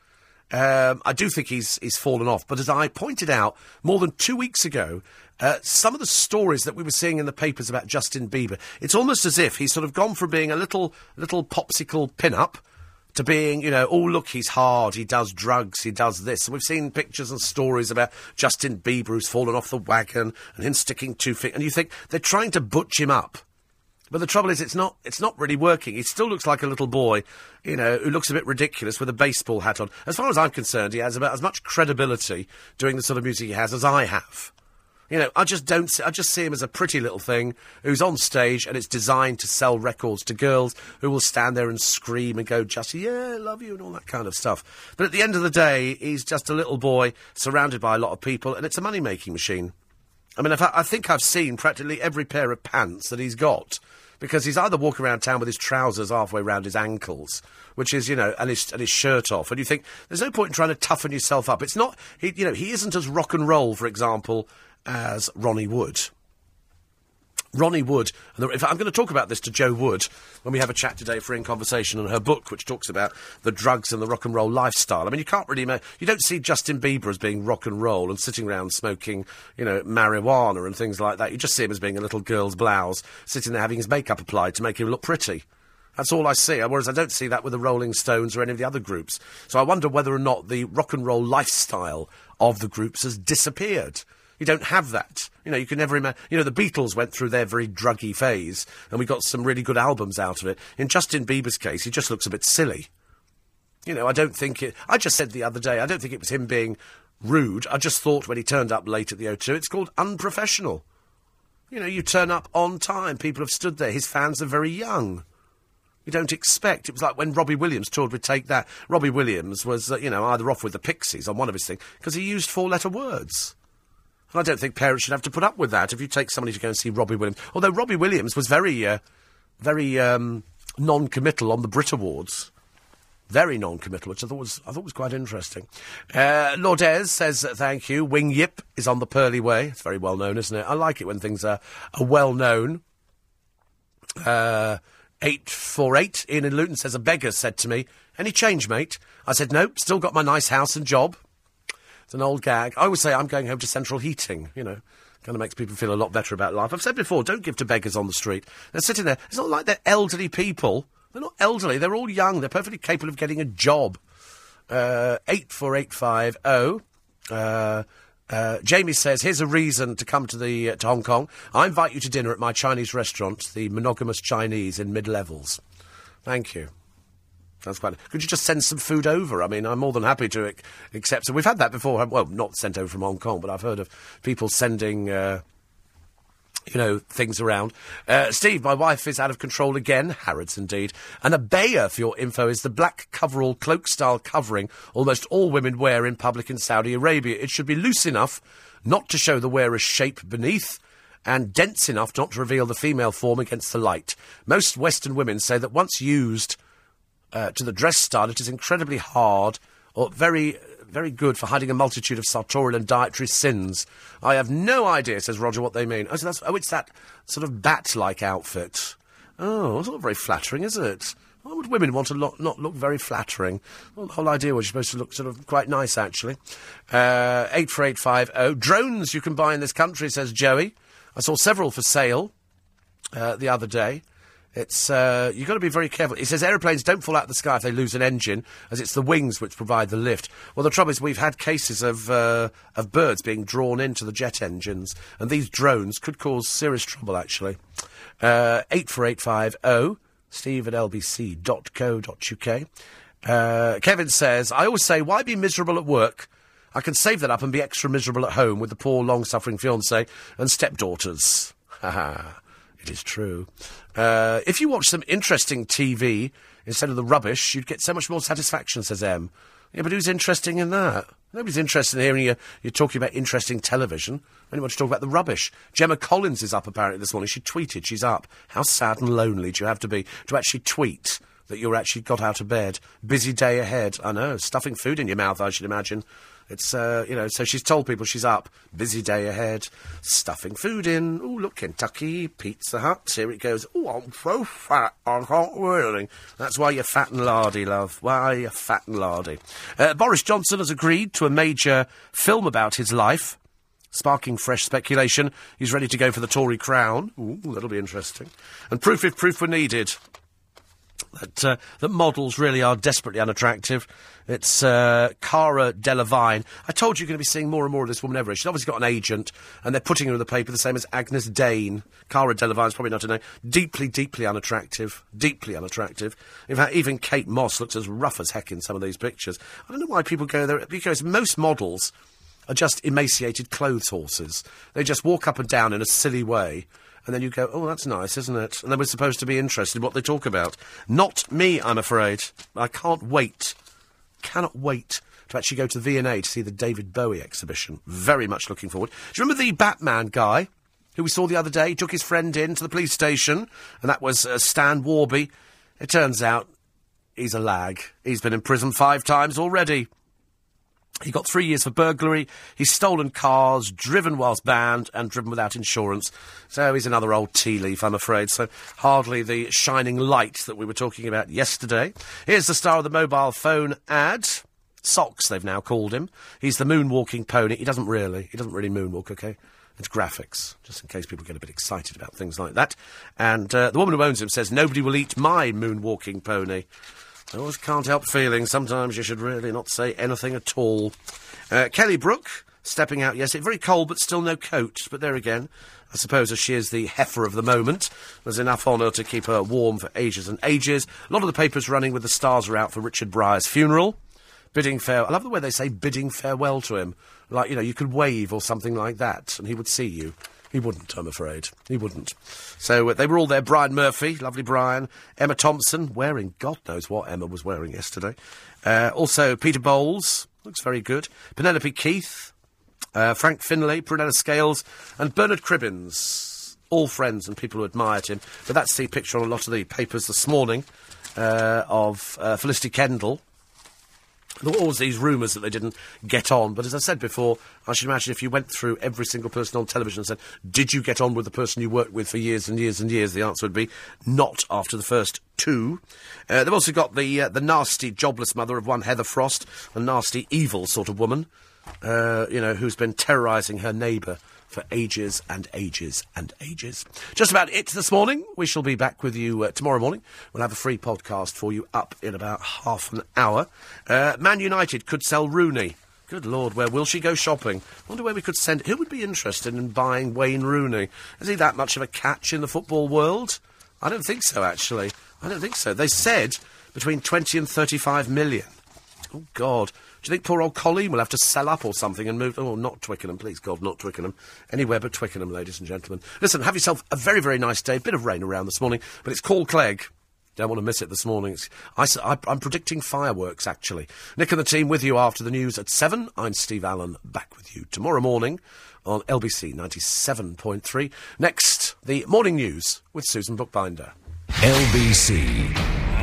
Um, I do think he's he's fallen off, but as I pointed out more than two weeks ago, uh, some of the stories that we were seeing in the papers about Justin Bieber, it's almost as if he's sort of gone from being a little little popsicle pin-up to being, you know, oh, look, he's hard, he does drugs, he does this. And we've seen pictures and stories about Justin Bieber who's fallen off the wagon and him sticking two feet. And you think they're trying to butch him up. But the trouble is, it's not. It's not really working. He still looks like a little boy, you know, who looks a bit ridiculous with a baseball hat on. As far as I'm concerned, he has about as much credibility doing the sort of music he has as I have. You know, I just don't. I just see him as a pretty little thing who's on stage and it's designed to sell records to girls who will stand there and scream and go, "Just yeah, love you" and all that kind of stuff. But at the end of the day, he's just a little boy surrounded by a lot of people, and it's a money-making machine. I mean, I, I think I've seen practically every pair of pants that he's got because he's either walking around town with his trousers halfway round his ankles, which is, you know, and his, and his shirt off, and you think there's no point in trying to toughen yourself up. It's not, he, you know, he isn't as rock and roll, for example, as Ronnie Wood. Ronnie Wood, and the, if I'm going to talk about this to Jo Wood when we have a chat today for In Conversation and her book, which talks about the drugs and the rock and roll lifestyle. I mean, you can't really, you don't see Justin Bieber as being rock and roll and sitting around smoking, you know, marijuana and things like that. You just see him as being a little girl's blouse, sitting there having his makeup applied to make him look pretty. That's all I see. Whereas I don't see that with the Rolling Stones or any of the other groups. So I wonder whether or not the rock and roll lifestyle of the groups has disappeared. You don't have that. You know, you can never imagine. You know, the Beatles went through their very druggy phase, and we got some really good albums out of it. In Justin Bieber's case, he just looks a bit silly. You know, I don't think it. I just said the other day, I don't think it was him being rude. I just thought when he turned up late at the O2, it's called unprofessional. You know, you turn up on time. People have stood there. His fans are very young. You don't expect. It was like when Robbie Williams toured with Take That. Robbie Williams was, uh, you know, either off with the Pixies on one of his things because he used four-letter words. And I don't think parents should have to put up with that if you take somebody to go and see Robbie Williams. Although Robbie Williams was very, uh, very um, non-committal on the Brit Awards. Very non-committal, which I thought was I thought was quite interesting. Uh, Lourdes says thank you. Wing Yip is on the Purley Way. It's very well known, isn't it? I like it when things are, are well known. Uh, 848 Ian in Luton says a beggar said to me, Any change, mate? I said, Nope, still got my nice house and job. It's an old gag. I always say I'm going home to central heating, you know. Kind of makes people feel a lot better about life. I've said before, don't give to beggars on the street. They're sitting there. It's not like they're elderly people. They're not elderly. They're all young. They're perfectly capable of getting a job. Uh, 84850. Uh, uh, Jamie says, "Here's a reason to come to the uh, to Hong Kong. I invite you to dinner at my Chinese restaurant, the Monogamous Chinese in Mid Levels. Thank you. That's quite. Could you just send some food over? I mean, I'm more than happy to ac- accept. So we've had that before. Well, not sent over from Hong Kong, but I've heard of people sending. Uh, you know, things around. Uh, Steve, my wife is out of control again. Harrods, indeed. And abaya, for your info, is the black coverall cloak style covering almost all women wear in public in Saudi Arabia. It should be loose enough not to show the wearer's shape beneath and dense enough not to reveal the female form against the light. Most Western women say that once used uh, to the dress style, it is incredibly hard or very very good for hiding a multitude of sartorial and dietary sins. I have no idea, says Roger, what they mean. Oh, so that's, oh it's that sort of bat-like outfit. Oh, it's not very flattering, is it? Why would women want to lo- not look very flattering? Well, the whole idea was you're supposed to look sort of quite nice, actually. Uh, 84850. Drones you can buy in this country, says Joey. I saw several for sale uh, the other day. It's uh, you've got to be very careful. It says aeroplanes don't fall out of the sky if they lose an engine, as it's the wings which provide the lift. Well, the trouble is we've had cases of uh, of birds being drawn into the jet engines, and these drones could cause serious trouble. Actually, uh, eight four eight five zero. Steve at lbc.co.uk. Uh, Kevin says, I always say, why be miserable at work? I can save that up and be extra miserable at home with the poor, long suffering fiance and stepdaughters. [LAUGHS] Ha ha. It is true. Uh, if you watch some interesting TV instead of the rubbish, you'd get so much more satisfaction, says M. Yeah, but who's interesting in that? Nobody's interested in hearing you, you're talking about interesting television. Only want to talk about the rubbish. Gemma Collins is up apparently this morning. She tweeted she's up. How sad and lonely do you have to be to actually tweet that you're actually got out of bed? Busy day ahead. I know. Stuffing food in your mouth, I should imagine. It's, uh, you know, so she's told people she's up. Busy day ahead. Stuffing food in. Oh, look, Kentucky, Pizza Hut. Here it goes. Oh, I'm so fat, I can't really. That's why you're fat and lardy, love. Why you're fat and lardy. Uh, Boris Johnson has agreed to a major film about his life. Sparking fresh speculation. He's ready to go for the Tory crown. Ooh, that'll be interesting. And proof if proof were needed that, uh, that models really are desperately unattractive. It's uh, Cara Delevingne. I told you you're going to be seeing more and more of this woman everywhere. She's obviously got an agent, and they're putting her in the paper the same as Agyness Deyn. Cara Delevingne's probably not a name. Deeply, deeply unattractive. Deeply unattractive. In fact, even Kate Moss looks as rough as heck in some of these pictures. I don't know why people go there, because most models are just emaciated clothes horses. They just walk up and down in a silly way and then you go, oh, that's nice, isn't it? And then we're supposed to be interested in what they talk about. Not me, I'm afraid. I can't wait, cannot wait to actually go to the V&A to see the David Bowie exhibition. Very much looking forward. Do you remember the Batman guy who we saw the other day? He took his friend in to the police station, and that was uh, Stan Warby. It turns out he's a lag. He's been in prison five times already. He got three years for burglary. He's stolen cars, driven whilst banned, and driven without insurance. So he's another old tea leaf, I'm afraid. So hardly the shining light that we were talking about yesterday. Here's the star of the mobile phone ad. Socks, they've now called him. He's the moonwalking pony. He doesn't really. He doesn't really moonwalk, okay? It's graphics, just in case people get a bit excited about things like that. And uh, the woman who owns him says, Nobody will eat my moonwalking pony. I always can't help feeling sometimes you should really not say anything at all. Uh, Kelly Brook, stepping out yesterday. Very cold, but still no coat. But there again, I suppose as she is the heifer of the moment, there's enough on her to keep her warm for ages and ages. A lot of the papers running with the stars are out for Richard Briers' funeral. Bidding farewell. I love the way they say bidding farewell to him. Like, you know, you could wave or something like that, and he would see you. He wouldn't, I'm afraid. He wouldn't. So uh, they were all there. Brian Murphy, lovely Brian. Emma Thompson, wearing God knows what Emma was wearing yesterday. Uh, also, Peter Bowles, looks very good. Penelope Keith, uh, Frank Finlay, Prunella Scales, and Bernard Cribbins. All friends and people who admired him. But that's the picture on a lot of the papers this morning uh, of uh, Felicity Kendal. There were always these rumours that they didn't get on, but as I said before, I should imagine if you went through every single person on television and said, Did you get on with the person you worked with for years and years and years? The answer would be not after the first two. Uh, they've also got the, uh, the nasty, jobless mother of one Heather Frost, a nasty, evil sort of woman, uh, you know, who's been terrorising her neighbour for ages and ages and ages. Just about it this morning. We shall be back with you uh, tomorrow morning. We'll have a free podcast for you up in about half an hour. Uh, Man United could sell Rooney. Good Lord, where will she go shopping? Wonder where we could send. Who would be interested in buying Wayne Rooney? Is he that much of a catch in the football world? I don't think so, actually. I don't think so. They said between 20 and 35 million. Oh, God. You think poor old Colleen will have to sell up or something and move? Oh, not Twickenham, please God, not Twickenham. Anywhere but Twickenham, ladies and gentlemen. Listen, have yourself a very, very nice day. Bit of rain around this morning, but it's called Clegg. Don't want to miss it this morning. I, am predicting fireworks, actually. Nick and the team with you after the news at 7. I'm Steve Allen, back with you tomorrow morning on LBC 97.3. Next, the morning news with Susan Bookbinder. LBC